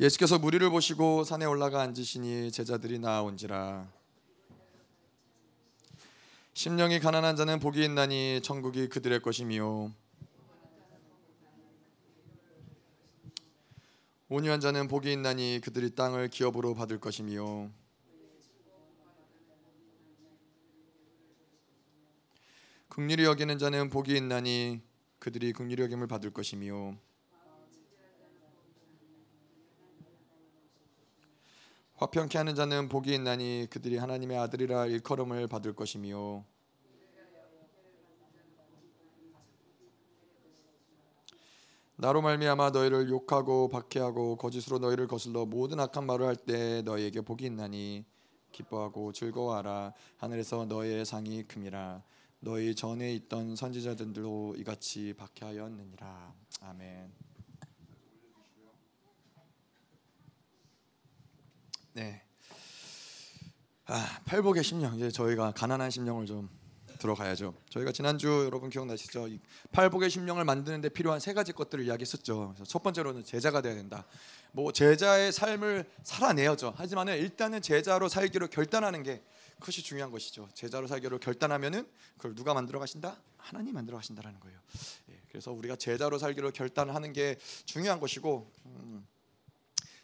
예수께서 무리를 보시고 산에 올라가 앉으시니 제자들이 나아온지라. 심령이 가난한 자는 복이 있나니 천국이 그들의 것이미요. 온유한 자는 복이 있나니 그들이 땅을 기업으로 받을 것이미요. 긍휼히 여기는 자는 복이 있나니 그들이 긍휼히 여김을 받을 것이미요 화평케 하는 자는 복이 있나니 그들이 하나님의 아들이라 일컬음을 받을 것이미요 나로 말미암아 너희를 욕하고 박해하고 거짓으로 너희를 거슬러 모든 악한 말을 할 때 너희에게 복이 있나니 기뻐하고 즐거워하라. 하늘에서 너희의 상이 큼이라. 너희 전에 있던 선지자들도 이같이 박해하였느니라. 아멘. 네. 아, 팔복의 심령 이제 저희가 가난한 심령을 좀 들어가야죠. 저희가 지난주 여러분 기억나시죠? 이 팔복의 심령을 만드는데 필요한 세 가지 것들을 이야기했었죠. 첫 번째로는 제자가 돼야 된다. 뭐 제자의 삶을 살아내야죠. 하지만은 일단은 제자로 살기로 결단하는 게 그것이 중요한 것이죠. 제자로 살기로 결단하면은 그걸 누가 만들어 가신다? 하나님 만들어 가신다라는 거예요. 예, 그래서 우리가 제자로 살기로 결단하는 게 중요한 것이고 음,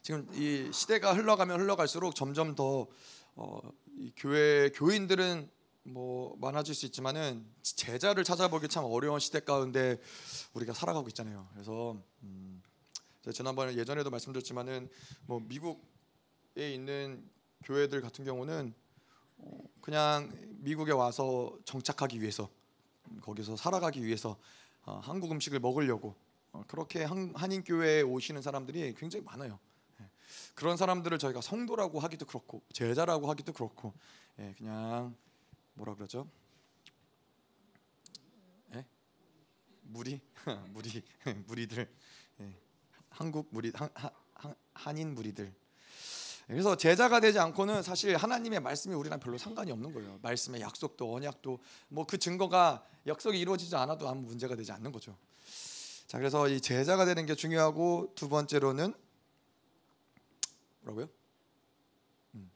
지금 이 시대가 흘러가면 흘러갈수록 점점 더 어, 교회 교인들은 뭐 많아질 수 있지만은 제자를 찾아보기 참 어려운 시대 가운데 우리가 살아가고 있잖아요. 그래서 음, 지난번에 예전에도 말씀드렸지만은 뭐 미국에 있는 교회들 같은 경우는 어, 그냥 미국에 와서 정착하기 위해서 거기서 살아가기 위해서 어, 한국 음식을 먹으려고 어, 그렇게 한, 한인 교회에 오시는 사람들이 굉장히 많아요. 예. 그런 사람들을 저희가 성도라고 하기도 그렇고 제자라고 하기도 그렇고 예, 그냥 뭐라 그러죠? 예? 무리 무리 무리들 예. 한국 무리 한, 한, 한인 무리들 그래서 제자가 되지 않고는 사실 하나님의 말씀이 우리랑 별로 상관이 없는 거예요. 말씀의 약속도 언약도 뭐 그 증거가 약속이 이루어지지 않아도 아무 문제가 되지 않는 거죠. 자 그래서 이 제자가 되는 게 중요하고 두 번째로는 뭐라고요? 음.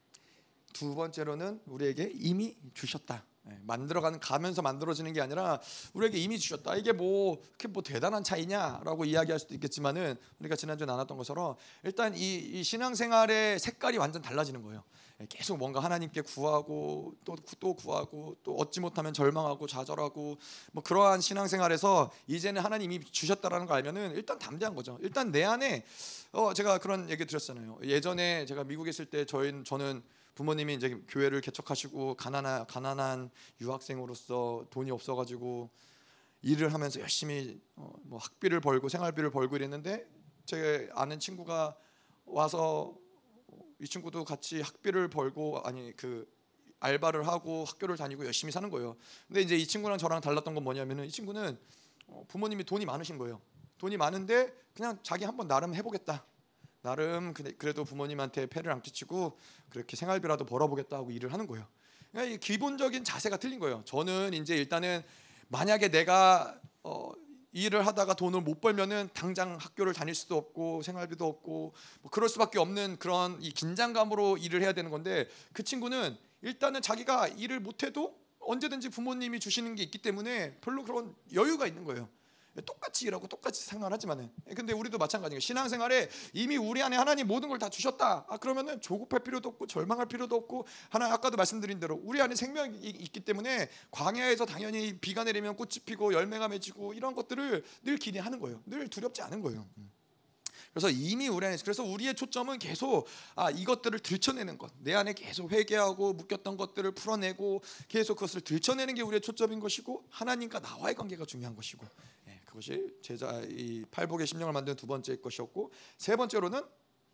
두 번째로는 우리에게 이미 주셨다. 예, 만들어가는 가면서 만들어지는 게 아니라 우리에게 이미 주셨다. 이게 뭐 그게 뭐 대단한 차이냐라고 이야기할 수도 있겠지만은 우리가 지난주에 나눴던 것처럼 일단 이, 이 신앙생활의 색깔이 완전 달라지는 거예요. 예, 계속 뭔가 하나님께 구하고 또 또 구하고 또 얻지 못하면 절망하고 좌절하고 뭐 그러한 신앙생활에서 이제는 하나님이 주셨다라는 걸 알면은 일단 담대한 거죠. 일단 내 안에 어 제가 그런 얘기 드렸잖아요. 예전에 제가 미국에 있을 때 저희 저는 부모님이 이제 교회를 개척하시고 가난한 가난한 유학생으로서 돈이 없어가지고 일을 하면서 열심히 어, 뭐 학비를 벌고 생활비를 벌고 이랬는데 제 아는 친구가 와서 이 친구도 같이 학비를 벌고 아니 그 알바를 하고 학교를 다니고 열심히 사는 거예요. 근데 이제 이 친구랑 저랑 달랐던 건 뭐냐면은 이 친구는 어, 부모님이 돈이 많으신 거예요. 돈이 많은데 그냥 자기 한번 나름 해보겠다. 나름 그래도 부모님한테 폐를 안 끼치고 그렇게 생활비라도 벌어보겠다 하고 일을 하는 거예요. 그러니까 기본적인 자세가 틀린 거예요. 저는 이제 일단은 만약에 내가 어, 일을 하다가 돈을 못 벌면은 당장 학교를 다닐 수도 없고 생활비도 없고 뭐 그럴 수밖에 없는 그런 이 긴장감으로 일을 해야 되는 건데 그 친구는 일단은 자기가 일을 못해도 언제든지 부모님이 주시는 게 있기 때문에 별로 그런 여유가 있는 거예요. 똑같이 일하고 똑같이 생활하지만은 근데 우리도 마찬가지예요. 신앙생활에 이미 우리 안에 하나님 모든 걸 다 주셨다. 아 그러면은 조급할 필요도 없고 절망할 필요도 없고 하나 아까도 말씀드린 대로 우리 안에 생명이 있기 때문에 광야에서 당연히 비가 내리면 꽃이 피고 열매가 맺히고 이런 것들을 늘 기대하는 거예요. 늘 두렵지 않은 거예요. 음. 그래서 이미 우리 안에 그래서 우리의 초점은 계속 아 이것들을 들춰내는 것. 내 안에 계속 회개하고 묶였던 것들을 풀어내고 계속 그것을 들춰내는 게 우리의 초점인 것이고 하나님과 나와의 관계가 중요한 것이고 그것이 제자 이 팔복의 심령을 만드는 두 번째 것이었고 세 번째로는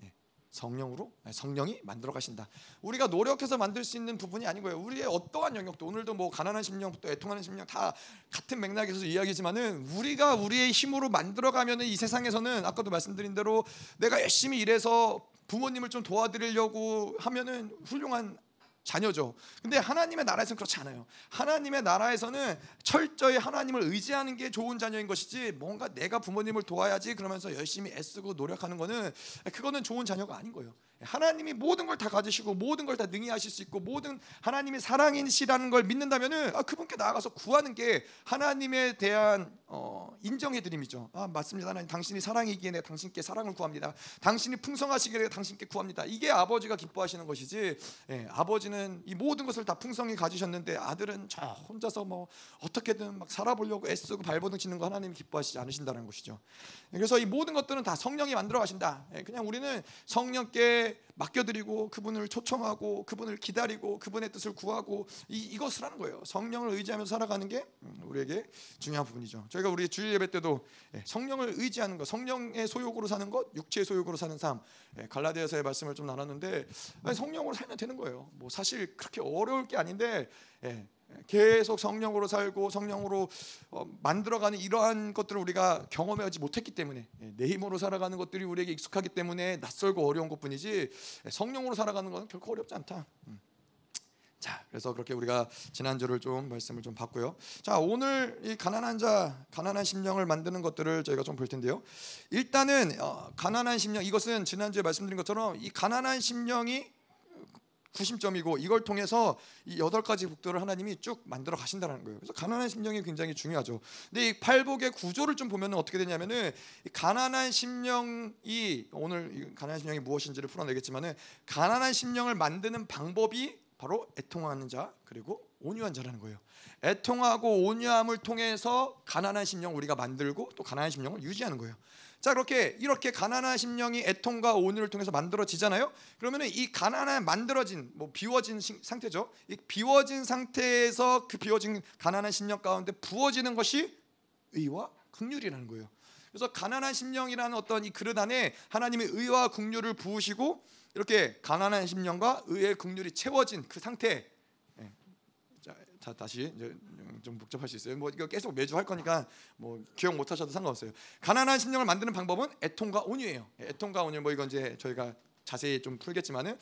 예, 성령으로 예, 성령이 만들어 가신다. 우리가 노력해서 만들 수 있는 부분이 아닌 거예요. 우리의 어떠한 영역도 오늘도 뭐 가난한 심령부터 애통하는 심령 다 같은 맥락에서 이야기지만은 우리가 우리의 힘으로 만들어 가면은 이 세상에서는 아까도 말씀드린 대로 내가 열심히 일해서 부모님을 좀 도와드리려고 하면은 훌륭한 자녀죠. 근데 하나님의 나라에서는 그렇지 않아요. 하나님의 나라에서는 철저히 하나님을 의지하는 게 좋은 자녀인 것이지 뭔가 내가 부모님을 도와야지 그러면서 열심히 애쓰고 노력하는 거는 그거는 좋은 자녀가 아닌 거예요. 하나님이 모든 걸 다 가지시고 모든 걸 다 능히 하실 수 있고 모든 하나님이 사랑이시라는 걸 믿는다면은 아, 그분께 나아가서 구하는 게 하나님에 대한 어, 인정의 드림이죠. 아 맞습니다. 하나님 당신이 사랑이기에 내가 당신께 사랑을 구합니다. 당신이 풍성하시기에 당신께 구합니다. 이게 아버지가 기뻐하시는 것이지. 예, 아버지는 이 모든 것을 다 풍성히 가지셨는데 아들은 저 혼자서 뭐 어떻게든 막 살아보려고 애쓰고 발버둥 치는 거 하나님이 기뻐하시지 않으신다는 것이죠. 그래서 이 모든 것들은 다 성령이 만들어 가신다. 예, 그냥 우리는 성령께 맡겨드리고 그분을 초청하고 그분을 기다리고 그분의 뜻을 구하고 이, 이것을 하는 거예요. 성령을 의지하면서 살아가는 게 음, 우리에게 중요한 부분이죠. 저희가 우리 주일 예배 때도 예, 성령을 의지하는 것, 성령의 소욕으로 사는 것, 육체의 소욕으로 사는 삶. 예, 갈라디아서의 말씀을 좀 나눴는데 성령으로 살면 되는 거예요. 뭐 사실 그렇게 어려울 게 아닌데 예, 계속 성령으로 살고 성령으로 어, 만들어가는 이러한 것들을 우리가 경험하지 못했기 때문에 예, 내 힘으로 살아가는 것들이 우리에게 익숙하기 때문에 낯설고 어려운 것뿐이지 예, 성령으로 살아가는 것은 결코 어렵지 않다. 음. 자, 그래서 그렇게 우리가 지난주를 좀 말씀을 좀 봤고요. 자, 오늘 이 가난한 자, 가난한 심령을 만드는 것들을 저희가 좀 볼 텐데요. 일단은 어, 가난한 심령 이것은 지난주에 말씀드린 것처럼 이 가난한 심령이 구심점이고 이걸 통해서 이 여덟 가지 복들을 하나님이 쭉 만들어 가신다는 거예요. 그래서 가난한 심령이 굉장히 중요하죠. 근데 이 팔복의 구조를 좀 보면 어떻게 되냐면은 가난한 심령이 오늘 가난한 심령이 무엇인지를 풀어내겠지만은 가난한 심령을 만드는 방법이 바로 애통하는 자 그리고 온유한 자라는 거예요. 애통하고 온유함을 통해서 가난한 심령 우리가 만들고 또 가난한 심령을 유지하는 거예요. 자 그렇게 이렇게 가난한 심령이 애통과 온유를 통해서 만들어지잖아요. 그러면은 이 가난한 만들어진 뭐 비워진 상태죠. 이 비워진 상태에서 그 비워진 가난한 심령 가운데 부어지는 것이 의와 긍휼이라는 거예요. 그래서 가난한 심령이라는 어떤 이 그릇 안에 하나님의 의와 긍휼을 부으시고 이렇게 가난한 심령과 의의 긍휼이 채워진 그 상태. 자 다시 이제 좀 복잡할 수 있어요. 뭐 이거 계속 매주 할 거니까 뭐 기억 못 하셔도 상관없어요. 가난한 심령을 만드는 방법은 애통과 온유예요. 애통과 온유 뭐 이건 이제 저희가 자세히 좀 풀겠지만은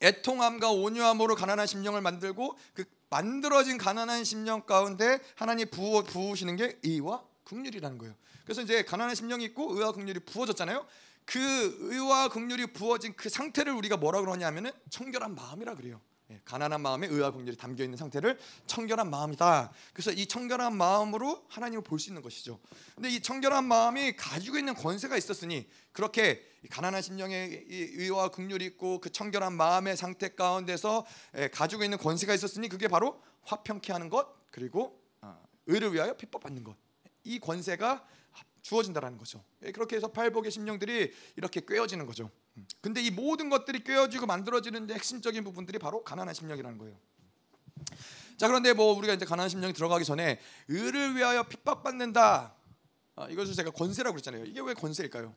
애통함과 온유함으로 가난한 심령을 만들고 그 만들어진 가난한 심령 가운데 하나님 부어 부으시는 게 의와 긍휼이라는 거예요. 그래서 이제 가난한 심령이 있고 의와 긍휼이 부어졌잖아요. 그 의와 긍휼이 부어진 그 상태를 우리가 뭐라 그러냐면은 청결한 마음이라 그래요. 예, 가난한 마음에 의와 긍휼이 담겨 있는 상태를 청결한 마음이다. 그래서 이 청결한 마음으로 하나님을 볼 수 있는 것이죠. 근데 이 청결한 마음이 가지고 있는 권세가 있었으니 그렇게 가난한 심령의 의와 긍휼이 있고 그 청결한 마음의 상태 가운데서 예, 가지고 있는 권세가 있었으니 그게 바로 화평케 하는 것 그리고 아, 의를 위하여 핍박 받는 것. 이 권세가 주어진다라는 거죠. 예, 그렇게 해서 팔복의 심령들이 이렇게 꿰어지는 거죠. 근데 이 모든 것들이 꿰어지고 만들어지는데 핵심적인 부분들이 바로 가난한 심령이라는 거예요. 자 그런데 뭐 우리가 이제 가난한 심령이 들어가기 전에 의를 위하여 핍박받는다. 아, 이것을 제가 권세라고 그랬잖아요. 이게 왜 권세일까요?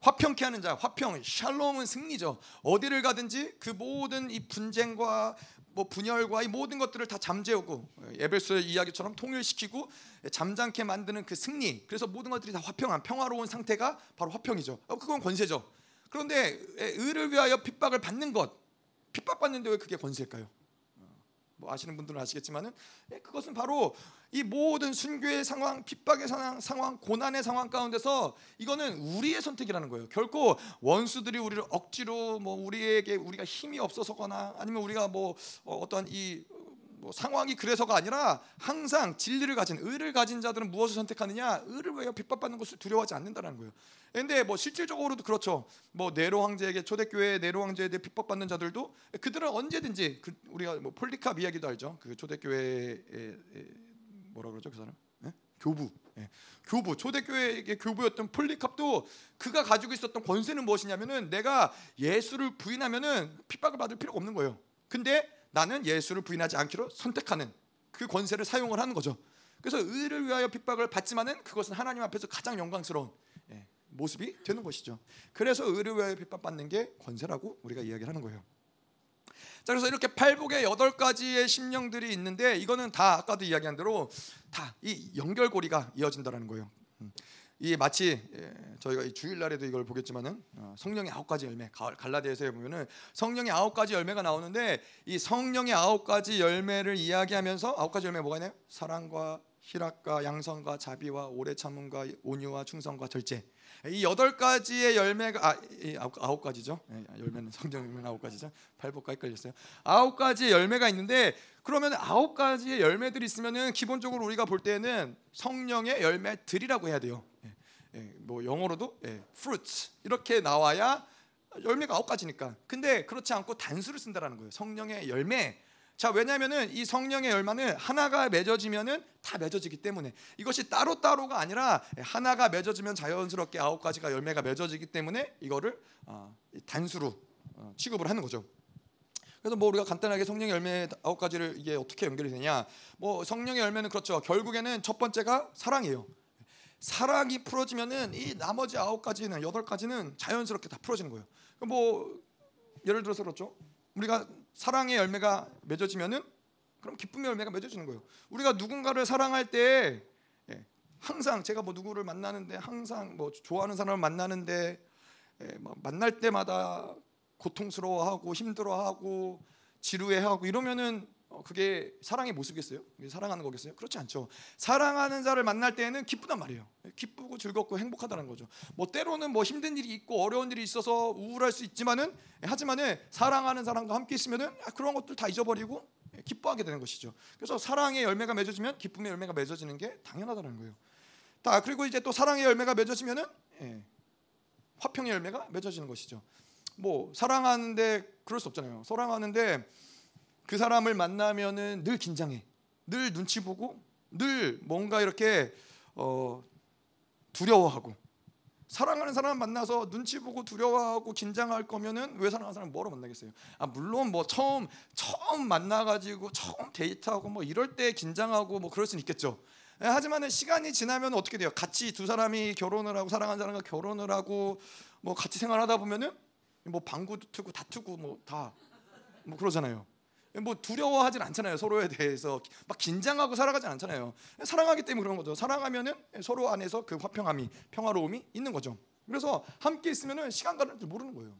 화평케 하는 자, 화평, 샬롬은 승리죠. 어디를 가든지 그 모든 이 분쟁과 뭐 분열과 이 모든 것들을 다 잠재우고 에베소의 이야기처럼 통일시키고 잠잠케 만드는 그 승리. 그래서 모든 것들이 다 화평한 평화로운 상태가 바로 화평이죠. 어, 그건 권세죠. 그런데 의를 위하여 핍박을 받는 것, 핍박받는데 왜 그게 권세일까요? 뭐 아시는 분들은 아시겠지만은 그것은 바로 이 모든 순교의 상황, 핍박의 상황, 상황, 고난의 상황 가운데서 이거는 우리의 선택이라는 거예요. 결코 원수들이 우리를 억지로 뭐 우리에게 우리가 힘이 없어서거나 아니면 우리가 뭐 어, 어떤 이 뭐 상황이 그래서가 아니라 항상 진리를 가진 의를 가진 자들은 무엇을 선택하느냐? 의를 왜 핍박받는 것을 두려워하지 않는다는 거예요. 근데 뭐 실질적으로도 그렇죠. 뭐 네로 황제에게 초대교회 네로 황제에 대해 핍박받는 자들도 그들은 언제든지 그 우리가 뭐 폴리캅 이야기도 알죠. 그 초대교회의 뭐라 그러죠 그 사람? 네? 교부. 네. 교부 초대교회의 교부였던 폴리캅도 그가 가지고 있었던 권세는 무엇이냐면은 내가 예수를 부인하면은 핍박을 받을 필요가 없는 거예요. 근데 나는 예수를 부인하지 않기로 선택하는 그 권세를 사용을 하는 거죠. 그래서 의를 위하여 핍박을 받지만은 그것은 하나님 앞에서 가장 영광스러운 예, 모습이 되는 것이죠. 그래서 의를 위하여 핍박받는 게 권세라고 우리가 이야기를 하는 거예요. 자 그래서 이렇게 팔복의 여덟 가지의 심령들이 있는데 이거는 다 아까도 이야기한 대로 다 이 연결고리가 이어진다라는 거예요. 음. 이 마치 예, 저희가 이 주일날에도 이걸 보겠지만은 어, 성령의 아홉 가지 열매 가- 갈라디아서에 보면은 성령의 아홉 가지 열매가 나오는데 이 성령의 아홉 가지 열매를 이야기하면서 아홉 가지 열매 뭐가 있나요? 사랑과 희락과 양선과 자비와 오래 참음과 온유와 충성과 절제 이 여덟 가지의 열매가 아, 이 아홉, 가지죠. 예, 성경 열매는 아홉 가지죠. 팔복과 헷갈렸어요. 아홉 가지의 열매가 있는데 그러면 아홉 가지의 열매들이 있으면은 기본적으로 우리가 볼 때는 성령의 열매들이라고 해야 돼요. 예, 예, 뭐 영어로도 예, fruits 이렇게 나와야 열매가 아홉 가지니까. 근데 그렇지 않고 단수를 쓴다라는 거예요. 성령의 열매. 자 왜냐하면은 이 성령의 열매는 하나가 맺어지면은 다 맺어지기 때문에 이것이 따로 따로가 아니라 하나가 맺어지면 자연스럽게 아홉 가지가 열매가 맺어지기 때문에 이거를 어, 단수로 어, 취급을 하는 거죠. 그래서 뭐 우리가 간단하게 성령의 열매 아홉 가지를 이게 어떻게 연결이 되냐? 뭐 성령의 열매는 그렇죠. 결국에는 첫 번째가 사랑이에요. 사랑이 풀어지면은 이 나머지 아홉 가지는 여덟 가지는 자연스럽게 다 풀어지는 거예요. 뭐 예를 들어서 그렇죠. 우리가 사랑의 열매가 맺어지면은 그럼 기쁨의 열매가 맺어지는 거예요. 우리가 누군가를 사랑할 때 예, 항상 제가 뭐 누구를 만나는데 항상 뭐 좋아하는 사람을 만나는데 예, 뭐 만날 때마다 고통스러워하고 힘들어하고 지루해하고 이러면은 어, 그게 사랑의 모습이겠어요? 사랑하는 거겠어요? 그렇지 않죠. 사랑하는 자를 만날 때에는 기쁘단 말이에요. 기쁘고 즐겁고 행복하다는 거죠. 뭐 때로는 뭐 힘든 일이 있고 어려운 일이 있어서 우울할 수 있지만은 하지만은 사랑하는 사람과 함께 있으면은 아, 그런 것들 다 잊어버리고 기뻐하게 되는 것이죠. 그래서 사랑의 열매가 맺어지면 기쁨의 열매가 맺어지는 게 당연하다는 거예요. 자 그리고 이제 또 사랑의 열매가 맺어지면은 예, 화평의 열매가 맺어지는 것이죠. 뭐 사랑하는데 그럴 수 없잖아요. 사랑하는데 그 사람을 만나면은 늘 긴장해, 늘 눈치 보고, 늘 뭔가 이렇게 어, 두려워하고. 사랑하는 사람 만나서 눈치 보고 두려워하고 긴장할 거면은 왜 사랑하는 사람 뭐로 만나겠어요? 아 물론 뭐 처음 처음 만나가지고 처음 데이트하고 뭐 이럴 때 긴장하고 뭐 그럴 수는 있겠죠. 예, 하지만은 시간이 지나면 어떻게 돼요? 같이 두 사람이 결혼을 하고 사랑하는 사람과 결혼을 하고 뭐 같이 생활하다 보면은 뭐 방구도 트고 다투고 뭐 다뭐 그러잖아요. 뭐 두려워하진 않잖아요 서로에 대해서. 막 긴장하고 살아가진 않잖아요. 사랑하기 때문에 그런 거죠. 사랑하면은 서로 안에서 그 화평함이 평화로움이 있는 거죠. 그래서 함께 있으면은 시간 가는 줄 모르는 거예요.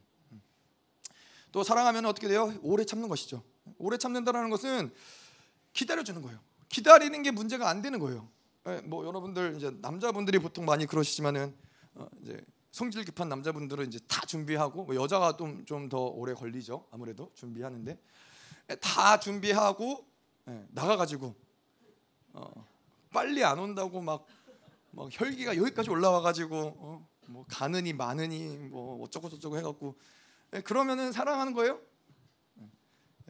또 사랑하면 어떻게 돼요? 오래 참는 것이죠. 오래 참는다라는 것은 기다려 주는 거예요. 기다리는 게 문제가 안 되는 거예요. 예, 뭐 여러분들 이제 남자분들이 보통 많이 그러시지만은 어, 이제 성질 급한 남자분들은 이제 다 준비하고 뭐 여자가 좀 좀 더 오래 걸리죠. 아무래도 준비하는데 다 준비하고 예, 나가가지고 어, 빨리 안 온다고 막, 막 혈기가 여기까지 올라와가지고 어, 뭐 가느니 마느니 뭐 어쩌고 저쩌고 해갖고 예, 그러면은 사랑하는 거예요?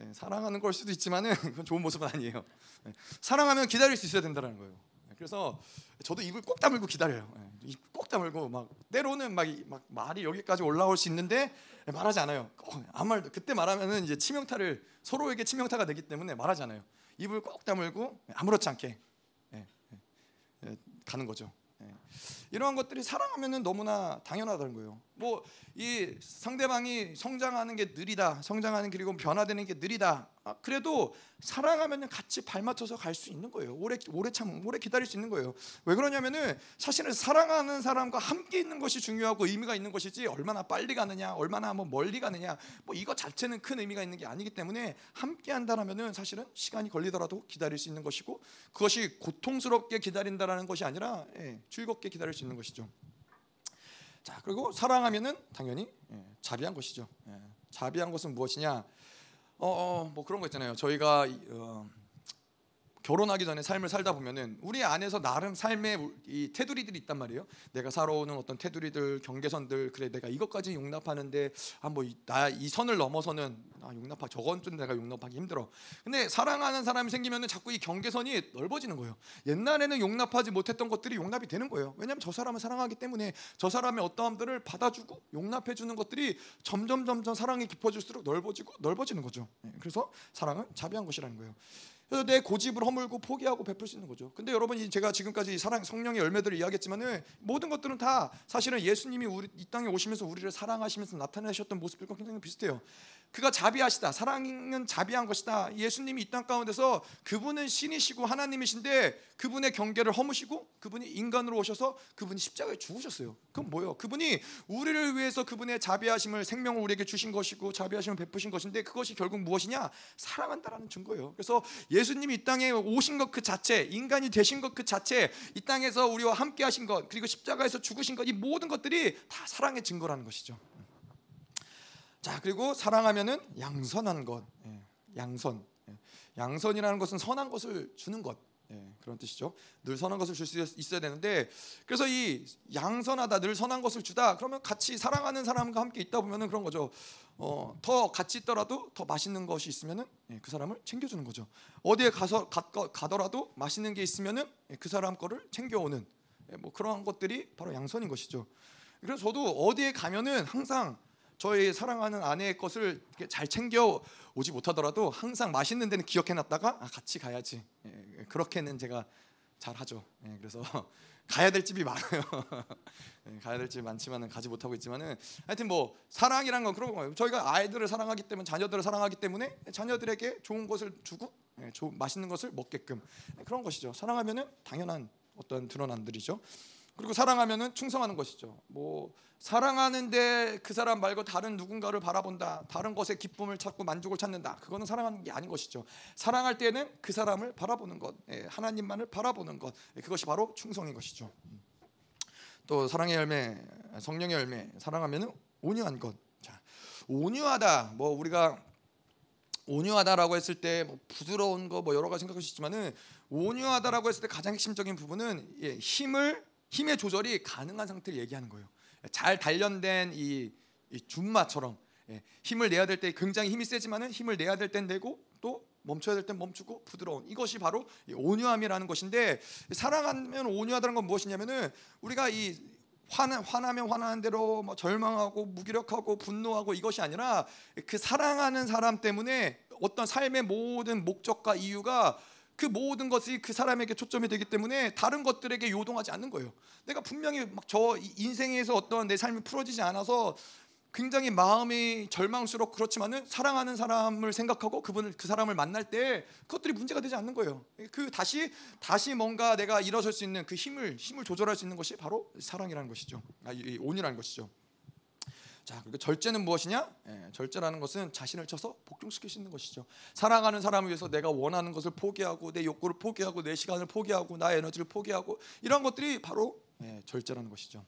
예, 사랑하는 걸 수도 있지만은 그건 좋은 모습은 아니에요. 예, 사랑하면 기다릴 수 있어야 된다는 거예요. 예, 그래서 저도 입을 꼭 다물고 기다려요. 예, 입꼭 다물고 막 때로는 막, 이- 막 말이 여기까지 올라올 수 있는데 예, 말하지 않아요. 꼭 아무 말도 그때 말하면은 이제 치명타를 서로에게 치명타가 되기 때문에 말하지 않아요. 입을 꼭 다물고 아무렇지 않게 예, 가는 거죠. 예. 이러한 것들이 사랑하면은 너무나 당연하다는 거예요. 뭐 이 상대방이 성장하는 게 느리다, 성장하는 그리고 변화되는 게 느리다. 아, 그래도 사랑하면은 같이 발맞춰서 갈 수 있는 거예요. 오래 오래 참 오래 기다릴 수 있는 거예요. 왜 그러냐면은 사실은 사랑하는 사람과 함께 있는 것이 중요하고 의미가 있는 것이지 얼마나 빨리 가느냐, 얼마나 뭐 멀리 가느냐, 뭐 이거 자체는 큰 의미가 있는 게 아니기 때문에 함께 한다라면은 사실은 시간이 걸리더라도 기다릴 수 있는 것이고 그것이 고통스럽게 기다린다라는 것이 아니라 예, 즐겁게 기다릴 수 있는 것이죠. 자 그리고 사랑하면은 당연히 예, 자비한 것이죠. 예, 자비한 것은 무엇이냐? 어뭐 그런 거 있잖아요. 저희가 이, 어, 결혼하기 전에 삶을 살다 보면은 우리 안에서 나름 삶의 이 테두리들이 있단 말이에요. 내가 살아오는 어떤 테두리들, 경계선들, 그래 내가 이것까지 용납하는데 아뭐나 이 선을 넘어서는 아 용납하 저건 좀 내가 용납하기 힘들어. 근데 사랑하는 사람이 생기면은 자꾸 이 경계선이 넓어지는 거예요. 옛날에는 용납하지 못했던 것들이 용납이 되는 거예요. 왜냐하면 저 사람을 사랑하기 때문에 저 사람의 어떠함들을 받아주고 용납해 주는 것들이 점점 점점 사랑이 깊어질수록 넓어지고 넓어지는 거죠. 예, 그래서 사랑은 자비한 것이라는 거예요. 그래서 내 고집을 허물고 포기하고 베풀 수 있는 거죠. 근데 여러분 제가 지금까지 사랑 성령의 열매들을 이야기했지만은 모든 것들은 다 사실은 예수님이 우리 이 땅에 오시면서 우리를 사랑하시면서 나타내셨던 모습들과 굉장히 비슷해요. 그가 자비하시다. 사랑은 자비한 것이다. 예수님이 이 땅 가운데서 그분은 신이시고 하나님이신데 그분의 경계를 허무시고 그분이 인간으로 오셔서 그분이 십자가에 죽으셨어요. 그럼 뭐예요? 그분이 우리를 위해서 그분의 자비하심을 생명을 우리에게 주신 것이고 자비하심을 베푸신 것인데 그것이 결국 무엇이냐? 사랑한다라는 증거예요. 그래서 예 수님이 이 땅에 오신 것 그 자체, 인간이 되신 것 그 자체, 이 땅에서 우리와 함께 하신 것, 그리고 십자가에서 죽으신 것 이 모든 것들이 다 사랑의 증거라는 것이죠. 자 그리고 사랑하면은 양선한 것, 예, 양선. 예, 양선이라는 것은 선한 것을 주는 것. 예, 그런 뜻이죠. 늘 선한 것을 줄 수 있어야 되는데 그래서 이 양선하다, 늘 선한 것을 주다. 그러면 같이 사랑하는 사람과 함께 있다 보면은 그런 거죠. 어, 더 같이 있더라도 더 맛있는 것이 있으면은 예, 그 사람을 챙겨주는 거죠. 어디에 가서 가, 가더라도 맛있는 게 있으면은 예, 그 사람 거를 챙겨오는 예, 뭐 그런 것들이 바로 양선인 것이죠. 그래서 저도 어디에 가면은 항상 저희 사랑하는 아내의 것을 잘 챙겨 오지 못하더라도 항상 맛있는 데는 기억해 놨다가 아, 같이 가야지 예, 그렇게는 제가 잘 하죠. 예, 그래서 가야 될 집이 많아요. 예, 가야 될 집이 많지만은 가지 못하고 있지만은 하여튼 뭐 사랑이란 건 그런 거예요. 저희가 아이들을 사랑하기 때문에 자녀들을 사랑하기 때문에 자녀들에게 좋은 것을 주고 예, 좋은 맛있는 것을 먹게끔 예, 그런 것이죠. 사랑하면은 당연한 어떤 드러난들이죠. 그리고 사랑하면은 충성하는 것이죠. 뭐 사랑하는데 그 사람 말고 다른 누군가를 바라본다. 다른 것에 기쁨을 찾고 만족을 찾는다. 그거는 사랑하는 게 아닌 것이죠. 사랑할 때는 그 사람을 바라보는 것, 예, 하나님만을 바라보는 것, 예, 그것이 바로 충성인 것이죠. 또 사랑의 열매, 성령의 열매, 사랑하면은 온유한 것. 자, 온유하다. 뭐 우리가 온유하다라고 했을 때 뭐 부드러운 거 뭐 여러 가지 있지만은 온유하다라고 했을 때 가장 핵심적인 부분은 예, 힘을 힘의 조절이 가능한 상태를 얘기하는 거예요. 잘 단련된 이, 이 줌마처럼 예, 힘을 내야 될 때 굉장히 힘이 세지만은 힘을 내야 될 땐 내고 또 멈춰야 될 땐 멈추고 부드러운 이것이 바로 온유함이라는 것인데 사랑하면 온유하다는 건 무엇이냐면은 우리가 이 화나, 화나면 화나는 대로 뭐 절망하고 무기력하고 분노하고 이것이 아니라 그 사랑하는 사람 때문에 어떤 삶의 모든 목적과 이유가 그 모든 것이 그 사람에게 초점이 되기 때문에 다른 것들에게 요동하지 않는 거예요. 내가 분명히 막 저 인생에서 어떤 내 삶이 풀어지지 않아서 굉장히 마음이 절망스럽고 그렇지만은 사랑하는 사람을 생각하고 그분을 그 사람을 만날 때 그것들이 문제가 되지 않는 거예요. 그 다시 다시 뭔가 내가 일어설 수 있는 그 힘을 힘을 조절할 수 있는 것이 바로 사랑이라는 것이죠. 아, 온유라는 것이죠. 자, 그리고 절제는 무엇이냐? 예, 절제라는 것은 자신을 쳐서 있는 것이죠. 사랑하는 사람을 위해서 내가 원하는 것을 포기하고 내 욕구를 포기하고 내 시간을 포기하고 나의 에너지를 포기하고 이런 것들이 바로 예, 절제라는 것이죠.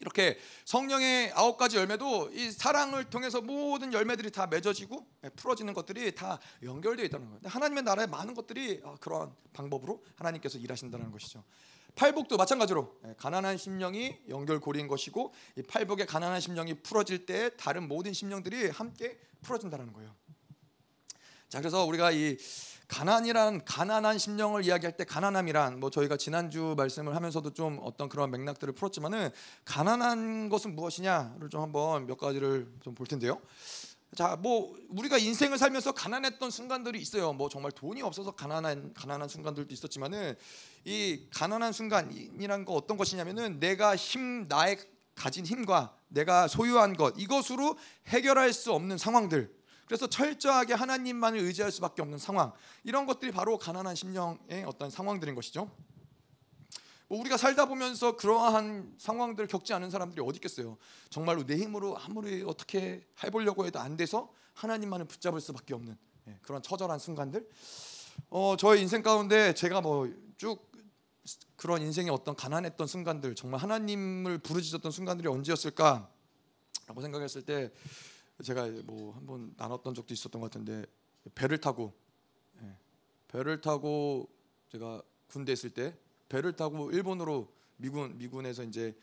이렇게 성령의 아홉 가지 열매도 이 사랑을 통해서 모든 열매들이 다 맺어지고 예, 풀어지는 것들이 다 연결되어 있다는 거예요. 하나님의 나라의 많은 것들이 아, 그러한 방법으로 하나님께서 일하신다는 것이죠. 팔복도 마찬가지로 예, 가난한 심령이 연결고리인 것이고 이 팔복의 가난한 심령이 풀어질 때 다른 모든 심령들이 함께 풀어진다는 거예요. 자, 그래서 우리가 이 가난이란 가난한 심령을 이야기할 때 가난함이란 뭐 저희가 지난주 말씀을 하면서도 좀 어떤 그런 맥락들을 풀었지만은 가난한 것은 무엇이냐를 좀 한번 몇 가지를 좀 볼 텐데요. 자, 뭐 우리가 인생을 살면서 가난했던 순간들이 있어요. 뭐 정말 돈이 없어서 가난한 가난한 순간들도 있었지만은 이 가난한 순간이란 거 어떤 것이냐면은 내가 힘 나의 가진 힘과 내가 소유한 것 이것으로 해결할 수 없는 상황들. 그래서 철저하게 하나님만을 의지할 수밖에 없는 상황. 이런 것들이 바로 가난한 심령의 어떤 상황들인 것이죠. 뭐 우리가 살다 보면서 그러한 상황들을 겪지 않은 사람들이 어디 있겠어요. 정말로 내 힘으로 아무리 어떻게 해보려고 해도 안 돼서 하나님만을 붙잡을 수밖에 없는 예, 그런 처절한 순간들. 어, 저의 인생 가운데 제가 뭐 쭉 그런 인생의 어떤 가난했던 순간들, 정말 하나님을 부르짖었던 순간들이 언제였을까라고 생각했을 때 제가 뭐 한번 나눴던 적도 있었던 것 같은데 배를 타고 예, 배를 타고 제가 군대 있을 때 배를 타고 일본으로 미군 미군에서 이제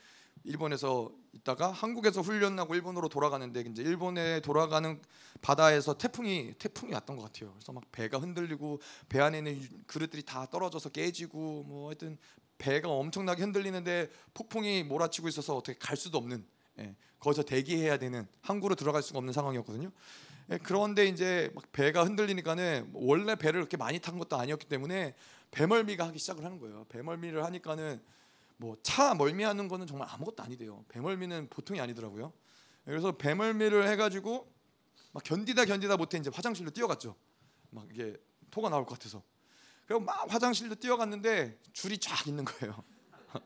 일본에서 있다가 한국에서 훈련하고 일본으로 돌아가는데 이제 일본에 돌아가는 바다에서 태풍이 태풍이 왔던 것 같아요. 그래서 막 배가 흔들리고 배 안에 있는 그릇들이 다 떨어져서 깨지고 뭐 하여튼 배가 엄청나게 흔들리는데 폭풍이 몰아치고 있어서 어떻게 갈 수도 없는 예, 거기서 대기해야 되는 항구로 들어갈 수가 없는 상황이었거든요. 예, 그런데 이제 막 배가 흔들리니까는 원래 배를 그렇게 많이 탄 것도 아니었기 때문에 배멀미가 하기 시작을 하는 거예요. 배멀미를 하니까는 뭐 차 멀미하는 거는 정말 아무것도 아니대요. 배멀미는 보통이 아니더라고요. 예, 그래서 배멀미를 해가지고 막 견디다 견디다 못해 이제 화장실로 뛰어갔죠. 막 이게 토가 나올 것 같아서. 그리고 막 화장실로 뛰어갔는데 줄이 쫙 있는 거예요.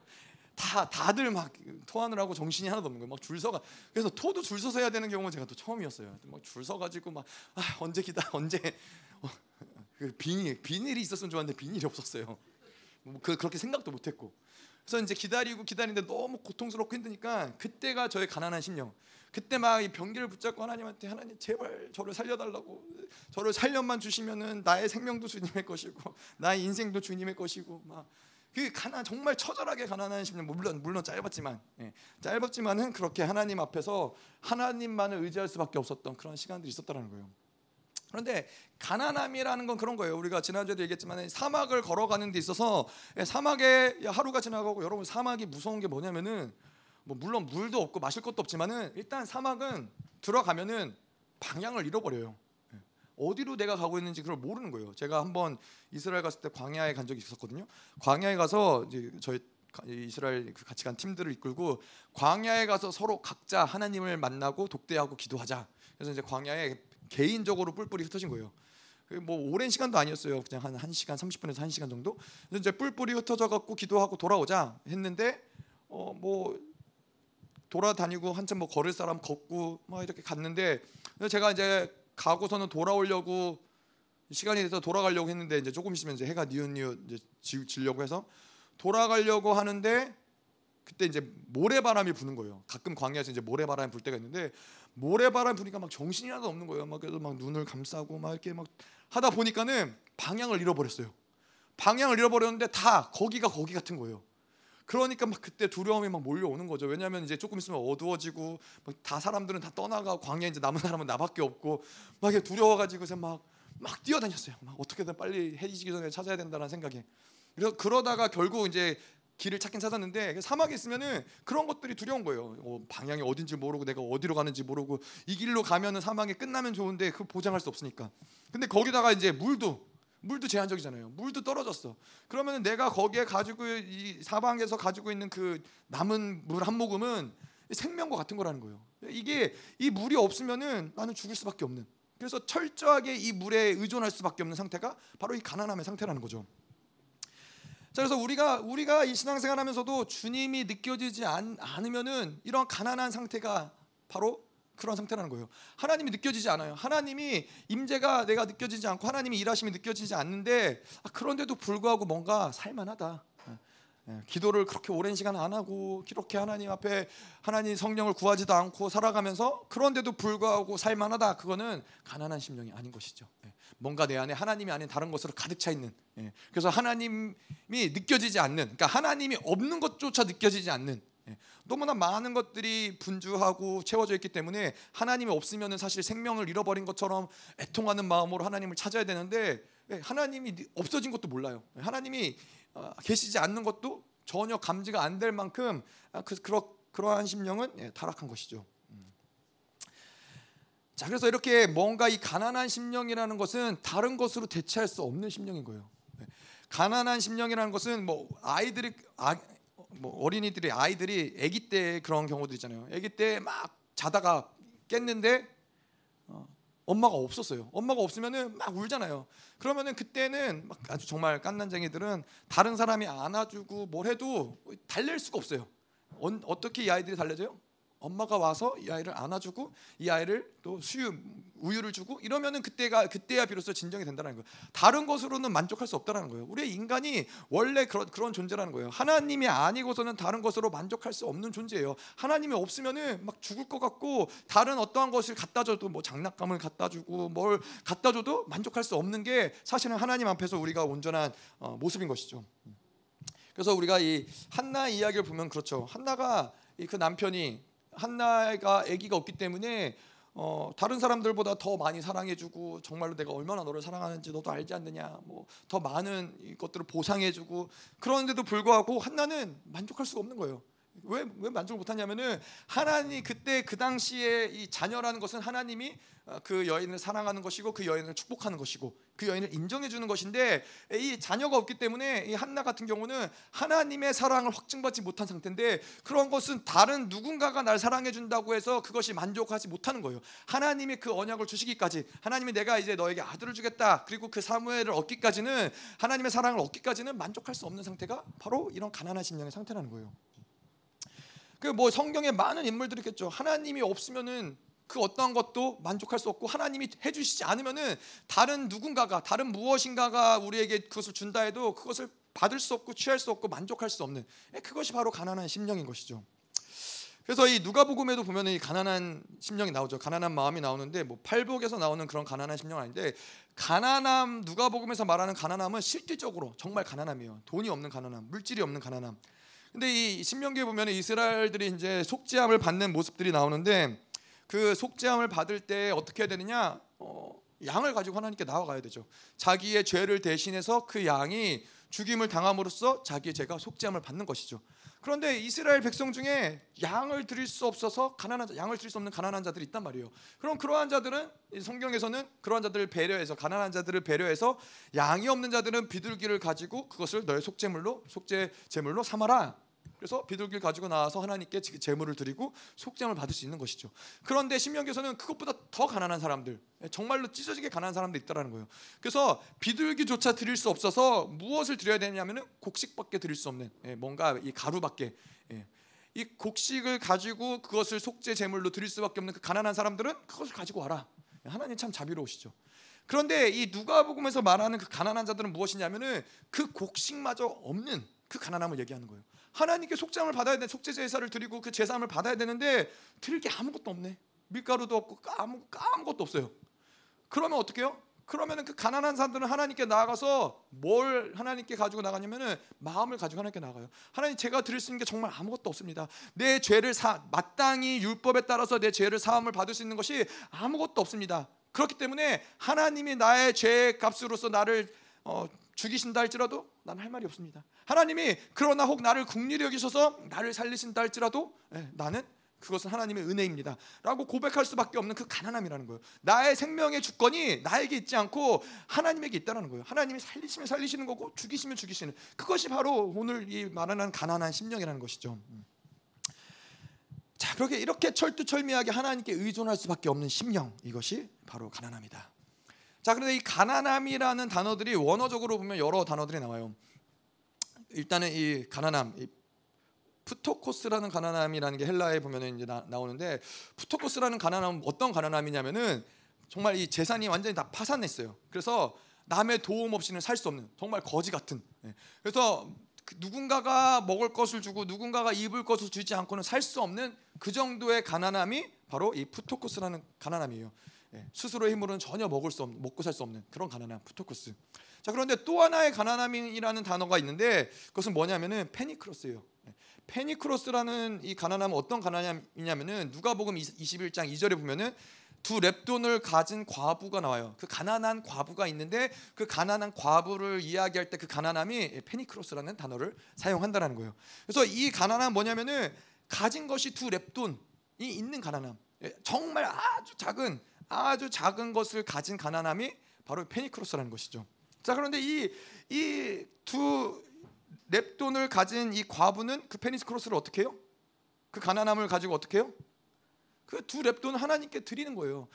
다 다들 막 토하느라고 정신이 하나도 없는 거예요. 막 줄 서가 그래서 토도 줄 서서 해야 되는 경우는 제가 또 처음이었어요. 막 줄 서 가지고 막 아, 언제 기다 언제 어, 그 비닐 비닐이 있었으면 좋았는데 비닐이 없었어요. 뭐그 그렇게 생각도 못 했고. 그래서 이제 기다리고 기다리는데 너무 고통스럽고 힘드니까 그때가 저의 가난한 심령. 그때 막 이 병기를 붙잡고 하나님한테 하나님 제발 저를 살려달라고 저를 살려만 주시면은 나의 생명도 주님의 것이고 나의 인생도 주님의 것이고 막 그 가난 정말 처절하게 가난한 심령 물론 물론 짧았지만 예, 짧았지만은 그렇게 하나님 앞에서 하나님만을 의지할 수밖에 없었던 그런 시간들이 있었다는 거예요. 그런데 가난함이라는 건 그런 거예요. 우리가 지난주에도 얘기했지만 사막을 걸어가는 데 있어서 예, 사막에 하루가 지나가고 여러분 사막이 무서운 게 뭐냐면은 뭐 물론 물도 없고 마실 것도 없지만은 일단 사막은 들어가면은 방향을 잃어버려요. 예. 어디로 내가 가고 있는지 그걸 모르는 거예요. 제가 한번 이스라엘 갔을 때 광야에 간 적이 있었거든요. 광야에 가서 이제 저희 이스라엘 그 같이 간 팀들을 이끌고 광야에 가서 서로 각자 하나님을 만나고 독대하고 기도하자. 그래서 이제 광야에 개인적으로 뿔뿔이 흩어진 거예요. 그뭐 오랜 시간도 아니었어요. 그냥 한 1시간 30분에서 1시간 정도. 이제 뿔뿔이 흩어져 갖고 기도하고 돌아오자 했는데 어 뭐 돌아다니고 한참 뭐 걸을 사람 걷고 막 이렇게 갔는데 제가 이제 가고서는 돌아오려고 시간이 돼서 돌아가려고 했는데 이제 조금 있으면 이제 해가 니웃니웃 이제 지, 지려고 해서 돌아가려고 하는데 그때 이제 모래바람이 부는 거예요. 가끔 광야에서 이제 모래바람이 불 때가 있는데 모래바람 부니까 막 정신이 하나도 없는 거예요. 막 그래서 막 눈을 감싸고 막 이렇게 막 하다 보니까는 방향을 잃어버렸어요. 방향을 잃어버렸는데 다 거기가 거기 같은 거예요. 그러니까 막 그때 두려움이 막 몰려오는 거죠. 왜냐하면 이제 조금 있으면 어두워지고 다 사람들은 다 떠나가 광야 이제 남은 사람은 나밖에 없고 막 두려워가지고서 막막 뛰어다녔어요. 막 어떻게든 빨리 해지기 전에 찾아야 된다는 생각에. 그래서 그러다가 결국 이제 길을 찾긴 찾았는데 사막에 있으면은 그런 것들이 두려운 거예요. 어, 방향이 어딘지 모르고 내가 어디로 가는지 모르고 이 길로 가면은 사막이 끝나면 좋은데 그 보장할 수 없으니까. 근데 거기다가 이제 물도 물도 제한적이잖아요. 물도 떨어졌어. 그러면 내가 거기에 가지고 이 사방에서 가지고 있는 그 남은 물 한 모금은 생명과 같은 거라는 거예요. 이게 이 물이 없으면은 나는 죽을 수밖에 없는. 그래서 철저하게 이 물에 의존할 수밖에 없는 상태가 바로 이 가난함의 상태라는 거죠. 자 그래서 우리가 우리가 이 신앙생활하면서도 주님이 느껴지지 않, 않으면은 이런 가난한 상태가 바로 그런 상태라는 거예요. 하나님이 느껴지지 않아요. 하나님이 임재가 내가 느껴지지 않고 하나님이 일하심이 느껴지지 않는데 아, 그런데도 불구하고 뭔가 살만하다. 예, 기도를 그렇게 오랜 시간 안 하고 그렇게 하나님 앞에 하나님 성령을 구하지도 않고 살아가면서 그런데도 불구하고 살만하다 그거는 가난한 심령이 아닌 것이죠. 예, 뭔가 내 안에 하나님이 아닌 다른 것으로 가득 차 있는. 예, 그래서 하나님이 느껴지지 않는, 그러니까 하나님이 없는 것조차 느껴지지 않는. 너무나 많은 것들이 분주하고 채워져 있기 때문에 하나님이 없으면 사실 생명을 잃어버린 것처럼 애통하는 마음으로 하나님을 찾아야 되는데 하나님이 없어진 것도 몰라요. 하나님이 어, 계시지 않는 것도 전혀 감지가 안 될 만큼 아, 그 그러, 그러한 심령은 예, 타락한 것이죠. 음. 자 그래서 이렇게 뭔가 이 가난한 심령이라는 것은 다른 것으로 대체할 수 없는 심령인 거예요. 예. 가난한 심령이라는 것은 뭐 아이들이 아, 뭐 어린이들이 아이들이 아기 때 그런 경우도 있잖아요. 아기 때 막 자다가 깼는데 어, 엄마가 없었어요. 엄마가 없으면은 막 울잖아요. 그러면은 그때는 막 아주 정말 깐난쟁이들은 다른 사람이 안아주고 뭘 해도 달랠 수가 없어요. 어, 떻게이 아이들이 달래져요? 엄마가 와서 이 아이를 안아주고 이 아이를 또 수유 우유를 주고 이러면은 그때가 그때야 비로소 진정이 된다는 거예요. 다른 것으로는 만족할 수 없다라는 거예요. 우리 인간이 원래 그런 그런 존재라는 거예요. 하나님이 아니고서는 다른 것으로 만족할 수 없는 존재예요. 하나님이 없으면은 막 죽을 것 같고 다른 어떠한 것을 갖다 줘도 뭐 장난감을 갖다 주고 뭘 갖다 줘도 만족할 수 없는 게 사실은 하나님 앞에서 우리가 온전한 어, 모습인 것이죠. 그래서 우리가 이 한나 이야기를 보면 그렇죠. 한나가 그 남편이 한나가 아기가 없기 때문에 어, 다른 사람들보다 더 많이 사랑해주고 정말로 내가 얼마나 너를 사랑하는지 너도 알지 않느냐 뭐 더 많은 것들을 보상해주고 그런데도 불구하고 한나는 만족할 수가 없는 거예요. 왜, 왜 만족을 못하냐면은 하나님 그때 그 당시에 이 자녀라는 것은 하나님이 어, 그 여인을 사랑하는 것이고 그 여인을 축복하는 것이고 그 여인을 인정해 주는 것인데 이 자녀가 없기 때문에 이 한나 같은 경우는 하나님의 사랑을 확증받지 못한 상태인데 그런 것은 다른 누군가가 날 사랑해 준다고 해서 그것이 만족하지 못하는 거예요. 하나님이 그 언약을 주시기까지 하나님이 내가 이제 너에게 아들을 주겠다. 그리고 그 사무엘을 얻기까지는 하나님의 사랑을 얻기까지는 만족할 수 없는 상태가 바로 이런 가난한 심령의 상태라는 거예요. 그 뭐 성경에 많은 인물들이 있겠죠. 하나님이 없으면은 그 어떠한 것도 만족할 수 없고 하나님이 해주시지 않으면은 다른 누군가가 다른 무엇인가가 우리에게 그것을 준다 해도 그것을 받을 수 없고 취할 수 없고 만족할 수 없는 예, 그것이 바로 가난한 심령인 것이죠. 그래서 이 누가복음에도 보면은 이 가난한 심령이 나오죠. 가난한 마음이 나오는데 뭐 팔복에서 나오는 그런 가난한 심령은 아닌데 가난함 누가복음에서 말하는 가난함은 실질적으로 정말 가난함이에요. 돈이 없는 가난함, 물질이 없는 가난함. 근데 이 신명기에 보면 이스라엘들이 이제 속죄함을 받는 모습들이 나오는데 그 속죄함을 받을 때 어떻게 해야 되느냐? 어, 양을 가지고 하나님께 나아가야 되죠. 자기의 죄를 대신해서 그 양이 죽임을 당함으로써 자기의 죄가 속죄함을 받는 것이죠. 그런데 이스라엘 백성 중에 양을 드릴 수 없어서 가난한 자, 양을 드릴 수 없는 가난한 자들이 있단 말이에요. 그럼 그러한 자들은 성경에서는 그러한 자들을 배려해서 가난한 자들을 배려해서 양이 없는 자들은 비둘기를 가지고 그것을 너의 속죄물로 속죄 제물로 삼아라. 그래서 비둘기를 가지고 나와서 하나님께 제물을 드리고 속죄함을 받을 수 있는 것이죠. 그런데 신명기에서는 그것보다 더 가난한 사람들, 정말로 찢어지게 가난한 사람도 있다라는 거예요. 그래서 비둘기조차 드릴 수 없어서 무엇을 드려야 되냐면은 곡식밖에 드릴 수 없는 예, 뭔가 이 가루밖에 예. 이 곡식을 가지고 그것을 속죄 제물로 드릴 수밖에 없는 그 가난한 사람들은 그것을 가지고 와라. 예, 하나님 참 자비로우시죠. 그런데 이 누가복음에서 말하는 그 가난한 자들은 무엇이냐면은 그 곡식마저 없는 그 가난함을 얘기하는 거예요. 하나님께 속죄함을 받아야 되 속죄 제사를 드리고 그 제사함을 받아야 되는데 드릴 게 아무것도 없네. 밀가루도 없고 아무 아무것도 없어요. 그러면 어떻게 해요? 그러면은 그 가난한 사람들은 하나님께 나아가서 뭘 하나님께 가지고 나가냐면은 마음을 가지고 하나님께 나가요. 하나님 제가 드릴 수 있는 게 정말 아무것도 없습니다. 내 죄를 사 마땅히 율법에 따라서 내 죄를 사함을 받을 수 있는 것이 아무것도 없습니다. 그렇기 때문에 하나님이 나의 죄 값으로서 나를 어, 죽이신다 할지라도 나는 할 말이 없습니다. 하나님이 그러나 혹 나를 국리를 여기셔서 나를 살리신다 할지라도 예, 나는 그것은 하나님의 은혜입니다. 라고 고백할 수밖에 없는 그 가난함이라는 거예요. 나의 생명의 주권이 나에게 있지 않고 하나님에게 있다는 거예요. 하나님이 살리시면 살리시는 거고 죽이시면 죽이시는 그것이 바로 오늘 이 말하는 가난한 심령이라는 것이죠. 음. 자, 그렇게 이렇게 철두철미하게 하나님께 의존할 수밖에 없는 심령 이것이 바로 가난함이다. 자, 그런데 이 가난함이라는 단어들이 원어적으로 보면 여러 단어들이 나와요. 일단은 이 가난함, 이 푸토코스라는 가난함이라는 게 헬라에 보면은 이제 나, 오는데 푸토코스라는 가난함은 어떤 가난함이냐면은 정말 이 재산이 완전히 다 파산했어요. 그래서 남의 도움 없이는 살 수 없는 정말 거지 같은. 예. 그래서 그 누군가가 먹을 것을 주고 누군가가 입을 것을 주지 않고는 살 수 없는 그 정도의 가난함이 바로 이 푸토코스라는 가난함이에요. 예, 스스로의 힘으로는 전혀 먹을 수 없는 먹고 살 수 없는 그런 가난함 푸토코스. 자 그런데 또 하나의 가난함이라는 단어가 있는데 그것은 뭐냐면은 페니크로스예요. 예, 페니크로스라는 이 가난함은 어떤 가난함이냐면은 누가복음 21장 2절에 보면은 두 랩돈을 가진 과부가 나와요. 그 가난한 과부가 있는데 그 가난한 과부를 이야기할 때 그 가난함이 페니크로스라는 단어를 사용한다라는 거예요. 그래서 이 가난함 뭐냐면은 가진 것이 두 랩돈이 있는 가난함. 예, 정말 아주 작은 아주 작은 것을 가진 가난함이 바로 페니크로스라는 것이죠. 자 그런데 이 이 두 랩돈을 가진 이 과부는 그 페니크로스를 어떻게 해요? 그 가난함을 가지고 어떻게 해요? 그 두 랩돈 하나님께 드리는 거예요.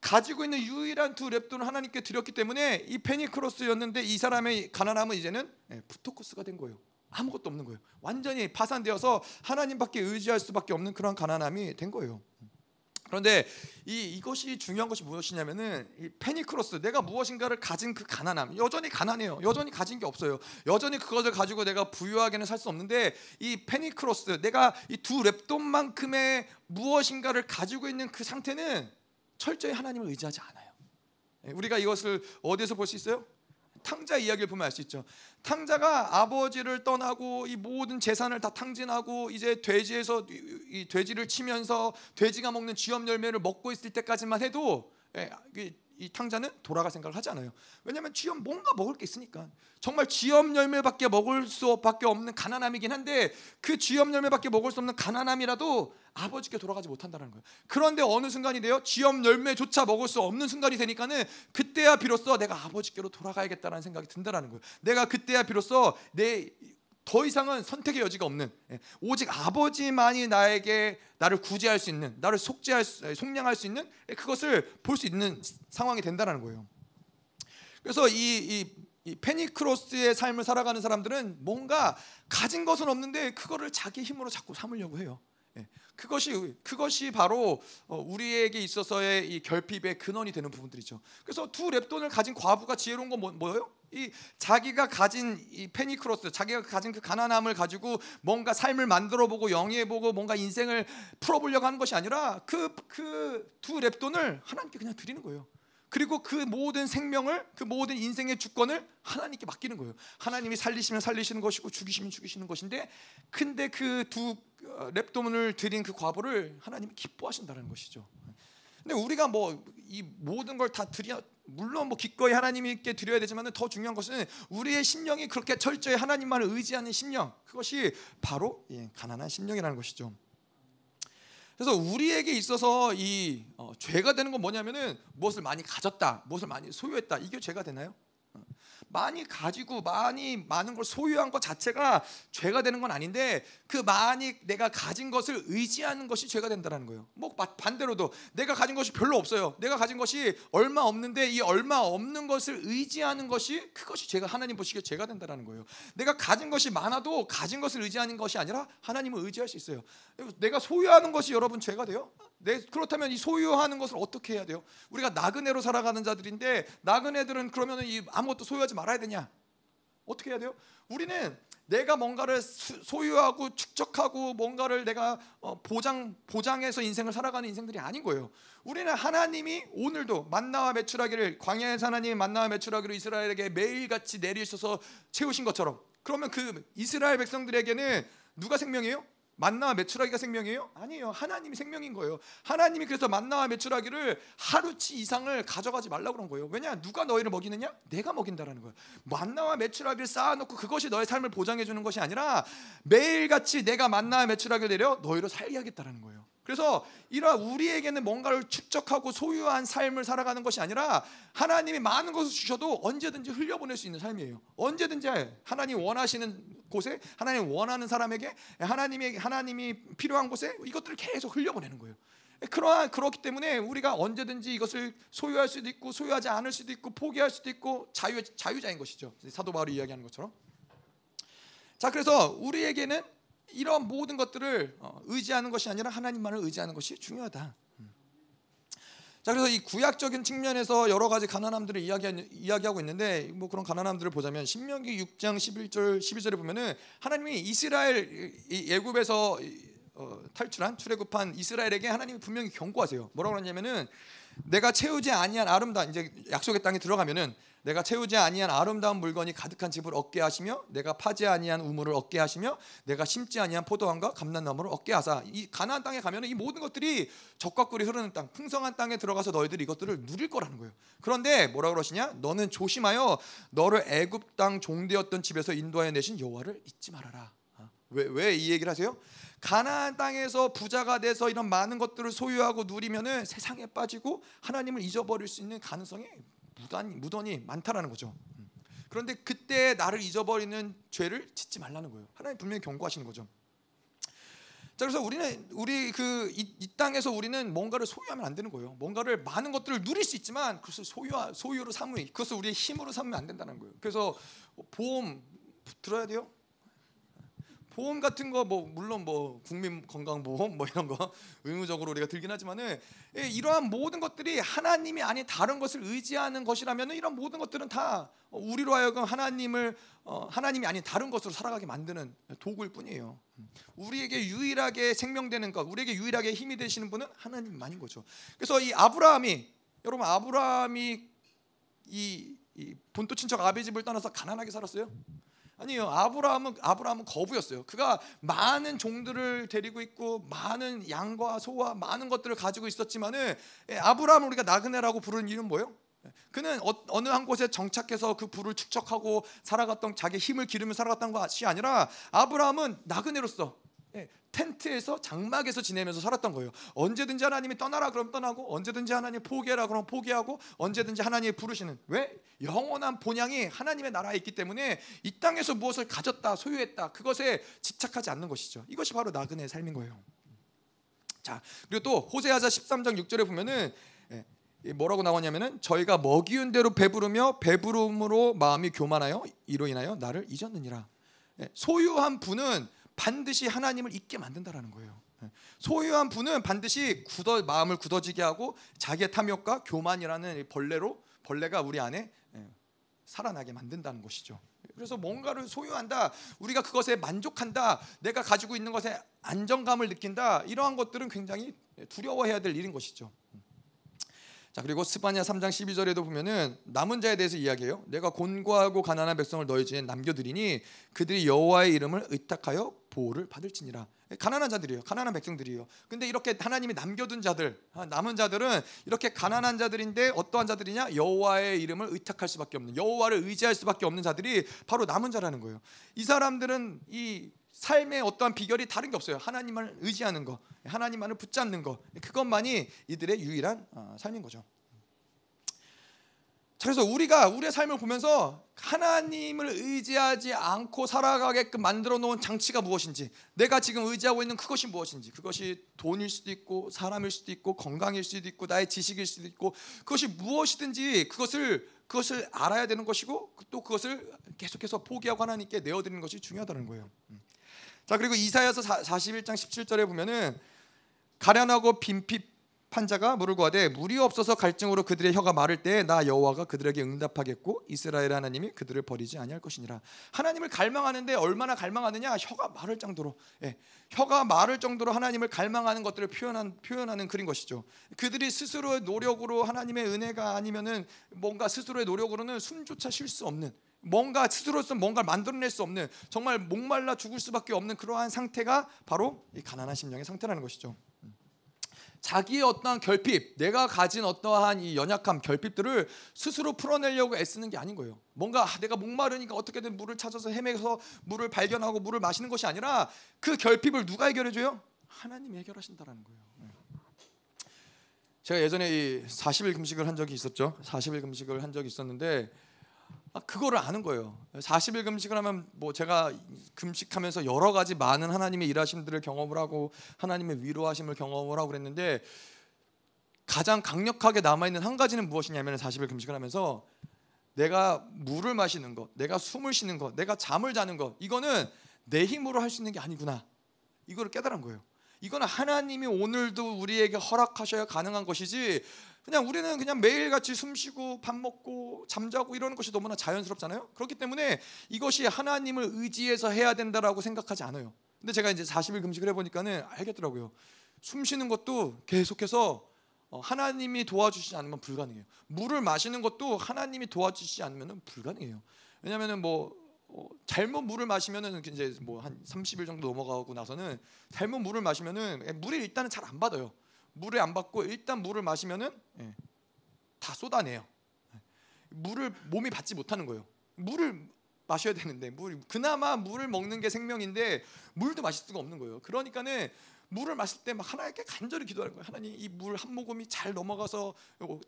가지고 있는 유일한 두 랩돈을 하나님께 드렸기 때문에 이 페니크로스였는데 이 사람의 가난함은 이제는 예, 푸토코스가 된 거예요. 아무것도 없는 거예요. 완전히 파산되어서 하나님밖에 의지할 수밖에 없는 그런 가난함이 된 거예요. 그런데 이 이것이 중요한 것이 무엇이냐면은 이 페니크로스 내가 무엇인가를 가진 그 가난함. 여전히 가난해요. 여전히 가진 게 없어요. 여전히 그것을 가지고 내가 부유하게는 살 수 없는데 이 페니크로스 내가 이 두 랩돈만큼의 무엇인가를 가지고 있는 그 상태는 철저히 하나님을 의지하지 않아요. 예, 우리가 이것을 어디에서 볼 수 있어요? 탕자 이야기를 보면 알 수 있죠. 탕자가 아버지를 떠나고 이 모든 재산을 다 탕진하고 이제 돼지에서 이 돼지를 치면서 돼지가 먹는 쥐염 열매를 먹고 있을 때까지만 해도 예, 이 탕자는 돌아갈 생각을 하지 않아요. 왜냐하면 쥐업 뭔가 먹을 게 있으니까. 정말 쥐업 열매밖에 먹을 수밖에 없는 가난함이긴 한데 그 쥐업 열매밖에 먹을 수 없는 가난함이라도 아버지께 돌아가지 못한다는 거예요. 그런데 어느 순간이 돼요? 쥐업 열매조차 먹을 수 없는 순간이 되니까는 그때야 비로소 내가 아버지께로 돌아가야겠다는 생각이 든다라는 거예요. 내가 그때야 비로소 내 더 이상은 선택의 여지가 없는 예, 오직 아버지만이 나에게 나를 구제할 수 있는 나를 속죄할 수, 속량할 수 있는 예, 그것을 볼 수 있는 상황이 된다는 거예요. 그래서 이, 이, 이 페니크로스의 삶을 살아가는 사람들은 뭔가 가진 것은 없는데 그거를 자기 힘으로 자꾸 삼으려고 해요. 예, 그것이 그것이 바로 어, 우리에게 있어서의 이 결핍의 근원이 되는 부분들이죠. 그래서 두 랩돈을 가진 과부가 지혜로운 건 뭐, 뭐예요? 이 자기가 가진 이 페니크로스, 자기가 가진 그 가난함을 가지고 뭔가 삶을 만들어 보고 영위해 보고 뭔가 인생을 풀어 보려고 하는 것이 아니라 그 그 두 랩돈을 하나님께 그냥 드리는 거예요. 그리고 그 모든 생명을 그 모든 인생의 주권을 하나님께 맡기는 거예요. 하나님이 살리시면 살리시는 것이고 죽이시면 죽이시는 것인데 근데 그 두 랩돈을 드린 그 과부를 하나님이 기뻐하신다는 것이죠. 근데 우리가 뭐 이 모든 걸 다 드려 물론 뭐 기꺼이 하나님께 드려야 되지만 더 중요한 것은 우리의 심령이 그렇게 철저히 하나님만을 의지하는 심령 그것이 바로 예, 가난한 심령이라는 것이죠. 그래서 우리에게 있어서 이 어, 죄가 되는 건 뭐냐면은 무엇을 많이 가졌다, 무엇을 많이 소유했다 이게 죄가 되나요? 많이 가지고 많이 많은 걸 소유한 것 자체가 죄가 되는 건 아닌데 그 많이 내가 가진 것을 의지하는 것이 죄가 된다는 거예요. 뭐 반대로도 내가 가진 것이 별로 없어요. 내가 가진 것이 얼마 없는데 이 얼마 없는 것을 의지하는 것이 그것이 죄가 하나님 보시기에 죄가 된다는 거예요. 내가 가진 것이 많아도 가진 것을 의지하는 것이 아니라 하나님을 의지할 수 있어요. 내가 소유하는 것이 여러분 죄가 돼요? 네, 그렇다면 이 소유하는 것을 어떻게 해야 돼요? 우리가 나그네로 살아가는 자들인데 나그네들은 그러면 이 아무것도 소유하지 말아야 되냐? 어떻게 해야 돼요? 우리는 내가 뭔가를 소유하고 축적하고 뭔가를 내가 어, 보장 보장해서 인생을 살아가는 인생들이 아닌 거예요. 우리는 하나님이 오늘도 만나와 매출하기를 광야에서 하나님이 만나와 매출하기를 이스라엘에게 매일같이 내리셔서 채우신 것처럼 그러면 그 이스라엘 백성들에게는 누가 생명이에요? 만나와 메추라기가 생명이에요? 아니에요. 하나님이 생명인 거예요. 하나님이 그래서 만나와 메추라기를 하루치 이상을 가져가지 말라고 그런 거예요. 왜냐? 누가 너희를 먹이느냐? 내가 먹인다라는 거예요. 만나와 메추라기를 쌓아놓고 그것이 너의 삶을 보장해 주는 것이 아니라 매일같이 내가 만나와 메추라기를 내려 너희로 살게 하겠다라는 거예요. 그래서 이러 우리에게는 뭔가를 축적하고 소유한 삶을 살아가는 것이 아니라 하나님이 많은 것을 주셔도 언제든지 흘려보낼 수 있는 삶이에요. 언제든지 하나님 원하시는 곳에 하나님 원하는 사람에게 하나님의 하나님이 필요한 곳에 이것들을 계속 흘려보내는 거예요. 그러한 그렇기 때문에 우리가 언제든지 이것을 소유할 수도 있고 소유하지 않을 수도 있고 포기할 수도 있고 자유 자유자인 것이죠. 사도 바울이 이야기하는 것처럼. 자, 그래서 우리에게는 이런 모든 것들을 어, 의지하는 것이 아니라 하나님만을 의지하는 것이 중요하다. 음. 자 그래서 이 구약적인 측면에서 여러 가지 가난함들을 이야기 이야기 하고 있는데 뭐 그런 가난함들을 보자면 신명기 6장 11절 12절에 보면은 하나님이 이스라엘 예굽에서 어, 탈출한 출애굽한 이스라엘에게 하나님이 분명히 경고하세요. 뭐라고 하냐면은 내가 채우지 아니한 아름다운 이제 약속의 땅에 들어가면은 내가 채우지 아니한 아름다운 물건이 가득한 집을 얻게 하시며 내가 파지 아니한 우물을 얻게 하시며 내가 심지 아니한 포도원과 감람나무를 얻게 하사 이 가나안 땅에 가면 이 모든 것들이 적과 꿀이 흐르는 땅 풍성한 땅에 들어가서 너희들이 이것들을 누릴 거라는 거예요. 그런데 뭐라 그러시냐? 너는 조심하여 너를 애굽 땅 종되었던 집에서 인도하여 내신 여호와를 잊지 말아라. 왜 왜 이 얘기를 하세요? 가나안 땅에서 부자가 돼서 이런 많은 것들을 소유하고 누리면은 세상에 빠지고 하나님을 잊어버릴 수 있는 가능성이 무단히, 무던히 많다라는 거죠. 음. 그런데 그때 나를 잊어버리는 죄를 짓지 말라는 거예요. 하나님 분명히 경고하시는 거죠. 자 그래서 우리는 우리 그이 이 땅에서 우리는 뭔가를 소유하면 안 되는 거예요. 뭔가를 많은 것들을 누릴 수 있지만 그것을 소유 소유로 삼으 그것을 우리의 힘으로 삼으면 안 된다는 거예요. 그래서 보험 들어야 돼요. 보험 같은 거 뭐 물론 뭐 국민 건강 보험 뭐 이런 거 의무적으로 우리가 들긴 하지만은 예, 이러한 모든 것들이 하나님이 아닌 다른 것을 의지하는 것이라면은 이런 모든 것들은 다 우리로 하여금 하나님을 어, 하나님이 아닌 다른 것으로 살아가게 만드는 도구일 뿐이에요. 우리에게 유일하게 생명되는 것, 우리에게 유일하게 힘이 되시는 분은 하나님만인 거죠. 그래서 이 아브라함이 여러분 아브라함이 이, 이 본토 친척 아비 집을 떠나서 가난하게 살았어요. 아니요. 아브라함은 아브라함은 거부였어요. 그가 많은 종들을 데리고 있고 많은 양과 소와 많은 것들을 가지고 있었지만은 예, 아브라함을 우리가 나그네라고 부르는 이유는 뭐예요? 그는 어, 느한 곳에 정착해서 그 부를 축적하고 살아갔던 자기 힘을 기르며 살아갔던 것이 아니라 아브라함은 나그네로서 예, 텐트에서 장막에서 지내면서 살았던 거예요. 언제든지 하나님이 떠나라 그러면 떠나고 언제든지 하나님 포기해라 그러면 포기하고 언제든지 하나님이 부르시는 왜 영원한 본향이 하나님의 나라에 있기 때문에 이 땅에서 무엇을 가졌다 소유했다 그것에 집착하지 않는 것이죠. 이것이 바로 나그네의 삶인 거예요. 자 그리고 또 호세아자 13장 6절에 보면은 예, 뭐라고 나오냐면은 저희가 먹이운 대로 배부르며 배부름으로 마음이 교만하여 이로 인하여 나를 잊었느니라. 예, 소유한 분은 반드시 하나님을 잊게 만든다라는 거예요. 예, 소유한 분은 반드시 굳어 마음을 굳어지게 하고 자기의 탐욕과 교만이라는 벌레로 벌레가 우리 안에 살아나게 만든다는 것이죠. 그래서 뭔가를 소유한다, 우리가 그것에 만족한다, 내가 가지고 있는 것에 안정감을 느낀다 이러한 것들은 굉장히 두려워해야 될 일인 것이죠. 자 그리고 스바냐 3장 12절에도 보면은 남은 자에 대해서 이야기해요. 내가 곤고하고 가난한 백성을 너희 중에 남겨두리니 그들이 여호와의 이름을 의탁하여 보호를 받을지니라. 가난한 자들이에요. 가난한 백성들이에요. 근데 이렇게 하나님이 남겨둔 자들, 아, 남은 자들은 이렇게 가난한 자들인데 어떠한 자들이냐? 여호와의 이름을 의탁할 수밖에 없는 여호와를 의지할 수밖에 없는 자들이 바로 남은 자라는 거예요. 이 사람들은 이 삶의 어떠한 비결이 다른 게 없어요. 하나님을 의지하는 거, 하나님만을 붙잡는 거, 그것만이 이들의 유일한 어, 삶인 거죠. 그래서 우리가 우리의 삶을 보면서 하나님을 의지하지 않고 살아가게끔 만들어 놓은 장치가 무엇인지, 내가 지금 의지하고 있는 그것이 무엇인지, 그것이 돈일 수도 있고 사람일 수도 있고 건강일 수도 있고 나의 지식일 수도 있고 그것이 무엇이든지 그것을 그것을 알아야 되는 것이고 또 그것을 계속해서 포기하고 하나님께 내어드리는 것이 중요하다는 거예요. 음. 자 그리고 이사야서 41장 17절에 보면은 가련하고 빈핍한 자가 물을 구하되 물이 없어서 갈증으로 그들의 혀가 마를 때나 여호와가 그들에게 응답하겠고 이스라엘 하나님이 그들을 버리지 아니할 것이니라. 하나님을 갈망하는데 얼마나 갈망하느냐 혀가 마를 정도로 예, 혀가 마를 정도로 하나님을 갈망하는 것들을 표현한 표현하는 그린 것이죠. 그들이 스스로의 노력으로 하나님의 은혜가 아니면은 뭔가 스스로의 노력으로는 숨조차 쉴 수 없는 뭔가 스스로서 뭔가를 만들어낼 수 없는 정말 목말라 죽을 수밖에 없는 그러한 상태가 바로 이 가난한 심령의 상태라는 것이죠. 자기의 어떠한 결핍, 내가 가진 어떠한 이 연약함, 결핍들을 스스로 풀어내려고 애쓰는 게 아닌 거예요. 뭔가 아, 내가 목마르니까 어떻게든 물을 찾아서 헤매서 물을 발견하고 물을 마시는 것이 아니라 그 결핍을 누가 해결해 줘요? 하나님이 해결하신다라는 거예요. 네. 제가 예전에 이 40일 금식을 한 적이 있었죠. 40일 금식을 한 적이 있었는데 아, 그거를 아는 거예요. 40일 금식을 하면 뭐 제가 금식하면서 여러 가지 많은 하나님의 일하심들을 경험을 하고 하나님의 위로하심을 경험을 하고 그랬는데 가장 강력하게 남아 있는 한 가지는 무엇이냐면 40일 금식을 하면서 내가 물을 마시는 것, 내가 숨을 쉬는 것, 내가 잠을 자는 것 이거는 내 힘으로 할 수 있는 게 아니구나. 이거를 깨달은 거예요. 이거는 하나님이 오늘도 우리에게 허락하셔야 가능한 것이지 그냥 우리는 그냥 매일같이 숨쉬고 밥 먹고 잠자고 이러는 것이 너무나 자연스럽잖아요. 그렇기 때문에 이것이 하나님을 의지해서 해야 된다라고 생각하지 않아요. 근데 제가 이제 40일 금식을 해보니까는 알겠더라고요. 숨 쉬는 것도 계속해서 어, 하나님이 도와주시지 않으면 불가능해요. 물을 마시는 것도 하나님이 도와주시지 않으면 불가능해요. 왜냐하면 뭐 어, 잘못 물을 마시면은 이제 뭐 한 30일 정도 넘어가고 나서는 잘못 물을 마시면은 물이 일단은 잘 안 받아요. 물을 안 받고 일단 물을 마시면은 예, 다 쏟아내요. 물을 몸이 받지 못하는 거예요. 물을 마셔야 되는데 물 그나마 물을 먹는 게 생명인데 물도 마실 수가 없는 거예요. 그러니까는 물을 마실 때 막 하나님께 간절히 기도하는 거예요. 하나님 이 물 한 모금이 잘 넘어가서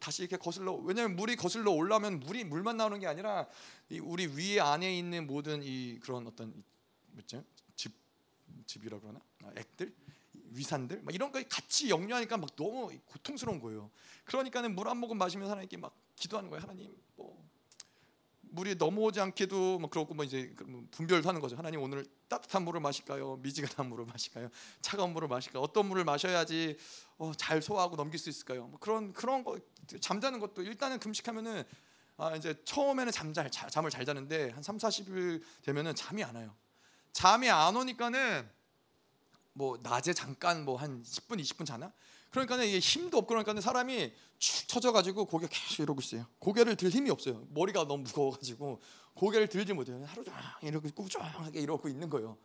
다시 이렇게 거슬러 왜냐하면 물이 거슬러 올라오면 물이 물만 나오는 게 아니라 우리 위에 안에 있는 모든 이 그런 어떤 뭐죠? 집 집이라 그러나 아, 액들 위산들 막 이런 거 같이 역류하니까 막 너무 고통스러운 거예요. 그러니까는 물 한 모금 마시면 하나님께 막 기도하는 거예요. 하나님 뭐 물이 넘어오지 않게도 뭐 그렇고 뭐 이제 분별도 하는 거죠. 하나님 오늘 따뜻한 물을 마실까요? 미지근한 물을 마실까요? 차가운 물을 마실까요? 어떤 물을 마셔야지 어, 잘 소화하고 넘길 수 있을까요? 뭐 그런 그런 거 잠자는 것도 일단은 금식하면은 아 이제 처음에는 잠잘 잠을 잘 자는데 한 3, 40일 되면은 잠이 안 와요. 잠이 안 오니까는 뭐 낮에 잠깐 뭐 한 10분 20분 자나? 그러니까는 이게 힘도 없고 그러니까는 사람이 축 처져가지고 고개 계속 이러고 있어요. 고개를 들 힘이 없어요. 머리가 너무 무거워가지고 고개를 들지 못해요. 하루 종일 이렇게 꾸준하게 이러고 있는 거예요.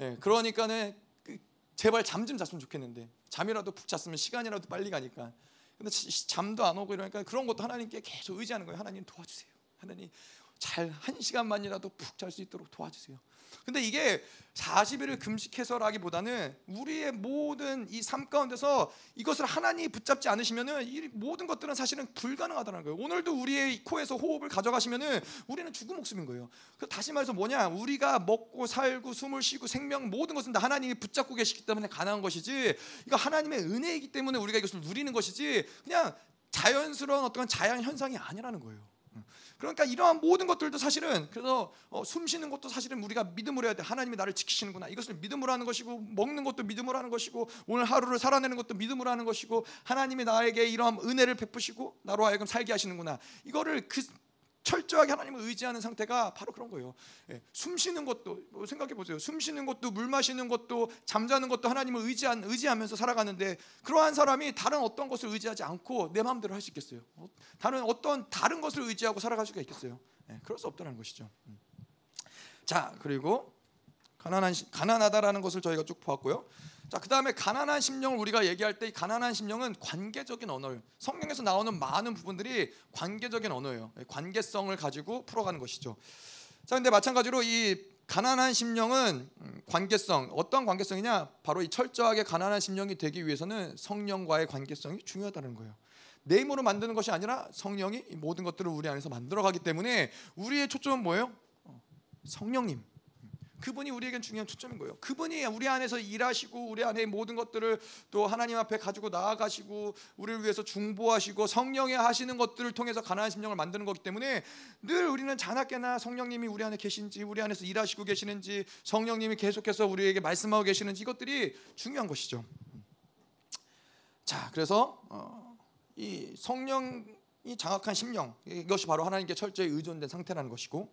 예, 그러니까는 그 제발 잠 좀 잤으면 좋겠는데 잠이라도 푹 잤으면 시간이라도 빨리 가니까 근데 잠도 안 오고 이러니까 그런 것도 하나님께 계속 의지하는 거예요. 하나님 도와주세요. 하나님 잘 한 시간만이라도 푹 잘 수 있도록 도와주세요. 근데 이게 40일을 금식해서라기보다는 우리의 모든 이 삶 가운데서 이것을 하나님이 붙잡지 않으시면은 이 모든 것들은 사실은 불가능하다는 거예요. 오늘도 우리의 코에서 호흡을 가져가시면은 우리는 죽은 목숨인 거예요. 그 다시 말해서 뭐냐? 우리가 먹고 살고 숨을 쉬고 생명 모든 것은 다 하나님이 붙잡고 계시기 때문에 가능한 것이지. 이거 하나님의 은혜이기 때문에 우리가 이것을 누리는 것이지. 그냥 자연스러운 어떤 자연 현상이 아니라는 거예요. 그러니까 이러한 모든 것들도 사실은 그래서 어, 숨 쉬는 것도 사실은 우리가 믿음으로 해야 돼. 하나님이 나를 지키시는구나. 이것을 믿음으로 하는 것이고 먹는 것도 믿음으로 하는 것이고 오늘 하루를 살아내는 것도 믿음으로 하는 것이고 하나님이 나에게 이러한 은혜를 베푸시고 나로 하여금 살게 하시는구나. 이거를 그 철저하게 하나님을 의지하는 상태가 바로 그런 거예요. 예, 숨 쉬는 것도 뭐 생각해 보세요. 숨 쉬는 것도 물 마시는 것도 잠자는 것도 하나님을 의지한 의지하면서 살아가는데 그러한 사람이 다른 어떤 것을 의지하지 않고 내 마음대로 할 수 있겠어요? 어, 다른 어떤 다른 것을 의지하고 살아갈 수가 있겠어요? 예, 그럴 수 없다는 것이죠. 음. 자 그리고 가난한 가난하다라는 것을 저희가 쭉 보았고요. 자, 그다음에 가난한 심령을 우리가 얘기할 때 가난한 심령은 관계적인 언어예요. 성경에서 나오는 많은 부분들이 관계적인 언어예요. 예, 관계성을 가지고 풀어가는 것이죠. 자, 근데 마찬가지로 이 가난한 심령은 음, 관계성 어떤 관계성이냐? 바로 이 철저하게 가난한 심령이 되기 위해서는 성령과의 관계성이 중요하다는 거예요. 내 힘으로 만드는 것이 아니라 성령이 모든 것들을 우리 안에서 만들어가기 때문에 우리의 초점은 뭐예요? 어, 성령님. 그분이 우리에겐 중요한 초점인 거예요. 그분이 우리 안에서 일하시고 우리 안에 모든 것들을 또 하나님 앞에 가지고 나아가시고 우리를 위해서 중보하시고 성령에 하시는 것들을 통해서 가난한 심령을 만드는 거기 때문에 늘 우리는 자나깨나 성령님이 우리 안에 계신지 우리 안에서 일하시고 계시는지 성령님이 계속해서 우리에게 말씀하고 계시는지 이것들이 중요한 것이죠. 자, 그래서 어, 이 성령 이 장악한 심령 이것이 바로 하나님께 철저히 의존된 상태라는 것이고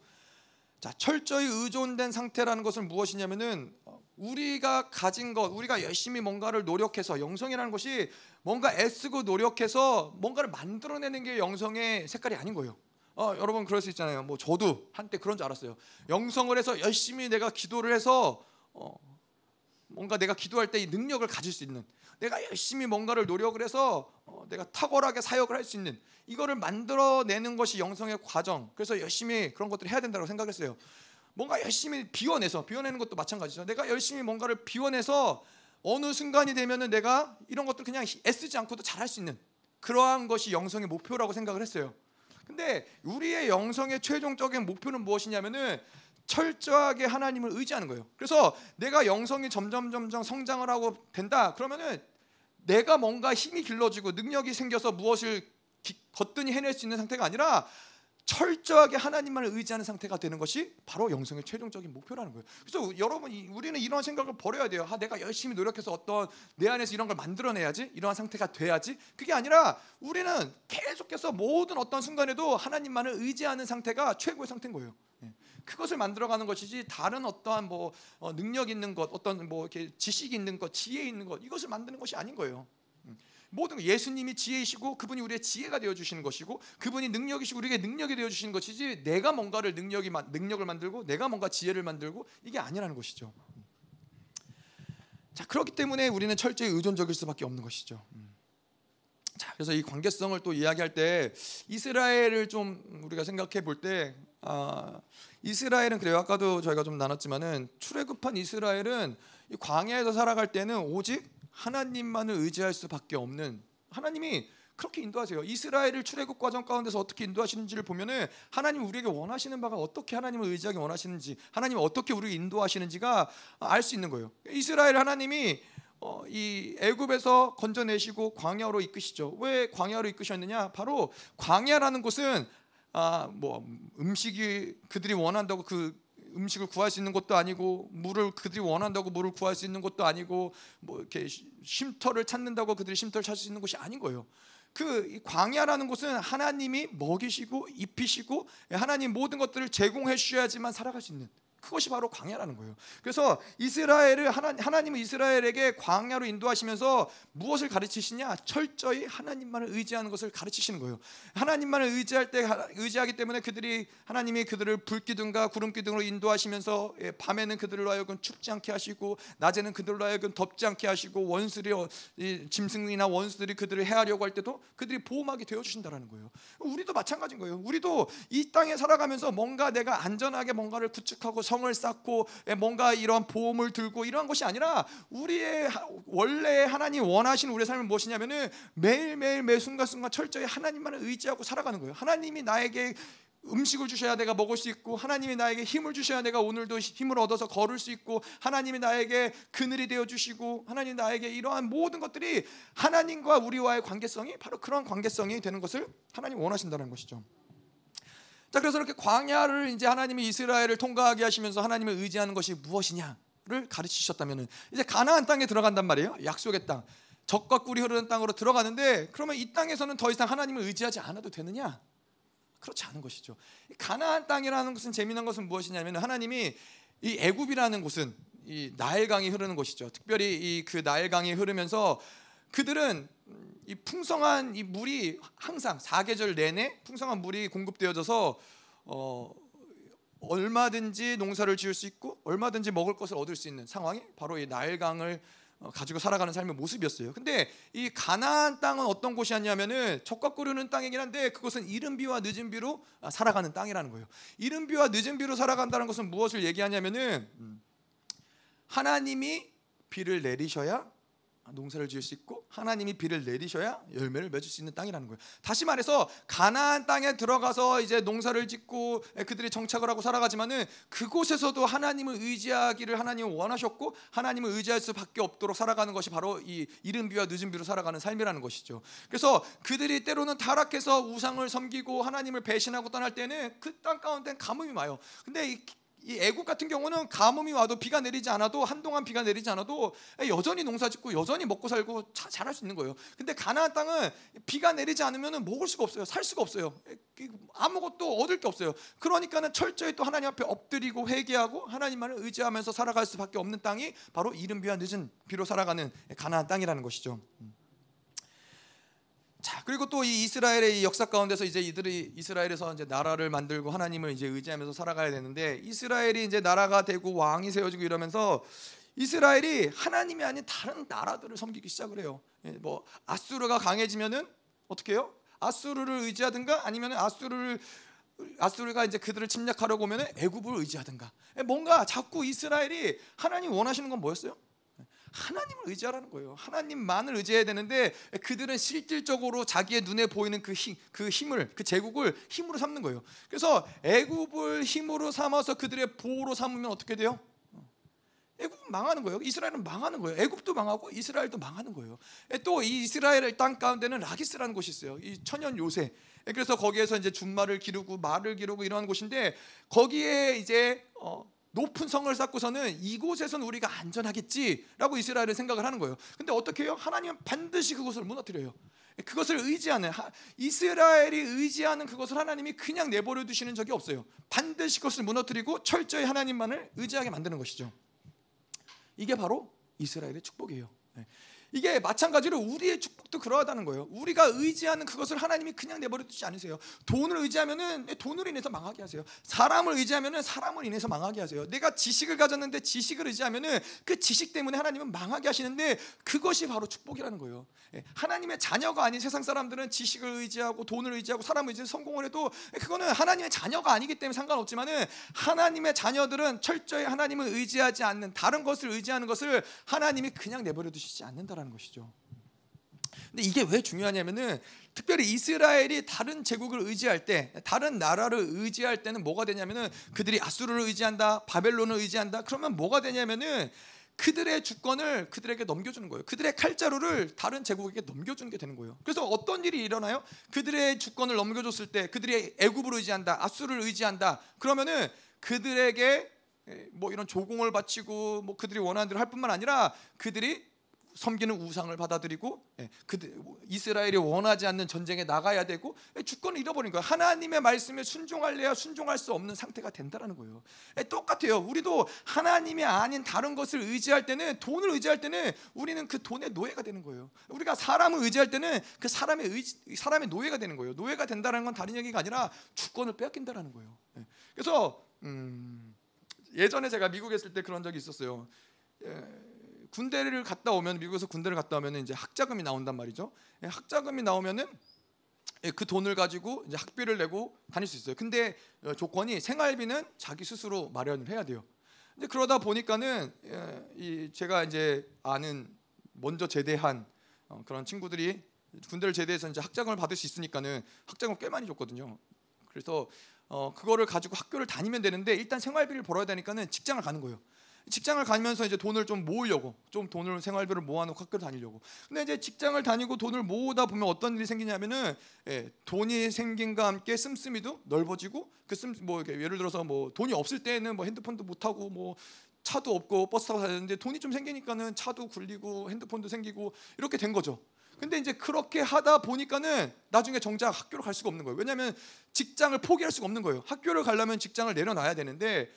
자, 철저히 의존된 상태라는 것은 무엇이냐면은 어, 우리가 가진 것, 우리가 열심히 뭔가를 노력해서 영성이라는 것이 뭔가 애쓰고 노력해서 뭔가를 만들어내는 게 영성의 색깔이 아닌 거예요. 어, 여러분 그럴 수 있잖아요. 뭐 저도 한때 그런 줄 알았어요. 영성을 해서 열심히 내가 기도를 해서 어, 뭔가 내가 기도할 때 이 능력을 가질 수 있는 내가 열심히 뭔가를 노력을 해서 어, 내가 탁월하게 사역을 할 수 있는 이거를 만들어내는 것이 영성의 과정. 그래서 열심히 그런 것들을 해야 된다고 생각했어요. 뭔가 열심히 비워내서 비워내는 것도 마찬가지죠. 내가 열심히 뭔가를 비워내서 어느 순간이 되면은 내가 이런 것들 그냥 애쓰지 않고도 잘할 수 있는 그러한 것이 영성의 목표라고 생각을 했어요. 근데 우리의 영성의 최종적인 목표는 무엇이냐면은 철저하게 하나님을 의지하는 거예요. 그래서 내가 영성이 점점 점점 성장을 하고 된다. 그러면은 내가 뭔가 힘이 길러지고 능력이 생겨서 무엇을 거뜬히 해낼 수 있는 상태가 아니라 철저하게 하나님만을 의지하는 상태가 되는 것이 바로 영성의 최종적인 목표라는 거예요. 그래서 여러분 우리는 이런 생각을 버려야 돼요. 아, 내가 열심히 노력해서 어떤 내 안에서 이런 걸 만들어내야지, 이러한 상태가 돼야지. 그게 아니라 우리는 계속해서 모든 어떤 순간에도 하나님만을 의지하는 상태가 최고의 상태인 거예요. 예. 그것을 만들어가는 것이지 다른 어떠한 뭐 어, 능력 있는 것, 어떤 뭐 이렇게 지식 있는 것, 지혜 있는 것 이것을 만드는 것이 아닌 거예요. 음. 모든 예수님이 지혜이시고 그분이 우리의 지혜가 되어 주시는 것이고 그분이 능력이시고 우리에게 능력이 되어 주시는 것이지 내가 뭔가를 능력이 능력을 만들고 내가 뭔가 지혜를 만들고 이게 아니라는 것이죠. 음. 자 그렇기 때문에 우리는 철저히 의존적일 수밖에 없는 것이죠. 음. 자 그래서 이 관계성을 또 이야기할 때 이스라엘을 좀 우리가 생각해 볼 때 아, 이스라엘은 그래요. 아까도 저희가 좀 나눴지만은 출애굽한 이스라엘은 이 광야에서 살아갈 때는 오직 하나님만을 의지할 수밖에 없는 하나님이 그렇게 인도하세요. 이스라엘을 출애굽 과정 가운데서 어떻게 인도하시는지를 보면은 하나님 우리에게 원하시는 바가 어떻게 하나님을 의지하게 원하시는지, 하나님이 어떻게 우리를 인도하시는지가 알 수 있는 거예요. 이스라엘 하나님이 어, 이 애굽에서 건져내시고 광야로 이끄시죠. 왜 광야로 이끄셨느냐? 바로 광야라는 곳은 아 뭐 음식이 그들이 원한다고 그 음식을 구할 수 있는 것도 아니고 물을 그들이 원한다고 물을 구할 수 있는 것도 아니고 뭐 이렇게 쉼터를 찾는다고 그들이 쉼터를 찾을 수 있는 것이 아닌 거예요. 그 광야라는 곳은 하나님이 먹이시고 입히시고 하나님 모든 것들을 제공해 주셔야지만 살아갈 수 있는 그것이 바로 광야라는 거예요. 그래서 이스라엘을 하나, 하나님은 이스라엘에게 광야로 인도하시면서 무엇을 가르치시냐? 철저히 하나님만을 의지하는 것을 가르치시는 거예요. 하나님만을 의지할 때 의지하기 때문에 그들이 하나님이 그들을 불기둥과 구름기둥으로 인도하시면서 예, 밤에는 그들로 하여금 춥지 않게 하시고 낮에는 그들로 하여금 덥지 않게 하시고 원수들이 어, 짐승이나 원수들이 그들을 해하려고 할 때도 그들이 보호막이 되어 주신다라는 거예요. 우리도 마찬가지인 거예요. 우리도 이 땅에 살아가면서 뭔가 내가 안전하게 뭔가를 구축하고 성을 쌓고 예, 뭔가 이러한 보험을 들고 이러한 것이 아니라 우리의 원래 하나님 원하시는 우리의 삶은 무엇이냐면은 매일매일 매 순간순간 철저히 하나님만을 의지하고 살아가는 거예요. 하나님이 나에게 음식을 주셔야 내가 먹을 수 있고 하나님이 나에게 힘을 주셔야 내가 오늘도 힘을 얻어서 걸을 수 있고 하나님이 나에게 그늘이 되어 주시고 하나님 나에게 이러한 모든 것들이 하나님과 우리와의 관계성이 바로 그런 관계성이 되는 것을 하나님 원하신다는 것이죠. 자 그래서 이렇게 광야를 이제 하나님이 이스라엘을 통과하게 하시면서 하나님을 의지하는 것이 무엇이냐를 가르치셨다면은 이제 가나안 땅에 들어간단 말이에요. 약속의 땅. 적과 꿀이 흐르는 땅으로 들어가는데 그러면 이 땅에서는 더 이상 하나님을 의지하지 않아도 되느냐? 그렇지 않은 것이죠. 가나안 땅이라는 것은 재미난 것은 무엇이냐면 하나님이 이 애굽이라는 곳은 이 나일강이 흐르는 곳이죠. 특별히 이 그 나일강이 흐르면서 그들은 이 풍성한 이 물이 항상 사계절 내내 풍성한 물이 공급되어져서 어 얼마든지 농사를 지을 수 있고 얼마든지 먹을 것을 얻을 수 있는 상황이 바로 이 나일강을 어, 가지고 살아가는 삶의 모습이었어요. 근데 이 가나안 땅은 어떤 곳이었냐면은 적과 끓는 땅이긴 한데 그것은 이른 비와 늦은 비로 아, 살아가는 땅이라는 거예요. 이른 비와 늦은 비로 살아간다는 것은 무엇을 얘기하냐면은 음, 하나님이 비를 내리셔야 농사를 지을 수 있고 하나님이 비를 내리셔야 열매를 맺을 수 있는 땅이라는 거예요. 다시 말해서 가나안 땅에 들어가서 이제 농사를 짓고 그들이 정착을 하고 살아가지만은 그곳에서도 하나님을 의지하기를 하나님은 원하셨고 하나님을 의지할 수밖에 없도록 살아가는 것이 바로 이 이른 비와 늦은 비로 살아가는 삶이라는 것이죠. 그래서 그들이 때로는 타락해서 우상을 섬기고 하나님을 배신하고 떠날 때는 그 땅 가운데 가뭄이 와요. 근데 이 애국 같은 경우는 가뭄이 와도 비가 내리지 않아도 한동안 비가 내리지 않아도 여전히 농사짓고 여전히 먹고 살고 잘할 수 있는 거예요. 근데 가나안 땅은 비가 내리지 않으면 먹을 수가 없어요. 살 수가 없어요. 아무것도 얻을 게 없어요. 그러니까는 철저히 또 하나님 앞에 엎드리고 회개하고 하나님만을 의지하면서 살아갈 수밖에 없는 땅이 바로 이른 비와 늦은 비로 살아가는 가나안 땅이라는 것이죠. 음. 자 그리고 또 이 이스라엘의 이 역사 가운데서 이제 이들이 이스라엘에서 이제 나라를 만들고 하나님을 이제 의지하면서 살아가야 되는데 이스라엘이 이제 나라가 되고 왕이 세워지고 이러면서 이스라엘이 하나님이 아닌 다른 나라들을 섬기기 시작을 해요. 예, 뭐 아수르가 강해지면은 어떻게 해요? 아수르를 의지하든가 아니면 아수르를 아수르가 이제 그들을 침략하려고 오면 애굽을 의지하든가 예, 뭔가 자꾸 이스라엘이 하나님 원하시는 건 뭐였어요? 하나님을 의지하라는 거예요. 하나님만을 의지해야 되는데 그들은 실질적으로 자기의 눈에 보이는 그, 힘, 그 힘을 그 제국을 힘으로 삼는 거예요. 그래서 애굽을 힘으로 삼아서 그들의 보호로 삼으면 어떻게 돼요? 애굽은 망하는 거예요. 이스라엘은 망하는 거예요. 애굽도 망하고 이스라엘도 망하는 거예요. 또이 이스라엘 땅 가운데는 라기스라는 곳이 있어요. 이 천연 요새. 그래서 거기에서 이제 준말을 기르고 말을 기르고 이러한 곳인데 거기에 이제 어, 높은 성을 쌓고서는 이곳에선 우리가 안전하겠지라고 이스라엘은 생각을 하는 거예요. 근데 어떻게 해요? 하나님은 반드시 그것을 무너뜨려요. 그것을 의지하는 이스라엘이 의지하는 그것을 하나님이 그냥 내버려 두시는 적이 없어요. 반드시 그것을 무너뜨리고 철저히 하나님만을 의지하게 만드는 것이죠. 이게 바로 이스라엘의 축복이에요. 네. 이게 마찬가지로 우리의 축복도 그러하다는 거예요. 우리가 의지하는 그것을 하나님이 그냥 내버려 두지 않으세요. 돈을 의지하면은 돈으로 인해서 망하게 하세요. 사람을 의지하면은 사람을 인해서 망하게 하세요. 내가 지식을 가졌는데 지식을 의지하면은 그 지식 때문에 하나님은 망하게 하시는데 그것이 바로 축복이라는 거예요. 예, 하나님의 자녀가 아닌 세상 사람들은 지식을 의지하고 돈을 의지하고 사람을 의지해서 성공을 해도 그거는 하나님의 자녀가 아니기 때문에 상관없지만은 하나님의 자녀들은 철저히 하나님을 의지하지 않는 다른 것을 의지하는 것을 하나님이 그냥 내버려 두시지 않는다. 있다라는 것이죠. 근데 이게 왜 중요하냐면은 특별히 이스라엘이 다른 제국을 의지할 때, 다른 나라를 의지할 때는 뭐가 되냐면은 그들이 아수르를 의지한다, 바벨론을 의지한다. 그러면 뭐가 되냐면은 그들의 주권을 그들에게 넘겨주는 거예요. 그들의 칼자루를 다른 제국에게 넘겨주는 게 되는 거예요. 그래서 어떤 일이 일어나요? 그들의 주권을 넘겨줬을 때, 그들이 애굽을 의지한다, 아수르를 의지한다. 그러면은 그들에게 뭐 이런 조공을 바치고 뭐 그들이 원하는 대로 할 뿐만 아니라 그들이 섬기는 우상을 받아들이고 예, 그 이스라엘이 원하지 않는 전쟁에 나가야 되고 예, 주권을 잃어버린 거예요. 하나님의 말씀에 순종할래야 순종할 수 없는 상태가 된다라는 거예요. 예, 똑같아요. 우리도 하나님이 아닌 다른 것을 의지할 때는 돈을 의지할 때는 우리는 그 돈의 노예가 되는 거예요. 우리가 사람을 의지할 때는 그 사람의 의지, 사람의 노예가 되는 거예요. 노예가 된다는 건 다른 얘기가 아니라 주권을 빼앗긴다라는 거예요. 그래서 음, 예전에 제가 미국에 있을 때 그런 적이 있었어요. 군대를 갔다 오면 미국에서 군대를 갔다 오면 이제 학자금이 나온단 말이죠. 예, 학자금이 나오면은 예, 그 돈을 가지고 이제 학비를 내고 다닐 수 있어요. 근데 어, 조건이 생활비는 자기 스스로 마련을 해야 돼요. 근데 그러다 보니까는 예, 이 제가 이제 아는 먼저 제대한 어, 그런 친구들이 군대를 제대해서 이제 학자금을 받을 수 있으니까는 학자금 꽤 많이 줬거든요. 그래서 어 그거를 가지고 학교를 다니면 되는데 일단 생활비를 벌어야 되니까는 직장을 가는 거예요. 직장을 가면서 이제 돈을 좀 모으려고 좀 돈을 생활비를 모아놓고 학교를 다니려고. 근데 이제 직장을 다니고 돈을 모으다 보면 어떤 일이 생기냐면은 예, 돈이 생긴과 함께 씀씀이도 넓어지고 그씀뭐 예를 들어서 뭐 돈이 없을 때는 뭐 핸드폰도 못 하고 뭐 차도 없고 버스 타고 다야 되는데 돈이 좀 생기니까는 차도 굴리고 핸드폰도 생기고 이렇게 된 거죠. 근데 이제 그렇게 하다 보니까는 나중에 정작 학교를 갈 수가 없는 거예요. 왜냐하면 직장을 포기할 수가 없는 거예요. 학교를 가려면 직장을 내려놔야 되는데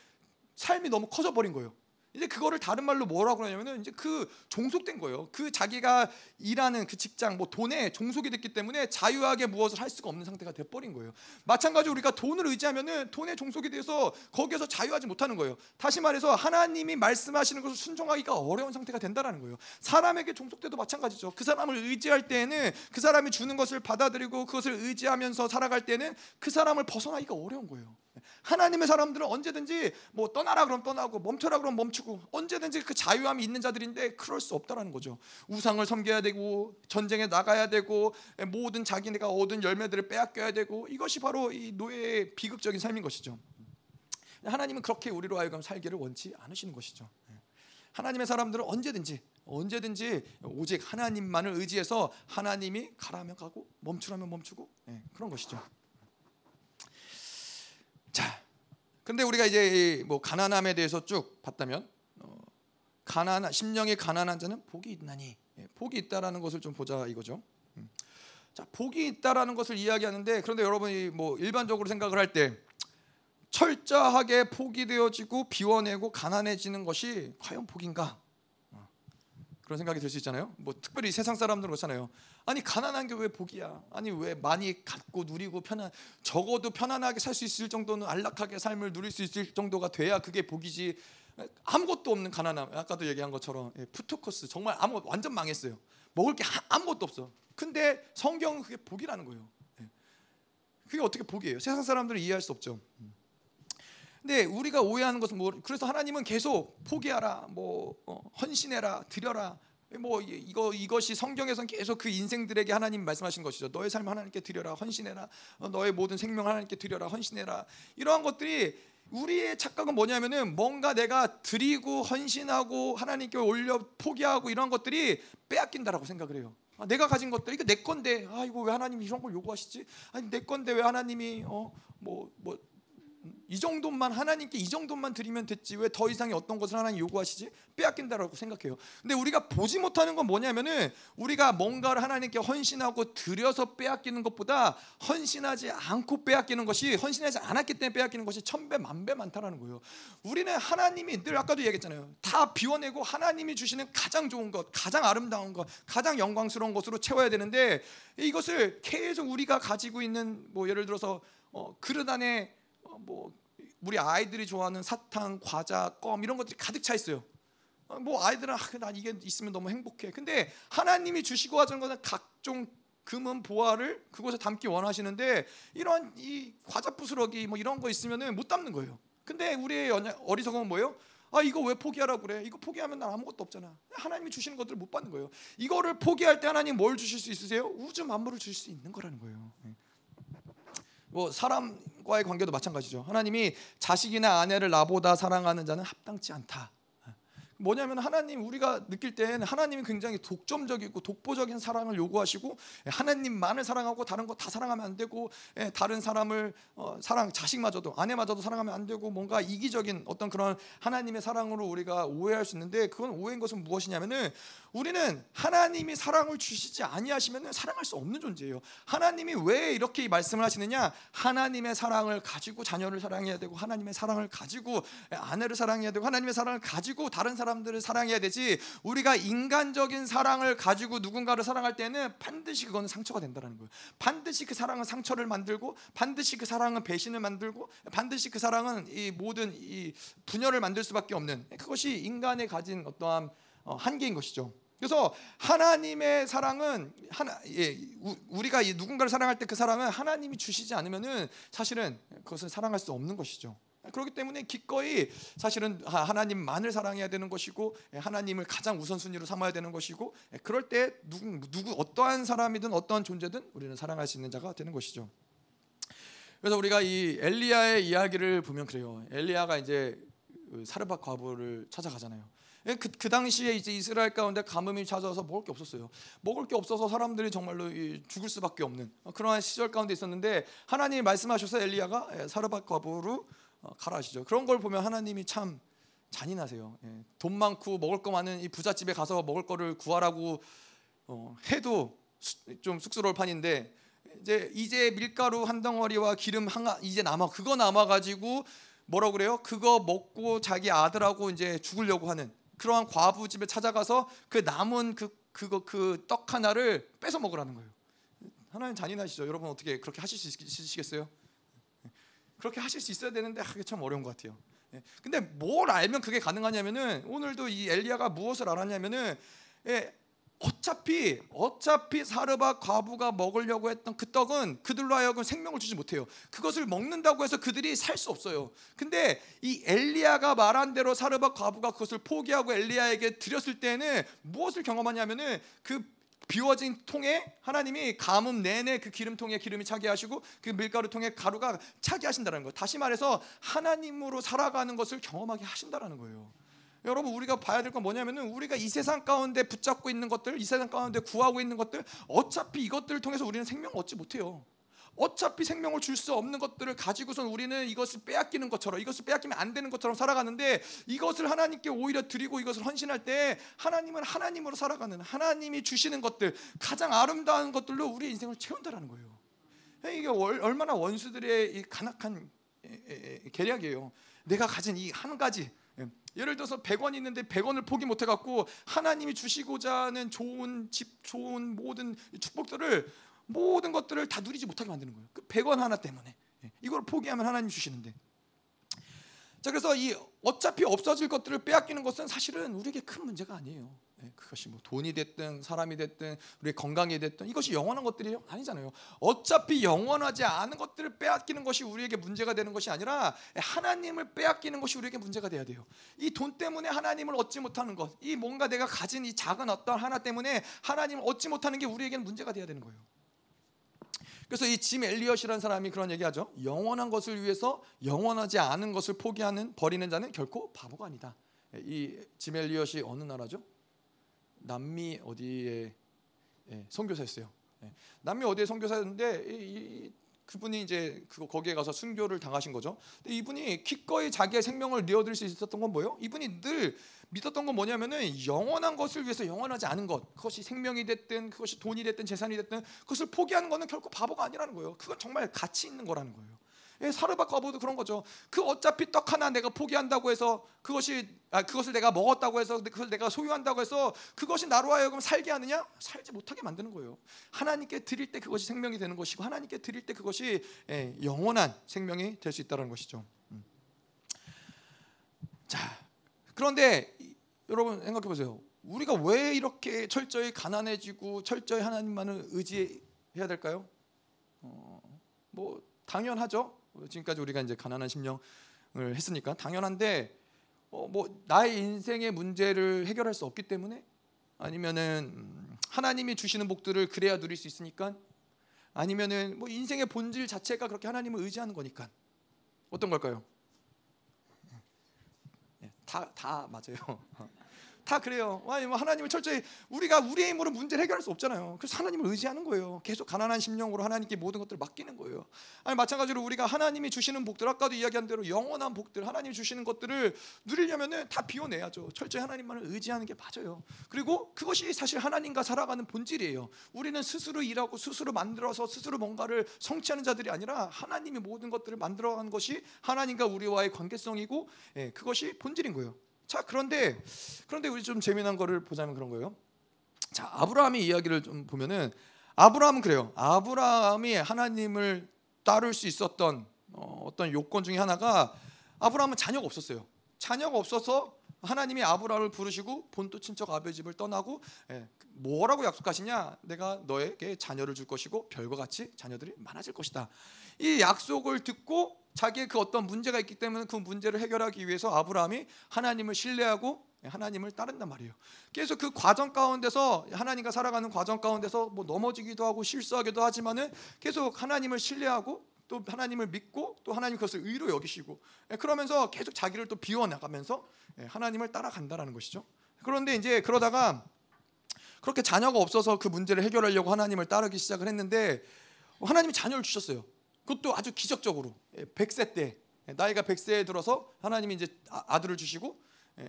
삶이 너무 커져 버린 거예요. 이제 그거를 다른 말로 뭐라고 그러냐면은 이제 그 종속된 거예요. 그 자기가 일하는 그 직장 뭐 돈에 종속이 됐기 때문에 자유하게 무엇을 할 수가 없는 상태가 돼 버린 거예요. 마찬가지 로 우리가 돈을 의지하면은 돈에 종속이 돼서 거기에서 자유하지 못하는 거예요. 다시 말해서 하나님이 말씀하시는 것을 순종하기가 어려운 상태가 된다라는 거예요. 사람에게 종속돼도 마찬가지죠. 그 사람을 의지할 때는 그 사람이 주는 것을 받아들이고 그것을 의지하면서 살아갈 때는 그 사람을 벗어나기가 어려운 거예요. 하나님의 사람들은 언제든지 뭐 떠나라 그럼 떠나고 멈춰라 그럼 멈추고 언제든지 그 자유함이 있는 자들인데 그럴 수 없다라는 거죠. 우상을 섬겨야 되고 전쟁에 나가야 되고 모든 자기네가 얻은 열매들을 빼앗겨야 되고 이것이 바로 이 노예의 비극적인 삶인 것이죠. 하나님은 그렇게 우리로 하여금 살기를 원치 않으시는 것이죠. 하나님의 사람들은 언제든지 언제든지 오직 하나님만을 의지해서 하나님이 가라면 가고 멈추라면 멈추고 네, 그런 것이죠. 자, 근데 우리가 이제 뭐 가난함에 대해서 쭉 봤다면 어, 가난 심령이 가난한 자는 복이 있나니 예, 복이 있다라는 것을 좀 보자 이거죠. 음. 자, 복이 있다라는 것을 이야기하는데 그런데 여러분이 뭐 일반적으로 생각을 할 때 철저하게 포기 되어지고 비워내고 가난해지는 것이 과연 복인가? 그런 생각이 들 수 있잖아요. 뭐 특별히 세상 사람들은 그렇잖아요. 아니 가난한 게 왜 복이야? 아니 왜 많이 갖고 누리고 편한 적어도 편안하게 살 수 있을 정도는 안락하게 삶을 누릴 수 있을 정도가 돼야 그게 복이지. 아무것도 없는 가난함. 아까도 얘기한 것처럼 예, 푸트코스 정말 아무 완전 망했어요. 먹을 게 아무것도 없어. 근데 성경은 그게 복이라는 거예요. 예. 그게 어떻게 복이에요? 세상 사람들은 이해할 수 없죠. 음. 근데 우리가 오해하는 것은 뭐 그래서 하나님은 계속 포기하라, 뭐 어, 헌신해라, 드려라. 뭐 이거 이것이 성경에선 계속 그 인생들에게 하나님 말씀하신 것이죠. 너의 삶 하나님께 드려라, 헌신해라. 어, 너의 모든 생명 하나님께 드려라, 헌신해라. 이러한 것들이 우리의 착각은 뭐냐면은 뭔가 내가 드리고 헌신하고 하나님께 올려 포기하고 이런 것들이 빼앗긴다라고 생각을 해요. 아, 내가 가진 것들 이거 내 건데 아 이거 왜 하나님이 이런 걸 요구하시지? 아니 내 건데 왜 하나님이 어뭐뭐 뭐, 이 정도만 하나님께 이 정도만 드리면 됐지 왜 더 이상의 어떤 것을 하나님 요구하시지 빼앗긴다라고 생각해요. 근데 우리가 보지 못하는 건 뭐냐면은 우리가 뭔가를 하나님께 헌신하고 드려서 빼앗기는 것보다 헌신하지 않고 빼앗기는 것이 헌신하지 않았기 때문에 빼앗기는 것이 천배 만배 많다라는 거예요. 우리는 하나님이 늘 아까도 얘기했잖아요. 다 비워내고 하나님이 주시는 가장 좋은 것, 가장 아름다운 것, 가장 영광스러운 것으로 채워야 되는데 이것을 계속 우리가 가지고 있는 뭐 예를 들어서 어, 그릇 안에 뭐 우리 아이들이 좋아하는 사탕, 과자, 껌 이런 것들이 가득 차 있어요. 어, 뭐 아이들은 아, 난 이게 있으면 너무 행복해. 근데 하나님이 주시고 하자는 것은 각종 금은 보화를 그곳에 담기 원하시는데 이런 이 과자 부스러기 뭐 이런 거 있으면은 못 담는 거예요. 근데 우리의 어리석음은 뭐예요? 아 이거 왜 포기하라고 그래? 이거 포기하면 난 아무것도 없잖아. 하나님이 주시는 것들을 못 받는 거예요. 이거를 포기할 때 하나님 뭘 주실 수 있으세요? 우주 만물을 주실 수 있는 거라는 거예요. 네. 뭐 사람과의 관계도 마찬가지죠. 하나님이 자식이나 아내를 나보다 사랑하는 자는 합당치 않다. 뭐냐면 하나님 우리가 느낄 때는 하나님이 굉장히 독점적이고 독보적인 사랑을 요구하시고 예, 하나님만을 사랑하고 다른 거 다 사랑하면 안 되고 예, 다른 사람을 어, 사랑 자식마저도 아내마저도 사랑하면 안 되고 뭔가 이기적인 어떤 그런 하나님의 사랑으로 우리가 오해할 수 있는데 그건 오해인 것은 무엇이냐면은 우리는 하나님이 사랑을 주시지 아니하시면 사랑할 수 없는 존재예요. 하나님이 왜 이렇게 말씀을 하시느냐? 하나님의 사랑을 가지고 자녀를 사랑해야 되고 하나님의 사랑을 가지고 아내를 사랑해야 되고 하나님의 사랑을 가지고 다른 사람들을 사랑해야 되지. 우리가 인간적인 사랑을 가지고 누군가를 사랑할 때는 반드시 그거는 상처가 된다는 거예요. 반드시 그 사랑은 상처를 만들고 반드시 그 사랑은 배신을 만들고 반드시 그 사랑은 이 모든 이 분열을 만들 수밖에 없는 그것이 인간의 가진 어떠한 어, 한계인 것이죠. 그래서 하나님의 사랑은 하나 예, 우리가 누군가를 사랑할 때 그 사랑은 하나님이 주시지 않으면은 사실은 그것을 사랑할 수 없는 것이죠. 그렇기 때문에 기꺼이 사실은 하나님만을 사랑해야 되는 것이고 예, 하나님을 가장 우선순위로 삼아야 되는 것이고 예, 그럴 때 누구 누구 어떠한 사람이든 어떠한 존재든 우리는 사랑할 수 있는 자가 되는 것이죠. 그래서 우리가 이 엘리야의 이야기를 보면 그래요. 엘리야가 이제 그 사르밧 과부를 찾아가잖아요. 예, 그, 그 당시에 이제 이스라엘 가운데 가뭄이 찾아와서 먹을 게 없었어요. 먹을 게 없어서 사람들이 정말로 죽을 수밖에 없는 그러한 시절 가운데 있었는데 하나님이 말씀하셔서 엘리야가 예, 사르밧 과부로 어, 가라 하시죠. 그런 걸 보면 하나님이 참 잔인하세요. 예, 돈 많고 먹을 거 많은 이 부잣집에 가서 먹을 거를 구하라고 어, 해도 좀 쑥스러울 판인데 이제 이제 밀가루 한 덩어리와 기름 한 이제 남아 그거 남아 가지고 뭐라 그래요? 그거 먹고 자기 아들하고 이제 죽으려고 하는 그러한 과부 집에 찾아가서 그 남은 그 그거 그 떡 하나를 뺏어 먹으라는 거예요. 하나님 잔인하시죠. 여러분 어떻게 그렇게 하실 수 있으시겠어요? 그렇게 하실 수 있어야 되는데 하기 참 어려운 것 같아요. 예. 근데 뭘 알면 그게 가능하냐면은 오늘도 이 엘리야가 무엇을 알았냐면은 예, 어차피 어차피 사르바 과부가 먹으려고 했던 그 떡은 그들로 하여금 생명을 주지 못해요. 그것을 먹는다고 해서 그들이 살 수 없어요. 근데 이 엘리야가 말한 대로 사르바 과부가 그것을 포기하고 엘리야에게 드렸을 때는 무엇을 경험하냐면은 그 비워진 통에 하나님이 가뭄 내내 그 기름통에 기름이 차게 하시고 그 밀가루 통에 가루가 차게 하신다는 거예요. 다시 말해서 하나님으로 살아가는 것을 경험하게 하신다라는 거예요. 여러분 우리가 봐야 될 건 뭐냐면은 우리가 이 세상 가운데 붙잡고 있는 것들, 이 세상 가운데 구하고 있는 것들 어차피 이것들을 통해서 우리는 생명을 얻지 못해요. 어차피 생명을 줄 수 없는 것들을 가지고선 우리는 이것을 빼앗기는 것처럼 이것을 빼앗기면 안 되는 것처럼 살아가는데 이것을 하나님께 오히려 드리고 이것을 헌신할 때 하나님은 하나님으로 살아가는 하나님이 주시는 것들 가장 아름다운 것들로 우리 인생을 채운다라는 거예요. 이게 얼마나 원수들의 이 간악한 계략이에요. 내가 가진 이 한 가지 예를 들어서 100원 있는데 100원을 포기 못해 갖고 하나님이 주시고자 하는 좋은 집, 좋은 모든 축복들을 모든 것들을 다 누리지 못하게 만드는 거예요. 그 100원 하나 때문에 예, 이걸 포기하면 하나님 주시는데. 자 그래서 이 어차피 없어질 것들을 빼앗기는 것은 사실은 우리에게 큰 문제가 아니에요. 예, 그것이 뭐 돈이 됐든 사람이 됐든 우리 건강이 됐든 이것이 영원한 것들이 아니잖아요. 어차피 영원하지 않은 것들을 빼앗기는 것이 우리에게 문제가 되는 것이 아니라 하나님을 빼앗기는 것이 우리에게 문제가 돼야 돼요. 이 돈 때문에 하나님을 얻지 못하는 것, 이 뭔가 내가 가진 이 작은 어떤 하나 때문에 하나님을 얻지 못하는 게 우리에게는 문제가 돼야 되는 거예요. 그래서 이 짐 엘리엇이라는 사람이 그런 얘기하죠. 영원한 것을 위해서 영원하지 않은 것을 포기하는 버리는 자는 결코 바보가 아니다. 이짐 엘리엇이 어느 나라죠? 남미 어디에 예, 선교사였어요. 예, 남미 어디에 선교사였는데 이, 이, 그분이 이제 그 거기에 가서 순교를 당하신 거죠. 근데 이분이 기꺼이 자기의 생명을 내어드릴 수 있었던 건 뭐예요? 이분이 늘 믿었던 건 뭐냐면은 영원한 것을 위해서 영원하지 않은 것, 그것이 생명이 됐든 그것이 돈이 됐든 재산이 됐든 그것을 포기하는 것은 결코 바보가 아니라는 거예요. 그건 정말 가치 있는 거라는 거예요. 예, 사르밧 과부도 그런 거죠. 그 어차피 떡 하나 내가 포기한다고 해서 그것이 아, 그것을 내가 먹었다고 해서 그것을 내가 소유한다고 해서 그것이 나로 하여금 살게 하느냐? 살지 못하게 만드는 거예요. 하나님께 드릴 때 그것이 생명이 되는 것이고 하나님께 드릴 때 그것이 예, 영원한 생명이 될 수 있다는 것이죠. 음. 자, 그런데 여러분 생각해 보세요. 우리가 왜 이렇게 철저히 가난해지고 철저히 하나님만을 의지해야 될까요? 어, 뭐 당연하죠. 지금까지 우리가 이제 가난한 심령을 했으니까 당연한데 어, 뭐 나의 인생의 문제를 해결할 수 없기 때문에 아니면은 하나님이 주시는 복들을 그래야 누릴 수 있으니까 아니면은 뭐 인생의 본질 자체가 그렇게 하나님을 의지하는 거니까 어떤 걸까요? 다다 예, 다 맞아요. 다 그래요. 뭐 하나님을 철저히 우리가 우리의 힘으로 문제를 해결할 수 없잖아요. 그래서 하나님을 의지하는 거예요. 계속 가난한 심령으로 하나님께 모든 것들을 맡기는 거예요. 아니 마찬가지로 우리가 하나님이 주시는 복들 아까도 이야기한 대로 영원한 복들 하나님 주시는 것들을 누리려면은 다 비워내야죠. 철저히 하나님만을 의지하는 게 맞아요. 그리고 그것이 사실 하나님과 살아가는 본질이에요. 우리는 스스로 일하고 스스로 만들어서 스스로 뭔가를 성취하는 자들이 아니라 하나님이 모든 것들을 만들어간 것이 하나님과 우리와의 관계성이고 예, 그것이 본질인 거예요. 자 그런데 그런데 우리 좀 재미난 거를 보자면 그런 거예요. 자 아브라함의 이야기를 좀 보면은 아브라함은 그래요. 아브라함이 하나님을 따를 수 있었던 어, 어떤 요건 중에 하나가 아브라함은 자녀가 없었어요. 자녀가 없어서 하나님이 아브라함을 부르시고 본토 친척 아버지 집을 떠나고 예, 뭐라고 약속하시냐? 내가 너에게 자녀를 줄 것이고 별과 같이 자녀들이 많아질 것이다. 이 약속을 듣고 자기의 그 어떤 문제가 있기 때문에 그 문제를 해결하기 위해서 아브라함이 하나님을 신뢰하고 하나님을 따른단 말이에요. 그래서 그 과정 가운데서 하나님과 살아가는 과정 가운데서 뭐 넘어지기도 하고 실수하기도 하지만은 계속 하나님을 신뢰하고 또 하나님을 믿고 또 하나님 그것을 의로 여기시고 예, 그러면서 계속 자기를 또 비워 나가면서 예, 하나님을 따라간다라는 것이죠. 그런데 이제 그러다가 그렇게 자녀가 없어서 그 문제를 해결하려고 하나님을 따르기 시작을 했는데 하나님이 자녀를 주셨어요. 그것도 아주 기적적으로 100세 예, 때 나이가 100세에 들어서 하나님이 이제 아, 아들을 주시고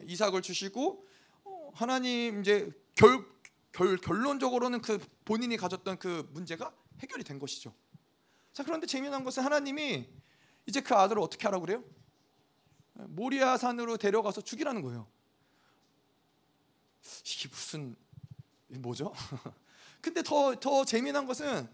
이삭을 주시고 어, 하나님 이제 결, 결 결론적으로는 그 본인이 가졌던 그 문제가 해결이 된 것이죠. 자 그런데 재미난 것은 하나님이 이제 그 아들을 어떻게 하라고 그래요? 모리아 산으로 데려가서 죽이라는 거예요. 이게 무슨 뭐죠? 근데 더 더 재미난 것은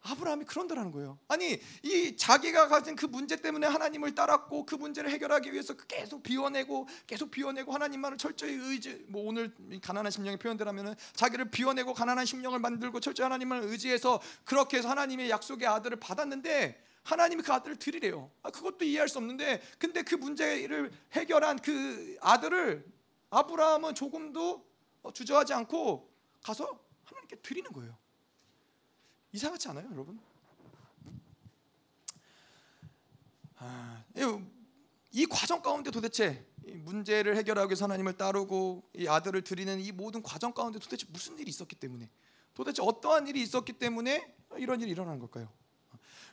아브라함이 그런다라는 거예요. 아니 이 자기가 가진 그 문제 때문에 하나님을 따랐고 그 문제를 해결하기 위해서 계속 비워내고 계속 비워내고 하나님만을 철저히 의지 뭐 오늘 가난한 심령의 표현대로하면은 자기를 비워내고 가난한 심령을 만들고 철저히 하나님을 의지해서 그렇게 해서 하나님의 약속의 아들을 받았는데 하나님이 그 아들을 드리래요. 아, 그것도 이해할 수 없는데 근데 그 문제를 해결한 그 아들을 아브라함은 조금도 주저하지 않고 가서 하나님께 드리는 거예요. 이상하지 않아요, 여러분? 아, 이 과정 가운데 도대체 문제를 해결하기 위해서 하나님을 따르고 이 아들을 드리는 이 모든 과정 가운데 도대체 무슨 일이 있었기 때문에 도대체 어떠한 일이 있었기 때문에 이런 일이 일어난 걸까요?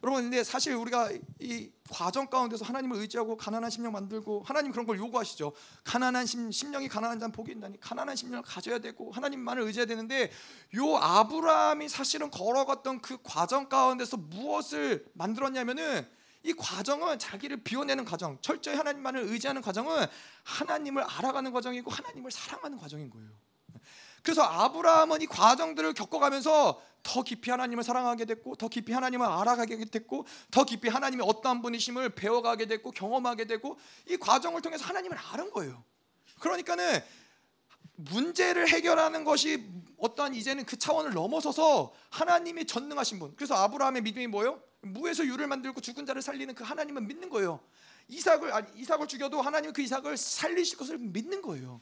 여러분 근데 사실 우리가 이 과정 가운데서 하나님을 의지하고 가난한 심령 만들고 하나님 그런 걸 요구하시죠. 가난한 심, 심령이 가난한 자는 복이 있다니 가난한 심령을 가져야 되고 하나님만을 의지해야 되는데 요 아브라함이 사실은 걸어갔던 그 과정 가운데서 무엇을 만들었냐면은 이 과정은 자기를 비워내는 과정, 철저히 하나님만을 의지하는 과정은 하나님을 알아가는 과정이고 하나님을 사랑하는 과정인 거예요. 그래서 아브라함은 이 과정들을 겪어가면서 더 깊이 하나님을 사랑하게 됐고 더 깊이 하나님을 알아가게 됐고 더 깊이 하나님이 어떠한 분이심을 배워가게 됐고 경험하게 되고 이 과정을 통해서 하나님을 아는 거예요. 그러니까는 문제를 해결하는 것이 어떠한 이제는 그 차원을 넘어서서 하나님이 전능하신 분. 그래서 아브라함의 믿음이 뭐예요? 무에서 유를 만들고 죽은 자를 살리는 그 하나님을 믿는 거예요. 이삭을 아니, 이삭을 죽여도 하나님 그 이삭을 살리실 것을 믿는 거예요.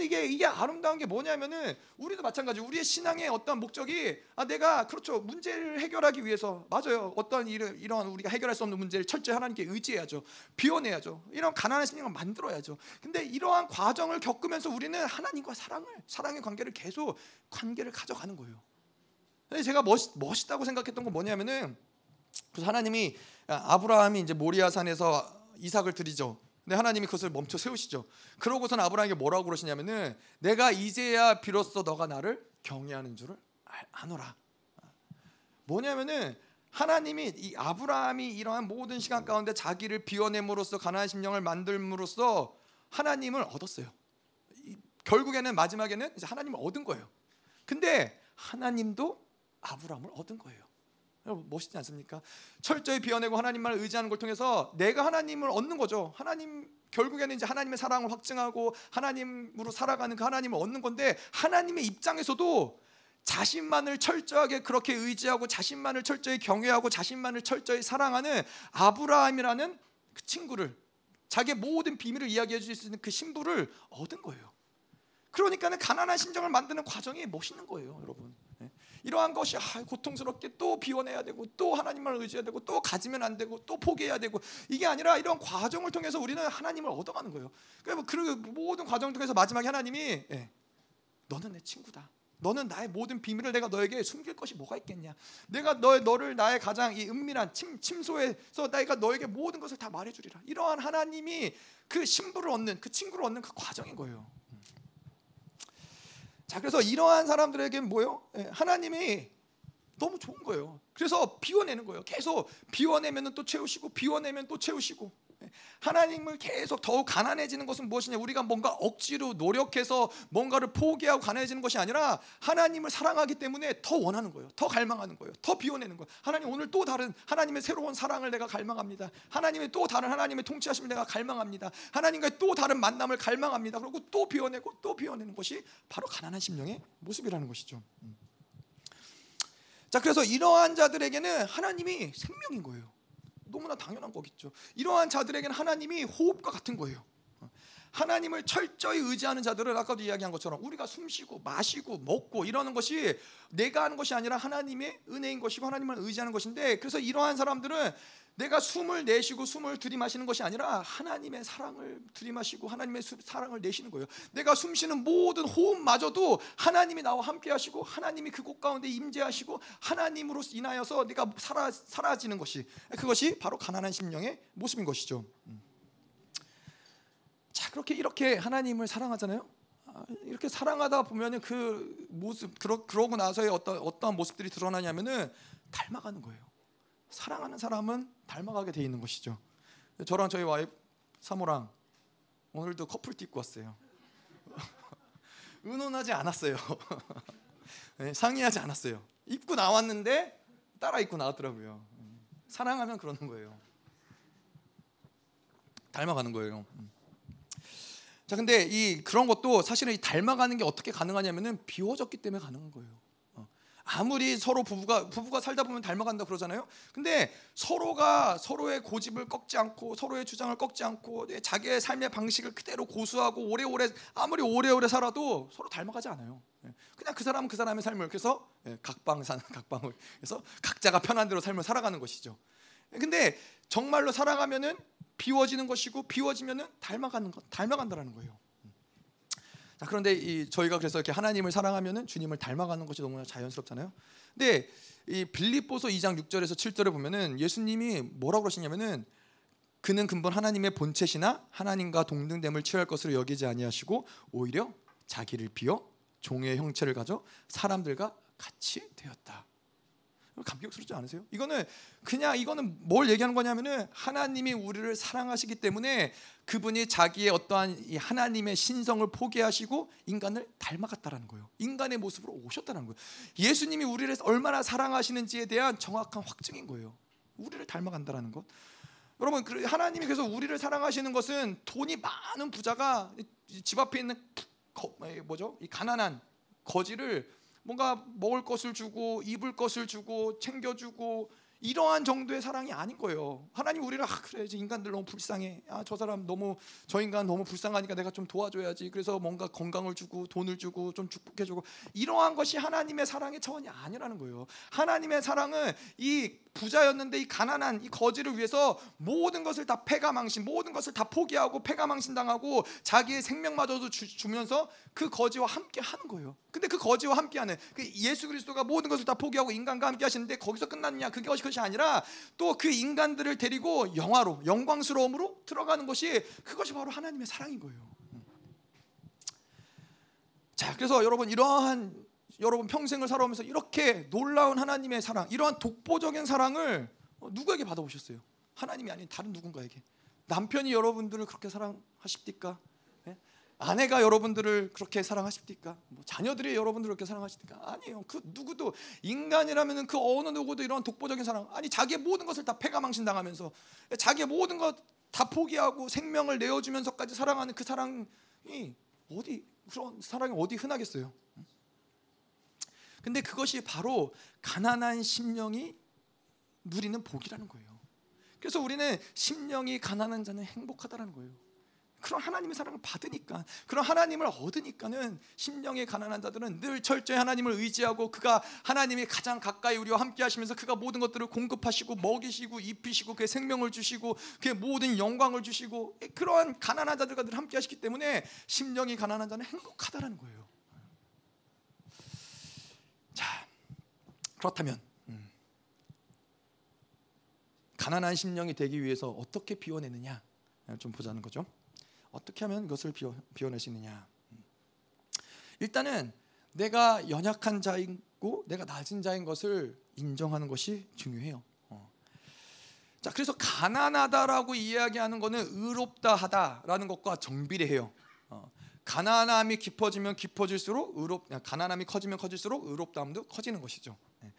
이게 이게 아름다운 게 뭐냐면은 우리도 마찬가지. 우리의 신앙의 어떤 목적이 아 내가 그렇죠 문제를 해결하기 위해서 맞아요. 어떤 일을 이런 우리가 해결할 수 없는 문제를 철저히 하나님께 의지해야죠. 비워내야죠. 이런 가난한 심령을 만들어야죠. 근데 이러한 과정을 겪으면서 우리는 하나님과 사랑을 사랑의 관계를 계속 관계를 가져가는 거예요. 근데 제가 멋, 멋있다고 생각했던 건 뭐냐면은 그래서 하나님이 아브라함이 이제 모리아 산에서 이삭을 드리죠. 근데 하나님이 그것을 멈춰 세우시죠. 그러고선 아브라함에게 뭐라고 그러시냐면은 내가 이제야 비로소 너가 나를 경외하는 줄을 아노라. 뭐냐면은 하나님이 이 아브라함이 이러한 모든 시간 가운데 자기를 비워냄으로써 가난한 심령을 만들므로써 하나님을 얻었어요. 결국에는 마지막에는 이제 하나님을 얻은 거예요. 근데 하나님도 아브라함을 얻은 거예요. 여러분 멋있지 않습니까? 철저히 비워내고 하나님만을 의지하는 걸 통해서 내가 하나님을 얻는 거죠. 하나님 결국에는 이제 하나님의 사랑을 확증하고 하나님으로 살아가는 그 하나님을 얻는 건데 하나님의 입장에서도 자신만을 철저하게 그렇게 의지하고 자신만을 철저히 경외하고 자신만을 철저히 사랑하는 아브라함이라는 그 친구를 자기의 모든 비밀을 이야기해 줄 수 있는 그 신부를 얻은 거예요. 그러니까는 가난한 심정을 만드는 과정이 멋있는 거예요, 여러분. 네. 이러한 것이 아, 고통스럽게 또 비워내야 되고 또 하나님을 의지해야 되고 또 가지면 안 되고 또 포기해야 되고 이게 아니라 이런 과정을 통해서 우리는 하나님을 얻어가는 거예요. 그러니까 그 모든 과정 통해서 마지막에 하나님이 예, 너는 내 친구다. 너는 나의 모든 비밀을 내가 너에게 숨길 것이 뭐가 있겠냐? 내가 너 너를 나의 가장 이 은밀한 침 침소에서 내가 너에게 모든 것을 다 말해주리라. 이러한 하나님이 그 신부를 얻는 그 친구를 얻는 그 과정인 거예요. 자, 그래서 이러한 사람들에게 뭐요? 예, 하나님이 너무 좋은 거예요. 그래서 비워내는 거예요. 계속 비워내면 또 채우시고 비워내면 또 채우시고 하나님을 계속 더욱 가난해지는 것은 무엇이냐? 우리가 뭔가 억지로 노력해서 뭔가를 포기하고 가난해지는 것이 아니라 하나님을 사랑하기 때문에 더 원하는 거예요. 더 갈망하는 거예요. 더 비워내는 거예요. 하나님 오늘 또 다른 하나님의 새로운 사랑을 내가 갈망합니다. 하나님의 또 다른 하나님의 통치하심을 내가 갈망합니다. 하나님과의 또 다른 만남을 갈망합니다. 그리고 또 비워내고 또 비워내는 것이 바로 가난한 심령의 모습이라는 것이죠. 음. 자, 그래서 이러한 자들에게는 하나님이 생명인 거예요. 너무나 당연한 거겠죠. 이러한 자들에게는 하나님이 호흡과 같은 거예요. 하나님을 철저히 의지하는 자들은 아까도 이야기한 것처럼 우리가 숨쉬고 마시고 먹고 이러는 것이 내가 하는 것이 아니라 하나님의 은혜인 것이고 하나님을 의지하는 것인데 그래서 이러한 사람들은 내가 숨을 내쉬고 숨을 들이마시는 것이 아니라 하나님의 사랑을 들이마시고 하나님의 사랑을 내쉬는 거예요. 내가 숨쉬는 모든 호흡마저도 하나님이 나와 함께 하시고 하나님이 그곳 가운데 임재하시고 하나님으로 인하여서 내가 사라, 사라지는 것이 그것이 바로 가난한 심령의 모습인 것이죠. 음. 자, 그렇게 이렇게 하나님을 사랑하잖아요. 아, 이렇게 사랑하다 보면은 그 모습 그러, 그러고 나서의 어떤 어떤 모습들이 드러나냐면은 닮아가는 거예요. 사랑하는 사람은 닮아가게 돼 있는 것이죠. 저랑 저희 와이프 사모랑 오늘도 커플티 입고 왔어요. 의논하지 않았어요. 네, 상의하지 않았어요. 입고 나왔는데 따라 입고 나왔더라고요. 사랑하면 그러는 거예요. 닮아가는 거예요. 자, 근데 이 그런 것도 사실은 이 닮아가는 게 어떻게 가능하냐면은 비워졌기 때문에 가능한 거예요. 아무리 서로 부부가 부부가 살다 보면 닮아간다 그러잖아요. 근데 서로가 서로의 고집을 꺾지 않고 서로의 주장을 꺾지 않고 자기의 삶의 방식을 그대로 고수하고 오래오래 아무리 오래오래 살아도 서로 닮아가지 않아요. 예. 그냥 그 사람은 그 사람의 삶을 그래서 예, 각방 사는 각방을 그래서 각자가 편한 대로 삶을 살아가는 것이죠. 근데 정말로 살아가면은 비워지는 것이고 비워지면은 닮아가는 것 닮아간다라는 거예요. 자, 그런데 이 저희가 그래서 이렇게 하나님을 사랑하면은 주님을 닮아가는 것이 너무나 자연스럽잖아요. 근데 이 빌립보서 2장 6절에서 7절에 보면은 예수님이 뭐라고 그러시냐면은 그는 근본 하나님의 본체시나 하나님과 동등됨을 취할 것으로 여기지 아니하시고 오히려 자기를 비워 종의 형체를 가져 사람들과 같이 되었다. 감격스럽지 않으세요? 이거는 그냥 이거는 뭘 얘기하는 거냐면은 하나님이 우리를 사랑하시기 때문에 그분이 자기의 어떠한 이 하나님의 신성을 포기하시고 인간을 닮아갔다라는 거예요. 인간의 모습으로 오셨다는 거예요. 예수님이 우리를 얼마나 사랑하시는지에 대한 정확한 확증인 거예요. 우리를 닮아간다라는 것. 여러분 하나님이 그래서 우리를 사랑하시는 것은 돈이 많은 부자가 집 앞에 있는 뭐죠? 이 가난한 거지를 뭔가 먹을 것을 주고 입을 것을 주고 챙겨주고 이러한 정도의 사랑이 아닌 거예요. 하나님 우리를 아 그래 인간들 너무 불쌍해. 아 저 사람 너무 저 인간 너무 불쌍하니까 내가 좀 도와줘야지. 그래서 뭔가 건강을 주고 돈을 주고 좀 축복해 주고 이러한 것이 하나님의 사랑의 차원이 아니라는 거예요. 하나님의 사랑은 이 부자였는데 이 가난한 이 거지를 위해서 모든 것을 다 패가망신, 모든 것을 다 포기하고 패가망신 당하고 자기의 생명마저도 주, 면서그 거지와 함께 하는 거예요. 근데 그 거지와 함께하는 그 예수 그리스도가 모든 것을 다 포기하고 인간과 함께 하시는데 거기서 끝났냐? 그게 것이 아니라 또 그 인간들을 데리고 영화로 영광스러움으로 들어가는 것이 그것이 바로 하나님의 사랑인 거예요. 자, 그래서 여러분 이러한 여러분 평생을 살아오면서 이렇게 놀라운 하나님의 사랑, 이러한 독보적인 사랑을 누구에게 받아보셨어요? 하나님이 아닌 다른 누군가에게. 남편이 여러분들을 그렇게 사랑하십니까? 네? 아내가 여러분들을 그렇게 사랑하십니까? 뭐 자녀들이 여러분들을 그렇게 사랑하십니까? 아니에요. 그 누구도 인간이라면 그 어느 누구도 이런 독보적인 사랑 아니 자기의 모든 것을 다 패가망신 당하면서 자기의 모든 것 다 포기하고 생명을 내어주면서까지 사랑하는 그 사랑이 어디 그런 사랑이 어디 흔하겠어요? 근데 그것이 바로 가난한 심령이 누리는 복이라는 거예요. 그래서 우리는 심령이 가난한 자는 행복하다라는 거예요. 그런 하나님의 사랑을 받으니까 그런 하나님을 얻으니까는 심령이 가난한 자들은 늘 철저히 하나님을 의지하고 그가 하나님이 가장 가까이 우리와 함께 하시면서 그가 모든 것들을 공급하시고 먹이시고 입히시고 그의 생명을 주시고 그의 모든 영광을 주시고 그러한 가난한 자들과 늘 함께 하시기 때문에 심령이 가난한 자는 행복하다라는 거예요. 자 그렇다면 가난한 심령이 되기 위해서 어떻게 비워내느냐 좀 보자는 거죠. 어떻게 하면 이것을 비워, 비워낼 수 있느냐. 일단은 내가 연약한 자이고 내가 낮은 자인 것을 인정하는 것이 중요해요. 어. 자, 그래서 가난하다라고 이야기하는 것은 의롭다 하다라는 것과 정비례해요. 어. 가난함이 깊어지면 깊어질수록 의롭 가난함이 커지면 커질수록 의롭다함도 커지는 것이죠. 네.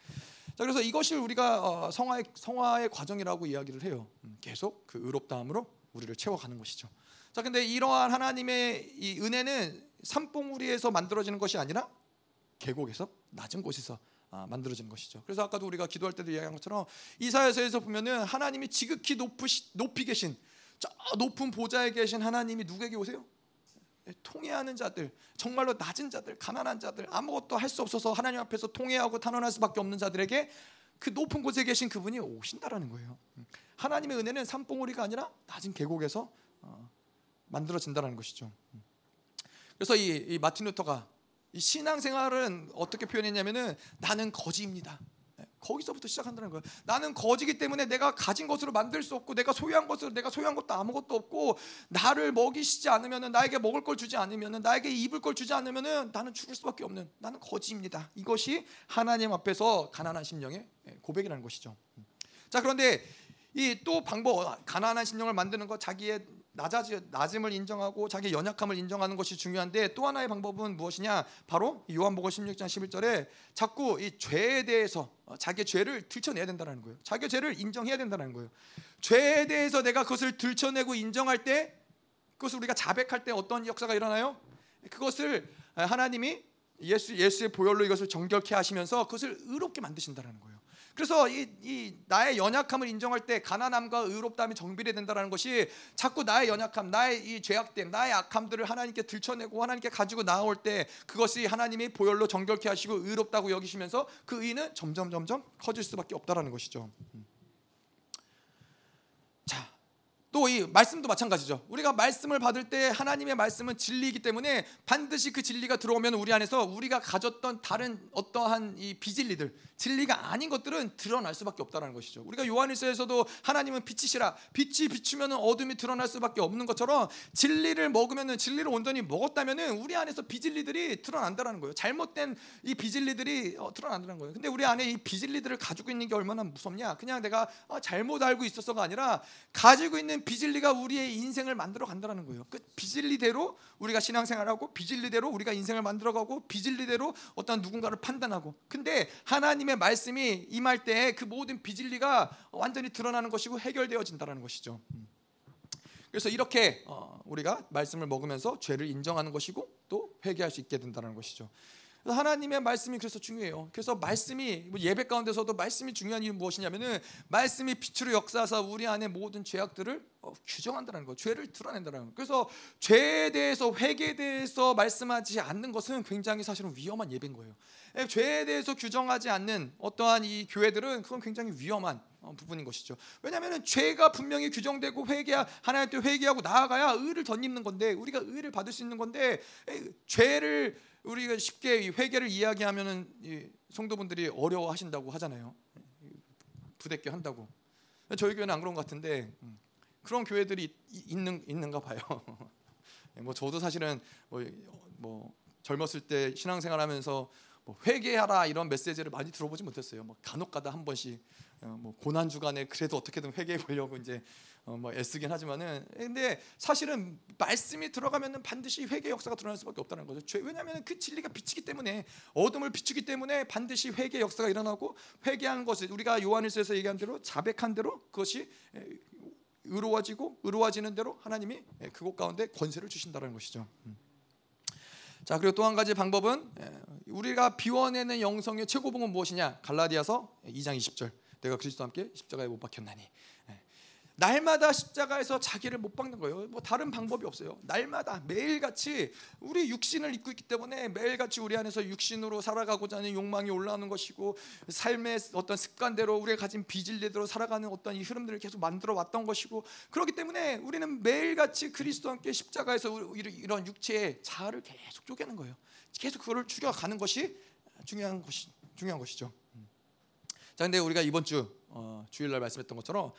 자 그래서 이것을 우리가 어, 성화의 성화의 과정이라고 이야기를 해요. 음, 계속 그 의롭다함으로 우리를 채워가는 것이죠. 자 근데 이러한 하나님의 이 은혜는 산봉우리에서 만들어지는 것이 아니라 계곡에서 낮은 곳에서 아, 만들어지는 것이죠. 그래서 아까도 우리가 기도할 때도 이야기한 것처럼 이사야서에서 보면은 하나님이 지극히 높으시, 높이 계신 저 높은 보좌에 계신 하나님이 누구에게 오세요? 예, 통해하는 자들, 정말로 낮은 자들, 가난한 자들, 아무것도 할 수 없어서 하나님 앞에서 통해하고 탄원할 수밖에 없는 자들에게 그 높은 곳에 계신 그분이 오신다라는 거예요. 하나님의 은혜는 산봉우리가 아니라 낮은 계곡에서 어, 만들어진다는 것이죠. 그래서 이, 이 마틴 루터가 이 신앙생활은 어떻게 표현했냐면은 나는 거지입니다. 거기서부터 시작한다는 거예요. 나는 거지기 때문에 내가 가진 것으로 만들 수 없고 내가 소유한 것으로 내가 소유한 것도 아무것도 없고 나를 먹이시지 않으면은 나에게 먹을 걸 주지 않으면은 나에게 입을 걸 주지 않으면은 나는 죽을 수밖에 없는 나는 거지입니다. 이것이 하나님 앞에서 가난한 심령의 고백이라는 것이죠. 자 그런데 이 또 방법 가난한 심령을 만드는 것 자기의 낮아지, 낮음을 인정하고 자기 연약함을 인정하는 것이 중요한데 또 하나의 방법은 무엇이냐? 바로 요한복음 16장 11절에 자꾸 이 죄에 대해서 어, 자기 죄를 들춰내야 된다는 거예요. 자기 죄를 인정해야 된다는 거예요. 죄에 대해서 내가 그것을 들춰내고 인정할 때 그것을 우리가 자백할 때 어떤 역사가 일어나요? 그것을 하나님이 예수 예수의 보혈로 이것을 정결케 하시면서 그것을 의롭게 만드신다는 거예요. 그래서 이, 이, 나의 연약함을 인정할 때 가난함과 의롭다함이 정비례 된다는 것이 자꾸 나의 연약함, 나의 이 죄악됨, 나의 악함들을 하나님께 들춰내고 하나님께 가지고 나올 때 그것이 하나님이 보혈로 정결케 하시고 의롭다고 여기시면서 그 의는 점점 점점 커질 수밖에 없다라는 것이죠. 음. 또 이 말씀도 마찬가지죠. 우리가 말씀을 받을 때 하나님의 말씀은 진리이기 때문에 반드시 그 진리가 들어오면 우리 안에서 우리가 가졌던 다른 어떠한 이 비진리들, 진리가 아닌 것들은 드러날 수밖에 없다는 것이죠. 우리가 요한일서에서도 하나님은 빛이시라 빛이 비추면 어둠이 드러날 수밖에 없는 것처럼 진리를 먹으면 진리를 온전히 먹었다면 우리 안에서 비진리들이 드러난다는 거예요. 잘못된 이 비진리들이 어, 드러난다는 거예요. 근데 우리 안에 이 비진리들을 가지고 있는 게 얼마나 무섭냐? 그냥 내가 어, 잘못 알고 있었어가 아니라 가지고 있는 비진리가 우리의 인생을 만들어 간다는 거예요. 그 비진리대로 우리가 신앙생활하고 비진리대로 우리가 인생을 만들어가고 비진리대로 어떤 누군가를 판단하고. 근데 하나님의 말씀이 임할 때 그 모든 비진리가 완전히 드러나는 것이고 해결되어진다는 것이죠. 음. 그래서 이렇게 어, 우리가 말씀을 먹으면서 죄를 인정하는 것이고 또 회개할 수 있게 된다는 것이죠. 하나님의 말씀이 그래서 중요해요. 그래서 말씀이 뭐 예배 가운데서도 말씀이 중요한 이유는 무엇이냐면은 말씀이 빛으로 역사하사 우리 안에 모든 죄악들을 어, 규정한다는 거, 죄를 드러낸다는 거. 그래서 죄에 대해서 회개에 대해서 말씀하지 않는 것은 굉장히 사실은 위험한 예배인 거예요. 예, 죄에 대해서 규정하지 않는 어떠한 이 교회들은 그건 굉장히 위험한 어, 부분인 것이죠. 왜냐하면 죄가 분명히 규정되고 회개 하나님 께 회개하고 나아가야 의를 덧입는 건데 우리가 의를 받을 수 있는 건데 죄를 우리가 쉽게 회개를 이야기하면은 성도분들이 어려워하신다고 하잖아요. 부대껴 한다고. 저희 교회는 안 그런 것 같은데 음, 그런 교회들이 있는 있는가 봐요. 뭐 저도 사실은 뭐, 뭐 젊었을 때 신앙생활하면서 뭐 회개하라 이런 메시지를 많이 들어보지 못했어요. 뭐 간혹가다 한 번씩 어, 뭐 고난 주간에 그래도 어떻게든 회개해 보려고 이제 어, 뭐 애쓰긴 하지만은 근데 사실은 말씀이 들어가면은 반드시 회개 역사가 드러날 수밖에 없다는 거죠. 왜냐하면 그 진리가 비치기 때문에 어둠을 비추기 때문에 반드시 회개 역사가 일어나고 회개하는 것을 우리가 요한일서에서 얘기한 대로 자백한 대로 그것이 의로워지고 의로워지는 대로 하나님이 그곳 가운데 권세를 주신다는 것이죠. 음. 자 그리고 또 한 가지 방법은 우리가 비워내는 영성의 최고봉은 무엇이냐? 갈라디아서 2장 20절. 내가 그리스도와 함께 십자가에 못 박혔나니 날마다 십자가에서 자기를 못 박는 거예요. 뭐 다른 방법이 없어요. 날마다 매일같이 우리 육신을 입고 있기 때문에 매일같이 우리 안에서 육신으로 살아가고자 하는 욕망이 올라오는 것이고 삶의 어떤 습관대로 우리가 가진 비질대로 살아가는 어떤 이 흐름들을 계속 만들어 왔던 것이고 그렇기 때문에 우리는 매일같이 그리스도와 함께 십자가에서 이런 육체의 자아를 계속 쪼개는 거예요. 계속 그거를 죽여가는 것이 중요한 것이 중요한 것이죠. 자, 근데 우리가 이번 주 어, 주일날 말씀했던 것처럼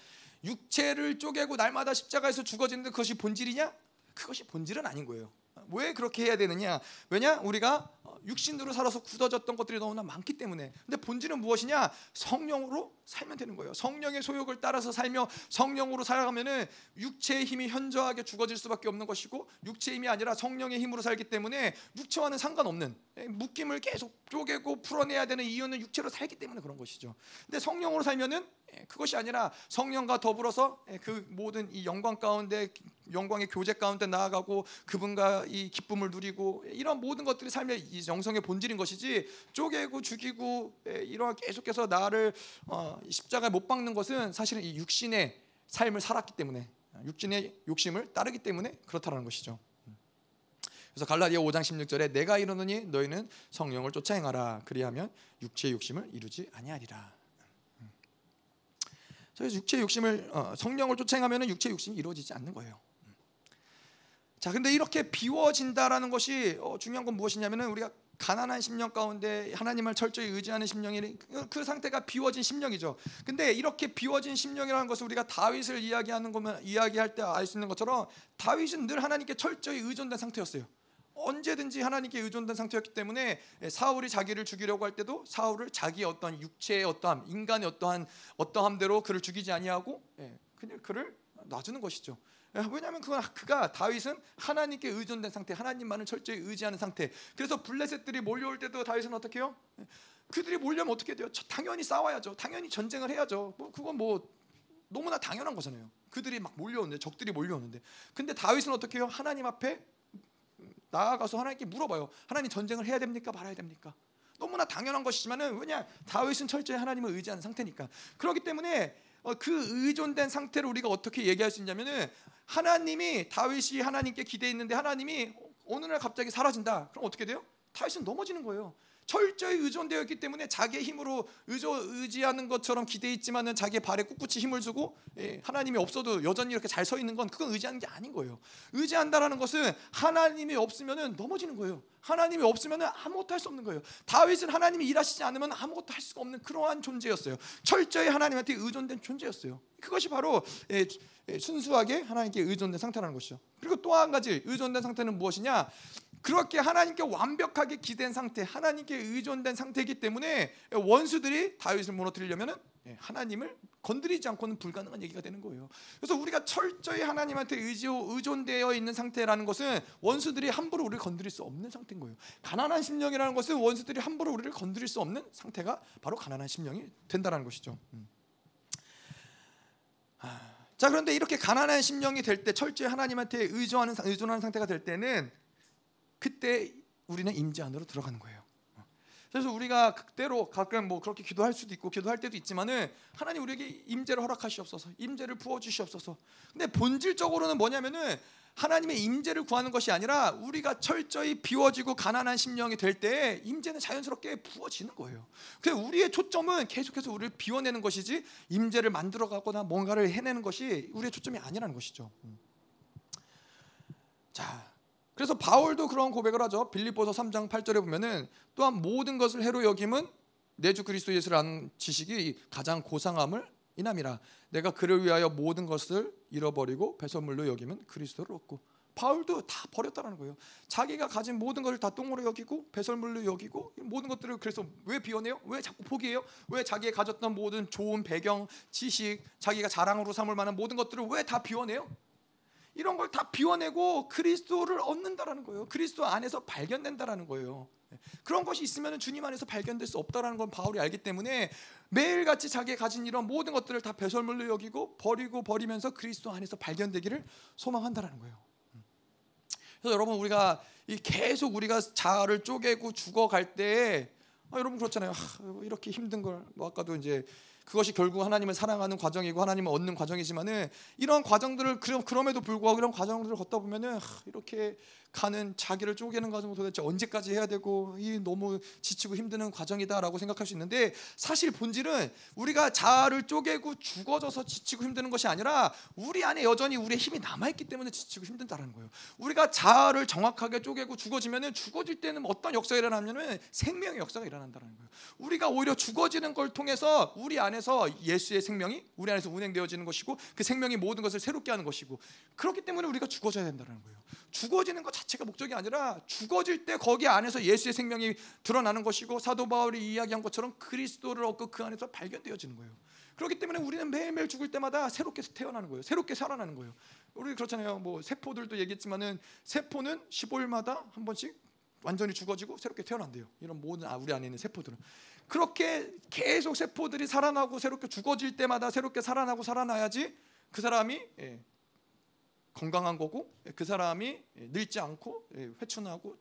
육체를 쪼개고 날마다 십자가에서 죽어지는데 그것이 본질이냐? 그것이 본질은 아닌 거예요. 왜 그렇게 해야 되느냐? 왜냐? 우리가 육신으로 살아서 굳어졌던 것들이 너무나 많기 때문에. 근데 본질은 무엇이냐? 성령으로 살면 되는 거예요. 성령의 소욕을 따라서 살며 성령으로 살아가면은 육체의 힘이 현저하게 죽어질 수밖에 없는 것이고 육체의 힘이 아니라 성령의 힘으로 살기 때문에 육체와는 상관없는 예, 묶임을 계속 쪼개고 풀어내야 되는 이유는 육체로 살기 때문에 그런 것이죠. 근데 성령으로 살면은 예, 그것이 아니라 성령과 더불어서 예, 그 모든 이 영광 가운데 영광의 교제 가운데 나아가고 그분과 이 기쁨을 누리고 이런 모든 것들이 삶의 이 영성의 본질인 것이지 쪼개고 죽이고 이런 계속해서 나를 어, 십자가에 못 박는 것은 사실은 이 육신의 삶을 살았기 때문에 육신의 욕심을 따르기 때문에 그렇다는 것이죠. 그래서 갈라디아 5장 16절에 내가 이르노니 너희는 성령을 쫓아 행하라 그리하면 육체의 욕심을 이루지 아니하리라. 그래서 육체의 욕심을 어, 성령을 쫓아 행하면 육체의 욕심이 이루어지지 않는 거예요. 자, 근데 이렇게 비워진다라는 것이 어, 중요한 건 무엇이냐면은 우리가 가난한 심령 가운데 하나님을 철저히 의지하는 심령이 그 상태가 비워진 심령이죠. 근데 이렇게 비워진 심령이라는 것을 우리가 다윗을 이야기하는 거면 이야기할 때 알 수 있는 것처럼 다윗은 늘 하나님께 철저히 의존된 상태였어요. 언제든지 하나님께 의존된 상태였기 때문에 사울이 자기를 죽이려고 할 때도 사울을 자기 어떤 육체의 어떠함, 인간의 어떠한 어떠함대로 그를 죽이지 아니하고 예, 그냥 그를 놔주는 것이죠. 예, 왜냐하면 그가, 그가 다윗은 하나님께 의존된 상태, 하나님만을 철저히 의지하는 상태. 그래서 블레셋들이 몰려올 때도 다윗은 어떻게 해요? 예, 그들이 몰려면 어떻게 돼요? 당연히 싸워야죠. 당연히 전쟁을 해야죠. 뭐 그건 뭐 너무나 당연한 거잖아요. 그들이 막 몰려오는데 적들이 몰려오는데. 근데 다윗은 어떻게 해요? 하나님 앞에 나아가서 하나님께 물어봐요. 하나님 전쟁을 해야 됩니까? 말아야 됩니까? 너무나 당연한 것이지만은 왜냐 다윗은 철저히 하나님을 의지하는 상태니까. 그렇기 때문에 어, 그 의존된 상태를 우리가 어떻게 얘기할 수 있냐면은 하나님이 다윗이 하나님께 기대했는데 하나님이 어느 날 갑자기 사라진다. 그럼 어떻게 돼요? 다윗은 넘어지는 거예요. 철저히 의존되어 있기 때문에 자기의 힘으로 의조, 의지하는 것처럼 기대했지만은 자기의 발에 꿋꿋이 힘을 주고 예, 하나님이 없어도 여전히 이렇게 잘 서 있는 건 그건 의지하는 게 아닌 거예요. 의지한다라는 것은 하나님이 없으면은 넘어지는 거예요. 하나님이 없으면은 아무것도 할 수 없는 거예요. 다윗은 하나님이 일하시지 않으면 아무것도 할 수가 없는 그러한 존재였어요. 철저히 하나님한테 의존된 존재였어요. 그것이 바로 예, 예, 순수하게 하나님께 의존된 상태라는 것이죠. 그리고 또 한 가지 의존된 상태는 무엇이냐? 그렇게 하나님께 완벽하게 기댄 상태, 하나님께 의존된 상태이기 때문에 원수들이 다윗을 무너뜨리려면은 예, 하나님을 건드리지 않고는 불가능한 얘기가 되는 거예요. 그래서 우리가 철저히 하나님한테 의지, 의존되어 있는 상태라는 것은 원수들이 함부로 우리를 건드릴 수 없는 상태인 거예요. 가난한 심령이라는 것은 원수들이 함부로 우리를 건드릴 수 없는 상태가 바로 가난한 심령이 된다는 것이죠. 음. 아, 자 그런데 이렇게 가난한 심령이 될 때 철저히 하나님한테 의존하는 의존하는 상태가 될 때는 그때 우리는 임재 안으로 들어가는 거예요. 그래서 우리가 그대로 가끔 뭐 그렇게 기도할 수도 있고 기도할 때도 있지만은 하나님 우리에게 임재를 허락하시옵소서, 임재를 부어 주시옵소서. 근데 본질적으로는 뭐냐면은 하나님의 임재를 구하는 것이 아니라 우리가 철저히 비워지고 가난한 심령이 될때 임재는 자연스럽게 부어지는 거예요. 그 우리의 초점은 계속해서 우리를 비워내는 것이지 임재를 만들어가거나 뭔가를 해내는 것이 우리의 초점이 아니라는 것이죠. 음. 자, 그래서 바울도 그런 고백을 하죠. 빌립보서 3장 8절에 보면은 또한 모든 것을 해로 여김은 내 주 그리스도 예수를 아는 지식이 가장 고상함을 이남이라. 내가 그를 위하여 모든 것을 잃어버리고 배설물로 여기면 그리스도를 얻고. 바울도 다 버렸다는 거예요. 자기가 가진 모든 것을 다 똥으로 여기고 배설물로 여기고 모든 것들을 그래서 왜 비워내요? 왜 자꾸 포기해요? 왜 자기가 가졌던 모든 좋은 배경, 지식, 자기가 자랑으로 삼을 만한 모든 것들을 왜 다 비워내요? 이런 걸 다 비워내고 그리스도를 얻는다라는 거예요. 그리스도 안에서 발견된다라는 거예요. 그런 것이 있으면 주님 안에서 발견될 수 없다라는 건 바울이 알기 때문에 매일같이 자기가 가진 이런 모든 것들을 다 배설물로 여기고 버리고 버리면서 그리스도 안에서 발견되기를 소망한다라는 거예요. 그래서 여러분 우리가 계속 우리가 자아를 쪼개고 죽어갈 때 아, 여러분 그렇잖아요. 아, 이렇게 힘든 걸 뭐 아까도 이제 그것이 결국 하나님을 사랑하는 과정이고 하나님을 얻는 과정이지만은 이런 과정들을 그럼에도 불구하고 이런 과정들을 걷다 보면은 이렇게 가는 자기를 쪼개는 과정을 도대체 언제까지 해야 되고 이 너무 지치고 힘드는 과정이다라고 생각할 수 있는데 사실 본질은 우리가 자아를 쪼개고 죽어져서 지치고 힘드는 것이 아니라 우리 안에 여전히 우리의 힘이 남아 있기 때문에 지치고 힘든다는 거예요. 우리가 자아를 정확하게 쪼개고 죽어지면은 죽어질 때는 어떤 역사가 일어나냐면 생명의 역사가 일어난다는 거예요. 우리가 오히려 죽어지는 걸 통해서 우리 안에서 예수의 생명이 우리 안에서 운행되어지는 것이고 그 생명이 모든 것을 새롭게 하는 것이고 그렇기 때문에 우리가 죽어져야 된다는 거예요. 죽어지는 것 자체 가 목적이 아니라 죽어질 때 거기 안에서 예수의 생명이 드러나는 것이고 사도 바울이 이야기한 것처럼 그리스도를 얻고 그 안에서 발견되어지는 거예요. 그렇기 때문에 우리는 매일매일 죽을 때마다 새롭게 태어나는 거예요. 새롭게 살아나는 거예요. 우리 그렇잖아요. 뭐 세포들도 얘기했지만은 세포는 15일마다 한 번씩 완전히 죽어지고 새롭게 태어난대요. 이런 모든 아, 우리 안에 있는 세포들은 그렇게 계속 세포들이 살아나고 새롭게 죽어질 때마다 새롭게 살아나고 살아나야지 그 사람이 예, 건강한 거고 그 사람이 늙지 않고 회춘하고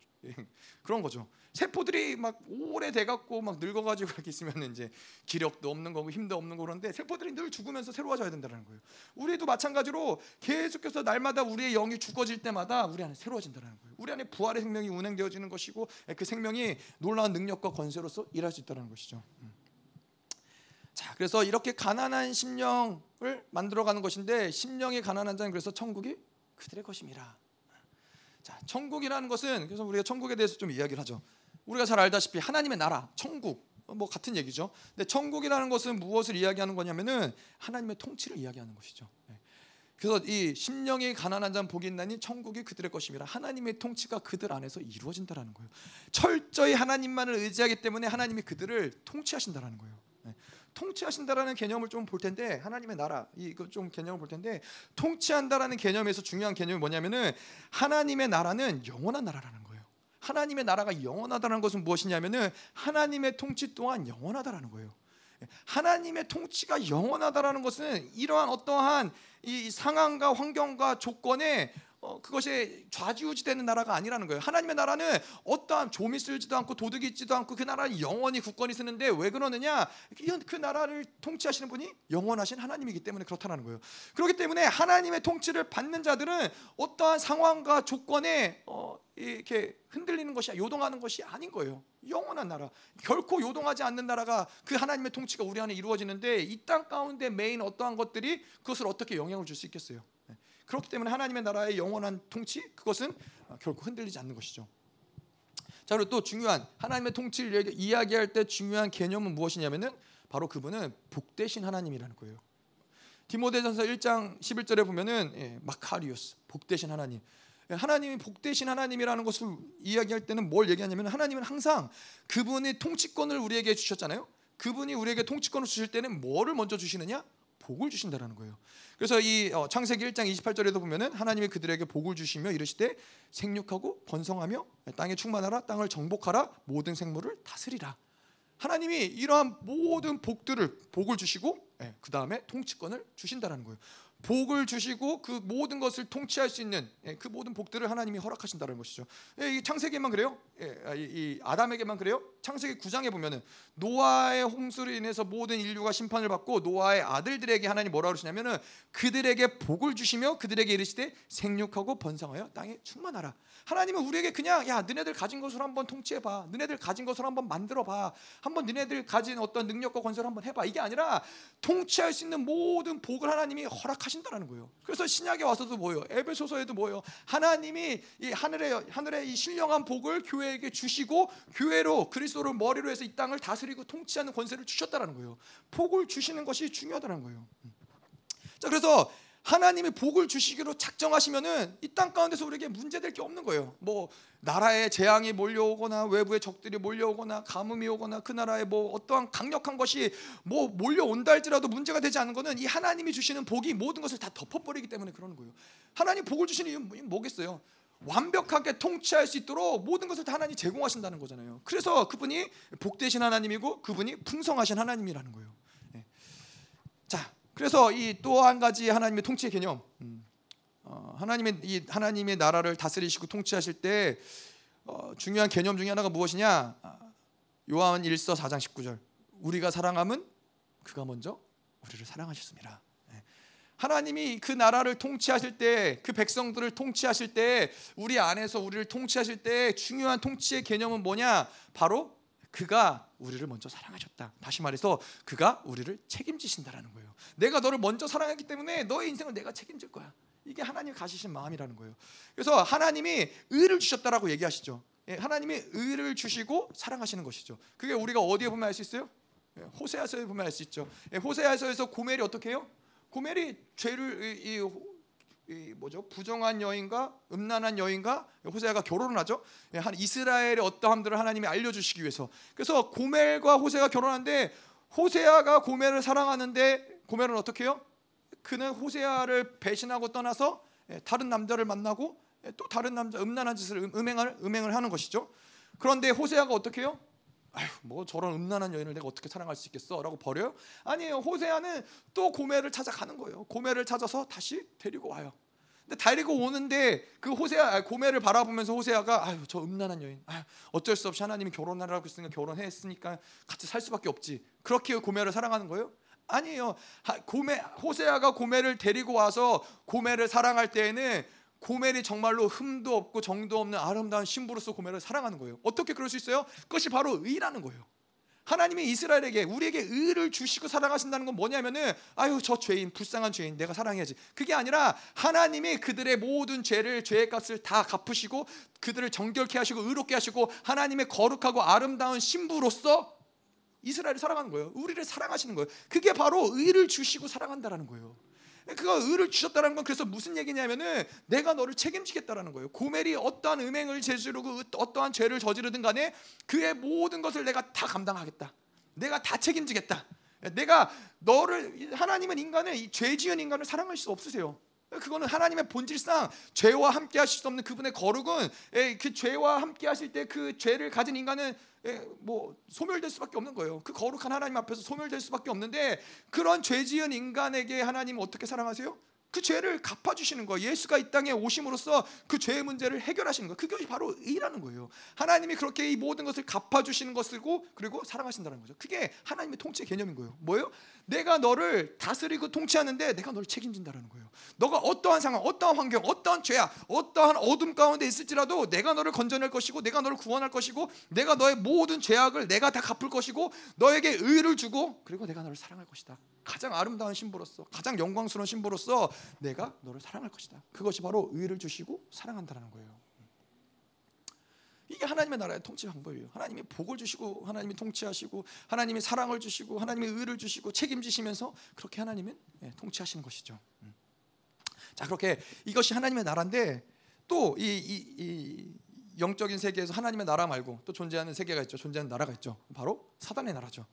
그런 거죠. 세포들이 막 오래 돼 갖고 막 늙어 가지고 이렇게 있으면 이제 기력도 없는 거고 힘도 없는 거 그런데 세포들이 늘 죽으면서 새로워져야 된다는 거예요. 우리도 마찬가지로 계속해서 날마다 우리의 영이 죽어질 때마다 우리 안에 새로워진다는 거예요. 우리 안에 부활의 생명이 운행되어지는 것이고 그 생명이 놀라운 능력과 권세로서 일할 수 있다는 것이죠. 음. 자, 그래서 이렇게 가난한 심령을 만들어가는 것인데 심령이 가난한 자는 그래서 천국이 그들의 것임이라. 자, 천국이라는 것은 그래서 우리가 천국에 대해서 좀 이야기를 하죠. 우리가 잘 알다시피 하나님의 나라, 천국 뭐 같은 얘기죠. 근데 천국이라는 것은 무엇을 이야기하는 거냐면은 하나님의 통치를 이야기하는 것이죠. 네. 그래서 이 심령이 가난한 자는 복이 있나니 천국이 그들의 것임이라 하나님의 통치가 그들 안에서 이루어진다라는 거예요. 철저히 하나님만을 의지하기 때문에 하나님이 그들을 통치하신다라는 거예요. 네. 통치하신다라는 개념을 좀 볼 텐데 하나님의 나라 이거 좀 개념을 볼 텐데 통치한다라는 개념에서 중요한 개념이 뭐냐면은 하나님의 나라는 영원한 나라라는 거예요. 하나님의 나라가 영원하다는 것은 무엇이냐면은 하나님의 통치 또한 영원하다라는 거예요. 하나님의 통치가 영원하다라는 것은 이러한 어떠한 이 상황과 환경과 조건에 어, 그것이 좌지우지되는 나라가 아니라는 거예요. 하나님의 나라는 어떠한 조미 쓸지도 않고 도둑이 있지도 않고 그 나라는 영원히 국권이 쓰는데 왜 그러느냐? 그 나라를 통치하시는 분이 영원하신 하나님이기 때문에 그렇다는 거예요. 그렇기 때문에 하나님의 통치를 받는 자들은 어떠한 상황과 조건에 어, 이렇게 흔들리는 것이 요동하는 것이 아닌 거예요. 영원한 나라. 결코 요동하지 않는 나라가 그 하나님의 통치가 우리 안에 이루어지는데 이 땅 가운데 메인 어떠한 것들이 그것을 어떻게 영향을 줄 수 있겠어요? 그렇기 때문에 하나님의 나라의 영원한 통치 그것은 결코 흔들리지 않는 것이죠. 자 그리고 또 중요한 하나님의 통치를 이야기할 때 중요한 개념은 무엇이냐면은 바로 그분은 복되신 하나님이라는 거예요. 디모데전서 1장 11절에 보면은 예, 마카리오스 복되신 하나님. 예, 하나님이 복되신 하나님이라는 것을 이야기할 때는 뭘 얘기하냐면 하나님은 항상 그분이 통치권을 우리에게 주셨잖아요. 그분이 우리에게 통치권을 주실 때는 뭐를 먼저 주시느냐? 복을 주신다라는 거예요. 그래서 이 어, 창세기 1장 28절에도 보면은 하나님이 그들에게 복을 주시며 이르시되 생육하고 번성하며 땅에 충만하라 땅을 정복하라 모든 생물을 다스리라. 하나님이 이러한 모든 복들을 복을 주시고 예, 그 다음에 통치권을 주신다라는 거예요. 복을 주시고 그 모든 것을 통치할 수 있는 예, 그 모든 복들을 하나님이 허락하신다는 것이죠. 예, 이 창세기만 그래요? 예, 아, 이 아담에게만 그래요? 창세기 9장에 보면은 노아의 홍수로 인해서 모든 인류가 심판을 받고 노아의 아들들에게 하나님 뭐라 그러시냐면은 그들에게 복을 주시며 그들에게 이르시되 생육하고 번성하여 땅에 충만하라. 하나님은 우리에게 그냥 야 너네들 가진 것을 한번 통치해 봐. 너네들 가진 것을 한번 만들어 봐. 한번 너네들 가진 어떤 능력과 권세를 한번 해 봐. 이게 아니라 통치할 수 있는 모든 복을 하나님이 허락 하신다는 거예요. 그래서 신약에 와서도 뭐예요? 에베소서에도 뭐예요? 하나님이 이 하늘의 하늘의 이 신령한 복을 교회에게 주시고 교회로 그리스도를 머리로 해서 이 땅을 다스리고 통치하는 권세를 주셨다는 거예요. 복을 주시는 것이 중요하다는 거예요. 자 그래서 하나님이 복을 주시기로 작정하시면은 이 땅 가운데서 우리에게 문제될 게 없는 거예요. 뭐 나라에 재앙이 몰려오거나 외부의 적들이 몰려오거나 가뭄이 오거나 그 나라에 뭐 어떠한 강력한 것이 뭐 몰려온다 할지라도 문제가 되지 않는 것은 이 하나님이 주시는 복이 모든 것을 다 덮어버리기 때문에 그러는 거예요. 하나님 복을 주시는 이유는 뭐겠어요? 완벽하게 통치할 수 있도록 모든 것을 다 하나님 제공하신다는 거잖아요. 그래서 그분이 복되신 하나님이고 그분이 풍성하신 하나님이라는 거예요. 네. 자, 그래서 이 또 한 가지 하나님의 통치의 개념. 음. 어, 하나님의 이 하나님의 나라를 다스리시고 통치하실 때 어, 중요한 개념 중에 하나가 무엇이냐? 아, 요한 1서 4장 19절. 우리가 사랑함은 그가 먼저 우리를 사랑하셨습니다. 예. 하나님이 그 나라를 통치하실 때, 그 백성들을 통치하실 때, 우리 안에서 우리를 통치하실 때 중요한 통치의 개념은 뭐냐? 바로 그가 우리를 먼저 사랑하셨다. 다시 말해서 그가 우리를 책임지신다라는 거예요. 내가 너를 먼저 사랑했기 때문에 너의 인생을 내가 책임질 거야. 이게 하나님 가지신 마음이라는 거예요. 그래서 하나님이 의를 주셨다라고 얘기하시죠. 예, 하나님이 의를 주시고 사랑하시는 것이죠. 그게 우리가 어디에 보면 알 수 있어요? 예, 호세아서에 보면 알 수 있죠. 예, 호세아서에서 고멜이 어떻게 해요? 고멜이 죄를 이, 이, 이 뭐죠? 부정한 여인과 음란한 여인과 호세아가 결혼을 하죠. 한 이스라엘의 어떠함들을 하나님이 알려주시기 위해서. 그래서 고멜과 호세가 결혼하는데 호세아가 고멜을 사랑하는데 고멜은 어떻게 해요? 그는 호세아를 배신하고 떠나서 다른 남자를 만나고 또 다른 남자 음란한 짓을 음, 음행을 음행을 하는 것이죠. 그런데 호세아가 어떻게 해요? 아휴 뭐 저런 음란한 여인을 내가 어떻게 사랑할 수 있겠어라고 버려요? 아니에요. 호세아는 또 고멜을 찾아가는 거예요. 고멜을 찾아서 다시 데리고 와요. 근데 데리고 오는데 그 호세아 고멜을 바라보면서 호세아가 아유 저 음란한 여인 아유, 어쩔 수 없이 하나님이 결혼하라고 했으니까 결혼했으니까 같이 살 수밖에 없지 그렇게 고멜을 사랑하는 거예요? 아니에요. 고멜 호세아가 고멜을 데리고 와서 고멜을 사랑할 때에는 고멜이 정말로 흠도 없고 정도 없는 아름다운 신부로서 고멜을 사랑하는 거예요. 어떻게 그럴 수 있어요? 그것이 바로 의라는 거예요. 하나님이 이스라엘에게 우리에게 의를 주시고 사랑하신다는 건 뭐냐면은 아유 저 죄인 불쌍한 죄인 내가 사랑해야지 그게 아니라 하나님이 그들의 모든 죄를 죄의 값을 다 갚으시고 그들을 정결케 하시고 의롭게 하시고 하나님의 거룩하고 아름다운 신부로서 이스라엘을 사랑하는 거예요. 우리를 사랑하시는 거예요. 그게 바로 의를 주시고 사랑한다라는 거예요. 그가 의를 주셨다는 건 그래서 무슨 얘기냐면은 내가 너를 책임지겠다라는 거예요. 고멜이 어떠한 음행을 저지르고 어떠한 죄를 저지르든 간에 그의 모든 것을 내가 다 감당하겠다. 내가 다 책임지겠다. 내가 너를 하나님은 인간을 이 죄지은 인간을 사랑할 수 없으세요. 그거는 하나님의 본질상 죄와 함께 하실 수 없는 그분의 거룩은 그 죄와 함께 하실 때 그 죄를 가진 인간은 뭐 소멸될 수밖에 없는 거예요. 그 거룩한 하나님 앞에서 소멸될 수밖에 없는데 그런 죄 지은 인간에게 하나님 어떻게 사랑하세요? 그 죄를 갚아주시는 거예요. 예수가 이 땅에 오심으로써 그 죄의 문제를 해결하시는 거예요. 그것이 바로 의라는 거예요. 하나님이 그렇게 이 모든 것을 갚아주시는 것이고 그리고 사랑하신다는 거죠. 그게 하나님의 통치 개념인 거예요. 뭐예요? 내가 너를 다스리고 통치하는데 내가 너를 책임진다는 거예요. 너가 어떠한 상황, 어떠한 환경, 어떠한 죄야, 어떠한 어둠 가운데 있을지라도 내가 너를 건져낼 것이고 내가 너를 구원할 것이고 내가 너의 모든 죄악을 내가 다 갚을 것이고 너에게 의를 주고 그리고 내가 너를 사랑할 것이다. 가장 아름다운 신부로서 가장 영광스러운 신부로서 내가 너를 사랑할 것이다. 그것이 바로 의를 주시고 사랑한다는 거예요. 이게 하나님의 나라의 통치 방법이에요. 하나님이 복을 주시고 하나님이 통치하시고 하나님이 사랑을 주시고 하나님이 의를 주시고 책임지시면서 그렇게 하나님은 예, 통치하시는 것이죠. 음. 자 그렇게 이것이 하나님의 나라인데 또 이 이, 이 영적인 세계에서 하나님의 나라 말고 또 존재하는 세계가 있죠. 존재하는 나라가 있죠. 바로 사단의 나라죠.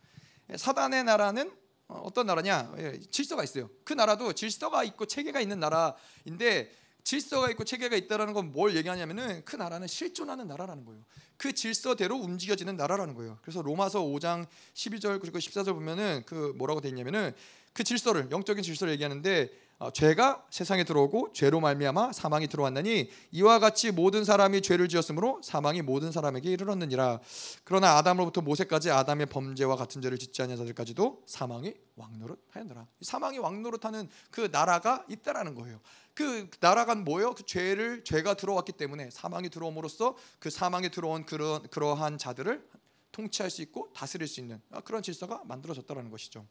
예, 사단의 나라는 어, 어떤 나라냐? 예, 질서가 있어요. 그 나라도 질서가 있고 체계가 있는 나라인데 질서가 있고 체계가 있다라는 건 뭘 얘기하냐면은 그 나라는 실존하는 나라라는 거예요. 그 질서대로 움직여지는 나라라는 거예요. 그래서 로마서 5장 12절 그리고 14절 보면은 그 뭐라고 돼 있냐면은 그 질서를 영적인 질서를 얘기하는데 어, 죄가 세상에 들어오고 죄로 말미암아 사망이 들어왔나니 이와 같이 모든 사람이 죄를 지었으므로 사망이 모든 사람에게 이르렀느니라. 그러나 아담으로부터 모세까지 아담의 범죄와 같은 죄를 짓지 않은 자들까지도 사망이 왕노릇하였노라. 사망이 왕노릇하는 그 나라가 있다라는 거예요. 그 나라가 뭐예요? 그 죄를 죄가 들어왔기 때문에 사망이 들어옴으로써 그 사망에 들어온 그런 그러한 자들을 통치할 수 있고 다스릴 수 있는 그런 질서가 만들어졌다라는 것이죠.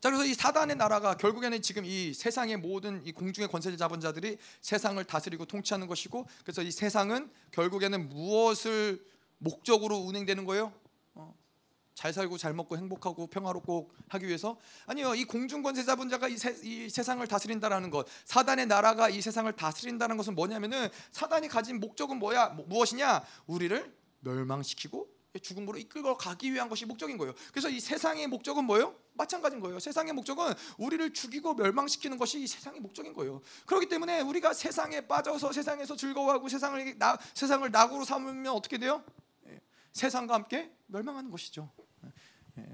자 그래서 이 사단의 나라가 결국에는 지금 이 세상의 모든 이 공중의 권세를 잡은 자들이 세상을 다스리고 통치하는 것이고 그래서 이 세상은 결국에는 무엇을 목적으로 운행되는 거예요? 어, 잘 살고 잘 먹고 행복하고 평화롭고 하기 위해서? 아니요 이 공중 권세 잡은 자가 이, 세, 이 세상을 다스린다라는 것. 사단의 나라가 이 세상을 다스린다는 것은 뭐냐면은 사단이 가진 목적은 뭐야? 뭐, 무엇이냐? 우리를 멸망시키고 죽음으로 이끌고 가기 위한 것이 목적인 거예요. 그래서 이 세상의 목적은 뭐예요? 마찬가지인 거예요. 세상의 목적은 우리를 죽이고 멸망시키는 것이 이 세상의 목적인 거예요. 그렇기 때문에 우리가 세상에 빠져서 세상에서 즐거워하고 세상을 나, 세상을 낙으로 삼으면 어떻게 돼요? 예, 세상과 함께 멸망하는 것이죠. 예.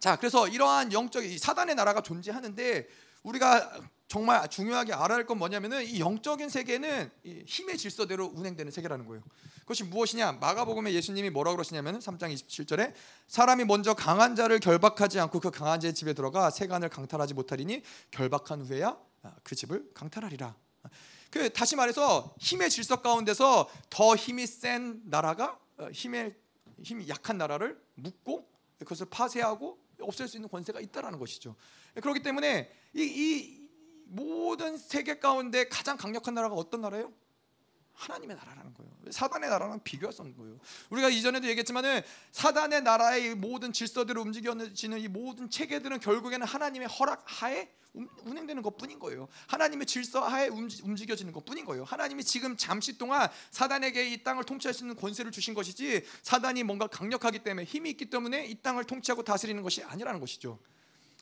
자, 그래서 이러한 영적 사단의 나라가 존재하는데 우리가 정말 중요하게 알아야 할 건 뭐냐면은 이 영적인 세계는 힘의 질서대로 운행되는 세계라는 거예요. 그것이 무엇이냐? 마가복음에 예수님이 뭐라고 그러시냐면 3장 27절에 사람이 먼저 강한 자를 결박하지 않고 그 강한 자의 집에 들어가 세간을 강탈하지 못하리니 결박한 후에야 그 집을 강탈하리라. 그 다시 말해서 힘의 질서 가운데서 더 힘이 센 나라가 어, 힘의 힘이 약한 나라를 묶고 그것을 파쇄하고 없앨 수 있는 권세가 있다라는 것이죠. 그렇기 때문에 이, 이 모든 세계 가운데 가장 강력한 나라가 어떤 나라예요? 하나님의 나라라는 거예요. 사단의 나라랑 비교할 수 없는 거예요. 우리가 이전에도 얘기했지만은 사단의 나라의 모든 질서대로 움직여지는 이 모든 체계들은 결국에는 하나님의 허락 하에 운행되는 것뿐인 거예요. 하나님의 질서 하에 움직여지는 것뿐인 거예요. 하나님이 지금 잠시 동안 사단에게 이 땅을 통치할 수 있는 권세를 주신 것이지 사단이 뭔가 강력하기 때문에 힘이 있기 때문에 이 땅을 통치하고 다스리는 것이 아니라는 것이죠.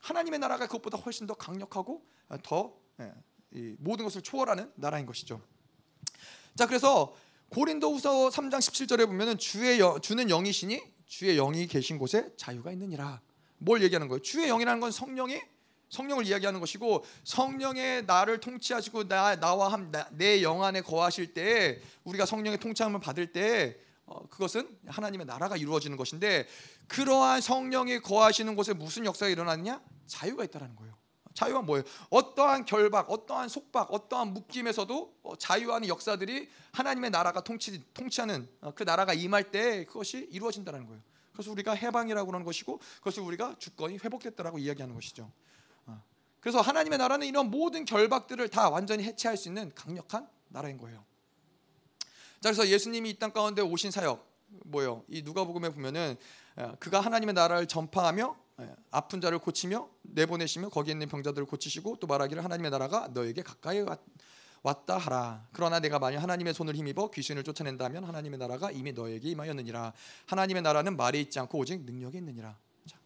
하나님의 나라가 그것보다 훨씬 더 강력하고 더 예, 모든 것을 초월하는 나라인 것이죠. 자, 그래서 고린도후서 3장 17절에 보면은 주의 여, 주는 영이시니 주의 영이 계신 곳에 자유가 있느니라. 뭘 얘기하는 거예요? 주의 영이라는 건 성령의 성령을 이야기하는 것이고 성령의 나를 통치하시고 나 나와 내 영 안에 거하실 때 우리가 성령의 통치함을 받을 때 어, 그것은 하나님의 나라가 이루어지는 것인데 그러한 성령이 거하시는 곳에 무슨 역사가 일어났냐? 자유가 있다라는 거예요. 자유가 뭐예요? 어떠한 결박, 어떠한 속박, 어떠한 묶임에서도 어, 자유하는 역사들이 하나님의 나라가 통치 통치하는 어, 그 나라가 임할 때 그것이 이루어진다는 거예요. 그래서 우리가 해방이라고 하는 것이고 그것을 우리가 주권이 회복됐다라고 이야기하는 것이죠. 어. 그래서 하나님의 나라는 이런 모든 결박들을 다 완전히 해체할 수 있는 강력한 나라인 거예요. 자, 그래서 예수님이 이 땅 가운데 오신 사역 뭐요? 이 누가복음에 보면은 그가 하나님의 나라를 전파하며 아픈 자를 고치며 내보내시며 거기 있는 병자들을 고치시고 또 말하기를 하나님의 나라가 너에게 가까이 왔다 하라. 그러나 내가 만일 하나님의 손을 힘입어 귀신을 쫓아낸다면 하나님의 나라가 이미 너에게 임하였느니라. 하나님의 나라는 말에 있지 않고 오직 능력에 있느니라. 자,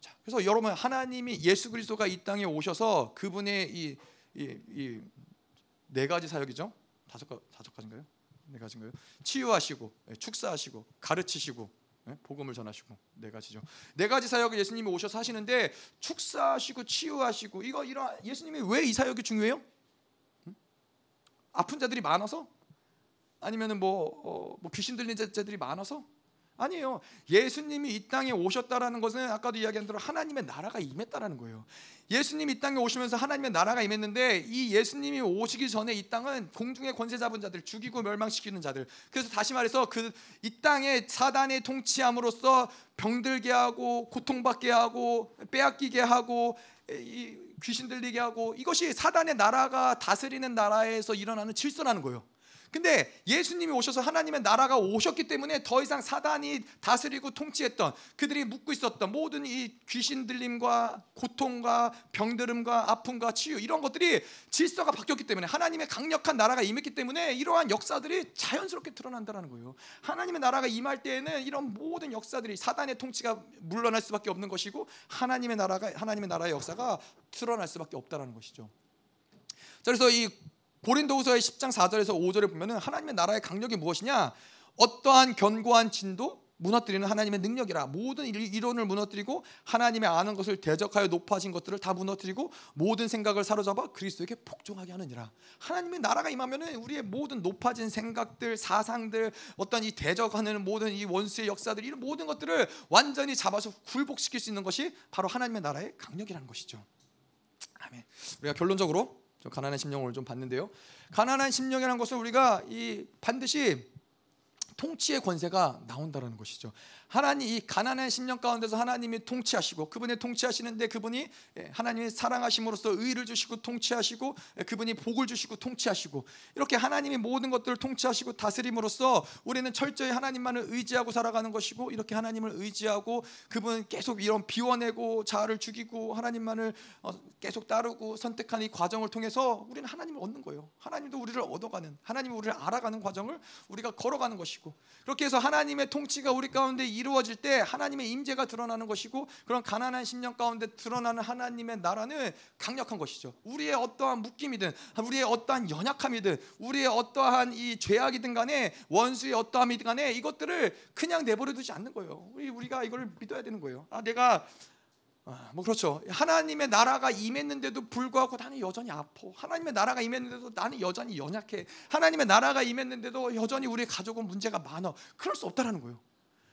자 그래서 여러분 하나님이 예수 그리스도가 이 땅에 오셔서 그분의 이 이 네 가지 사역이죠. 다섯 가 다섯 가지인가요? 네 가지인가요? 치유하시고 예, 축사하시고 가르치시고 예, 복음을 전하시고 네 가지죠. 네 가지 사역을 예수님이 오셔서 하시는데 축사하시고 치유하시고 이거 이런 예수님이 왜 이 사역이 중요해요? 아픈 자들이 많아서 아니면은 뭐, 어, 뭐 귀신 들린 자들이 많아서 아니에요. 예수님이 이 땅에 오셨다라는 것은 아까도 이야기한 대로 하나님의 나라가 임했다라는 거예요. 예수님이 이 땅에 오시면서 하나님의 나라가 임했는데 이 예수님이 오시기 전에 이 땅은 공중의 권세 잡은 자들 죽이고 멸망시키는 자들. 그래서 다시 말해서 그 이 땅에 사단의 통치함으로써 병들게 하고 고통받게 하고 빼앗기게 하고 이 귀신 들리게 하고 이것이 사단의 나라가 다스리는 나라에서 일어나는 질서라는 거예요. 근데 예수님이 오셔서 하나님의 나라가 오셨기 때문에 더 이상 사단이 다스리고 통치했던 그들이 묻고 있었던 모든 이 귀신 들림과 고통과 병들음과 아픔과 치유 이런 것들이 질서가 바뀌었기 때문에 하나님의 강력한 나라가 임했기 때문에 이러한 역사들이 자연스럽게 드러난다는 거예요. 하나님의 나라가 임할 때에는 이런 모든 역사들이 사단의 통치가 물러날 수밖에 없는 것이고 하나님의 나라가 하나님의 나라의 역사가 드러날 수밖에 없다는 것이죠. 그래서 이 고린도후서의 10장 4절에서 5절에 보면은 하나님의 나라의 강력이 무엇이냐? 어떠한 견고한 진도? 무너뜨리는 하나님의 능력이라. 모든 이론을 무너뜨리고 하나님의 아는 것을 대적하여 높아진 것들을 다 무너뜨리고 모든 생각을 사로잡아 그리스도에게 복종하게 하느니라. 하나님의 나라가 임하면은 우리의 모든 높아진 생각들 사상들 어떤 이 대적하는 모든 이 원수의 역사들 이런 모든 것들을 완전히 잡아서 굴복시킬 수 있는 것이 바로 하나님의 나라의 강력이라는 것이죠. 아멘. 우리가 결론적으로 좀 가난한 심령을 좀 봤는데요. 가난한 심령이라는 것은 우리가 이 반드시 통치의 권세가 나온다라는 것이죠. 하나님 이 가난한 심령 가운데서 하나님이 통치하시고 그분이 통치하시는데 그분이 예, 하나님의 사랑하심으로써 의를 주시고 통치하시고 예, 그분이 복을 주시고 통치하시고 이렇게 하나님이 모든 것들을 통치하시고 다스림으로써 우리는 철저히 하나님만을 의지하고 살아가는 것이고 이렇게 하나님을 의지하고 그분 계속 이런 비워내고 자아를 죽이고 하나님만을 어, 계속 따르고 선택한 이 과정을 통해서 우리는 하나님을 얻는 거예요. 하나님도 우리를 얻어가는 하나님이 우리를 알아가는 과정을 우리가 걸어가는 것이고 그렇게 해서 하나님의 통치가 우리 가운데 이루어질 때 하나님의 임재가 드러나는 것이고 그런 가난한 심령 가운데 드러나는 하나님의 나라는 강력한 것이죠. 우리의 어떠한 묶임이든 우리의 어떠한 연약함이든 우리의 어떠한 이 죄악이든 간에 원수의 어떠함이든 간에 이것들을 그냥 내버려 두지 않는 거예요. 우리 우리가 이걸 믿어야 되는 거예요. 아 내가 아, 뭐 그렇죠. 하나님의 나라가 임했는데도 불구하고 나는 여전히 아파. 하나님의 나라가 임했는데도 나는 여전히 연약해. 하나님의 나라가 임했는데도 여전히 우리 가족은 문제가 많아. 그럴 수 없다라는 거예요.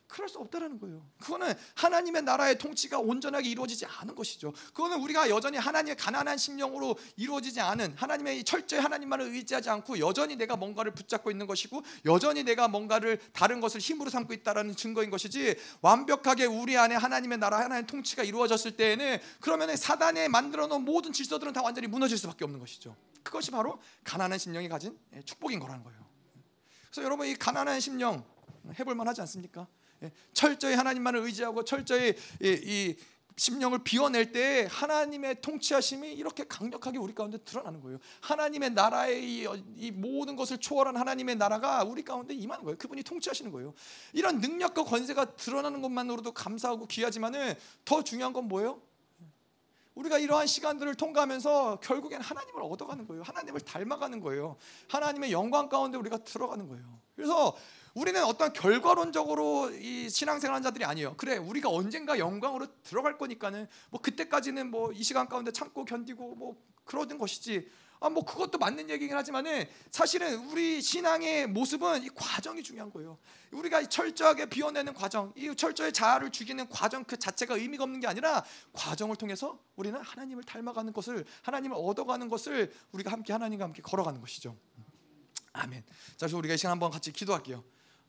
그럴 수 없다라는 거예요. 그거는 하나님의 나라의 통치가 온전하게 이루어지지 않은 것이죠. 그거는 우리가 여전히 하나님의 가난한 심령으로 이루어지지 않은 하나님의 철저히 하나님만을 의지하지 않고 여전히 내가 뭔가를 붙잡고 있는 것이고 여전히 내가 뭔가를 다른 것을 힘으로 삼고 있다라는 증거인 것이지 완벽하게 우리 안에 하나님의 나라 하나님의 통치가 이루어졌을 때에는 그러면 사단에 만들어 놓은 모든 질서들은 다 완전히 무너질 수밖에 없는 것이죠. 그것이 바로 가난한 심령이 가진 축복인 거라는 거예요. 그래서 여러분 이 가난한 심령 해볼 만하지 않습니까? 예, 철저히 하나님만을 의지하고 철저히 이, 이 심령을 비워낼 때 하나님의 통치하심이 이렇게 강력하게 우리 가운데 드러나는 거예요. 하나님의 나라의 이, 이, 모든 것을 초월한 하나님의 나라가 우리 가운데 임하는 거예요. 그분이 통치하시는 거예요. 이런 능력과 권세가 드러나는 것만으로도 감사하고 귀하지만은 더 중요한 건 뭐예요? 우리가 이러한 시간들을 통과하면서 결국엔 하나님을 얻어가는 거예요. 하나님을 닮아가는 거예요. 하나님의 영광 가운데 우리가 들어가는 거예요. 그래서 우리는 어떤 결과론적으로 이 신앙생활한 자들이 아니에요. 그래, 우리가 언젠가 영광으로 들어갈 거니까는 뭐 그때까지는 뭐 이 시간 가운데 참고 견디고 뭐 그러는 것이지. 아, 뭐 그것도 맞는 얘기긴 하지만은 사실은 우리 신앙의 모습은 이 과정이 중요한 거예요. 우리가 철저하게 비워내는 과정, 이 철저히 자아를 죽이는 과정 그 자체가 의미가 없는 게 아니라 과정을 통해서 우리는 하나님을 닮아가는 것을 하나님을 얻어가는 것을 우리가 함께 하나님과 함께 걸어가는 것이죠. 아멘. 자, 그래서 우리가 이 시간 한번 같이 기도할게요.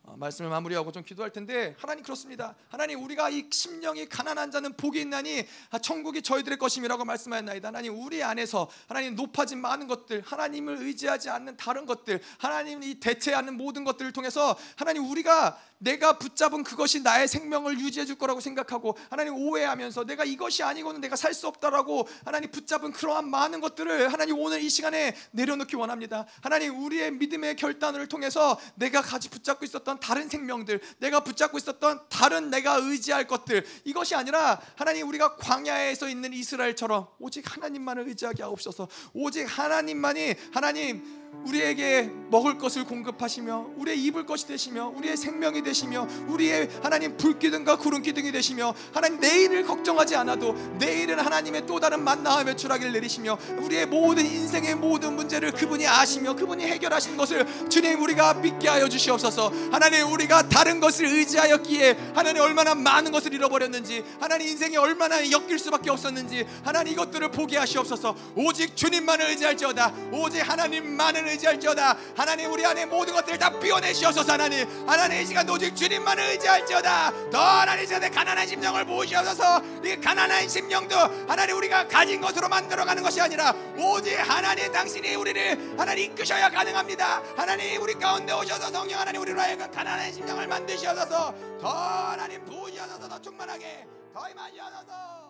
어, 말씀을 마무리하고 좀 기도할 텐데 하나님 그렇습니다. 하나님 우리가 이 심령이 가난한 자는 복이 있나니 아, 천국이 저희들의 것임이라고 말씀하였나이다. 하나님 우리 안에서 하나님 높아진 많은 것들, 하나님을 의지하지 않는 다른 것들, 하나님이 대체하는 모든 것들을 통해서 하나님 우리가 내가 붙잡은 그것이 나의 생명을 유지해 줄 거라고 생각하고 하나님 오해하면서 내가 이것이 아니고는 내가 살 수 없다라고 하나님 붙잡은 그러한 많은 것들을 하나님 오늘 이 시간에 내려놓기 원합니다. 하나님 우리의 믿음의 결단을 통해서 내가 가지 붙잡고 있었던 다른 생명들, 내가 붙잡고 있었던 다른 내가 의지할 것들 이것이 아니라 하나님 우리가 광야에서 있는 이스라엘처럼 오직 하나님만을 의지하게 하옵소서. 오직 하나님만이 하나님 우리에게 먹을 것을 공급하시며 우리의 입을 것이 되시며 우리의 생명이 되시며 우리의 하나님 불기둥과 구름기둥이 되시며 하나님 내일을 걱정하지 않아도 내일은 하나님의 또 다른 만나와 매출하기를 내리시며 우리의 모든 인생의 모든 문제를 그분이 아시며 그분이 해결하시는 것을 주님 우리가 믿게 하여 주시옵소서 하나님 우리가 다른 것을 의지하였기에 하나님 얼마나 많은 것을 잃어버렸는지 하나님 인생이 얼마나 엮일 수밖에 없었는지 하나님 이것들을 보게 하시옵소서. 오직 주님만을 의지할지어다. 오직 하나님만을 의지할지어다. 하나님 우리 안에 모든 것들을 다 비워내시옵소서 하나님. 하나님 이 시간 오직 주님만을 의지할지어다. 더 하나님 이제 가난한 심령을 모으시옵소서. 이 가난한 심령도 하나님 우리가 가진 것으로 만들어가는 것이 아니라 오직 하나님 당신이 우리를 하나님 이끄셔야 가능합니다. 하나님 우리 가운데 오셔서 성령 하나님 우리로 하여금 가난한 심령을 만드시옵소서. 더 하나님 부으시옵소서. 더 충만하게. 더 임하시옵소서.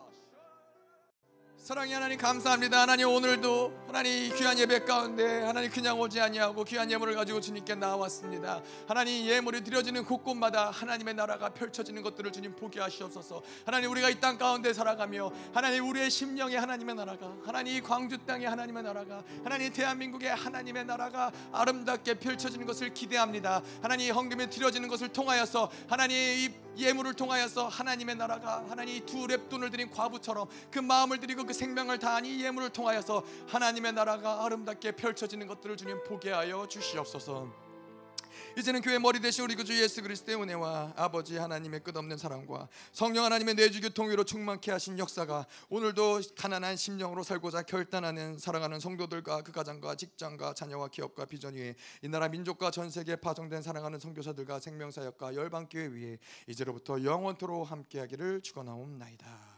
사랑의 하나님 감사합니다. 하나님 오늘도 하나님 이 귀한 예배 가운데 하나님 그냥 오지 아니하고 귀한 예물을 가지고 주님께 나왔습니다. 하나님 예물이 드려지는 곳곳마다 하나님의 나라가 펼쳐지는 것들을 주님 보게 하시옵소서. 하나님 우리가 이 땅 가운데 살아가며 하나님 우리의 심령에 하나님의 나라가 하나님 이 광주 땅에 하나님의 나라가 하나님 대한민국의 하나님의 나라가 아름답게 펼쳐지는 것을 기대합니다. 하나님 이 헌금이 드려지는 것을 통하여서 하나님 이 예물을 통하여서 하나님의 나라가 하나님 두 랩돈을 드린 과부처럼 그 마음을 드리고 그 생명을 다한 이 예물을 통하여서 하나님 의 나라가 아름답게 펼쳐지는 것들을 주님 보게 하여 주시옵소서. 이제는 교회 머리 대신 우리 구주 예수 그리스도의 은혜와 아버지 하나님의 끝없는 사랑과 성령 하나님의 내주교 통위로 충만케 하신 역사가 오늘도 가난한 심령으로 살고자 결단하는 사랑하는 성도들과 그 가정과 직장과 자녀와 기업과 비전 위에 이 나라 민족과 전 세계에 파송된 사랑하는 선교사들과 생명사역과 열방교회 위에 이제로부터 영원토로 함께하기를 축원하옵나이다.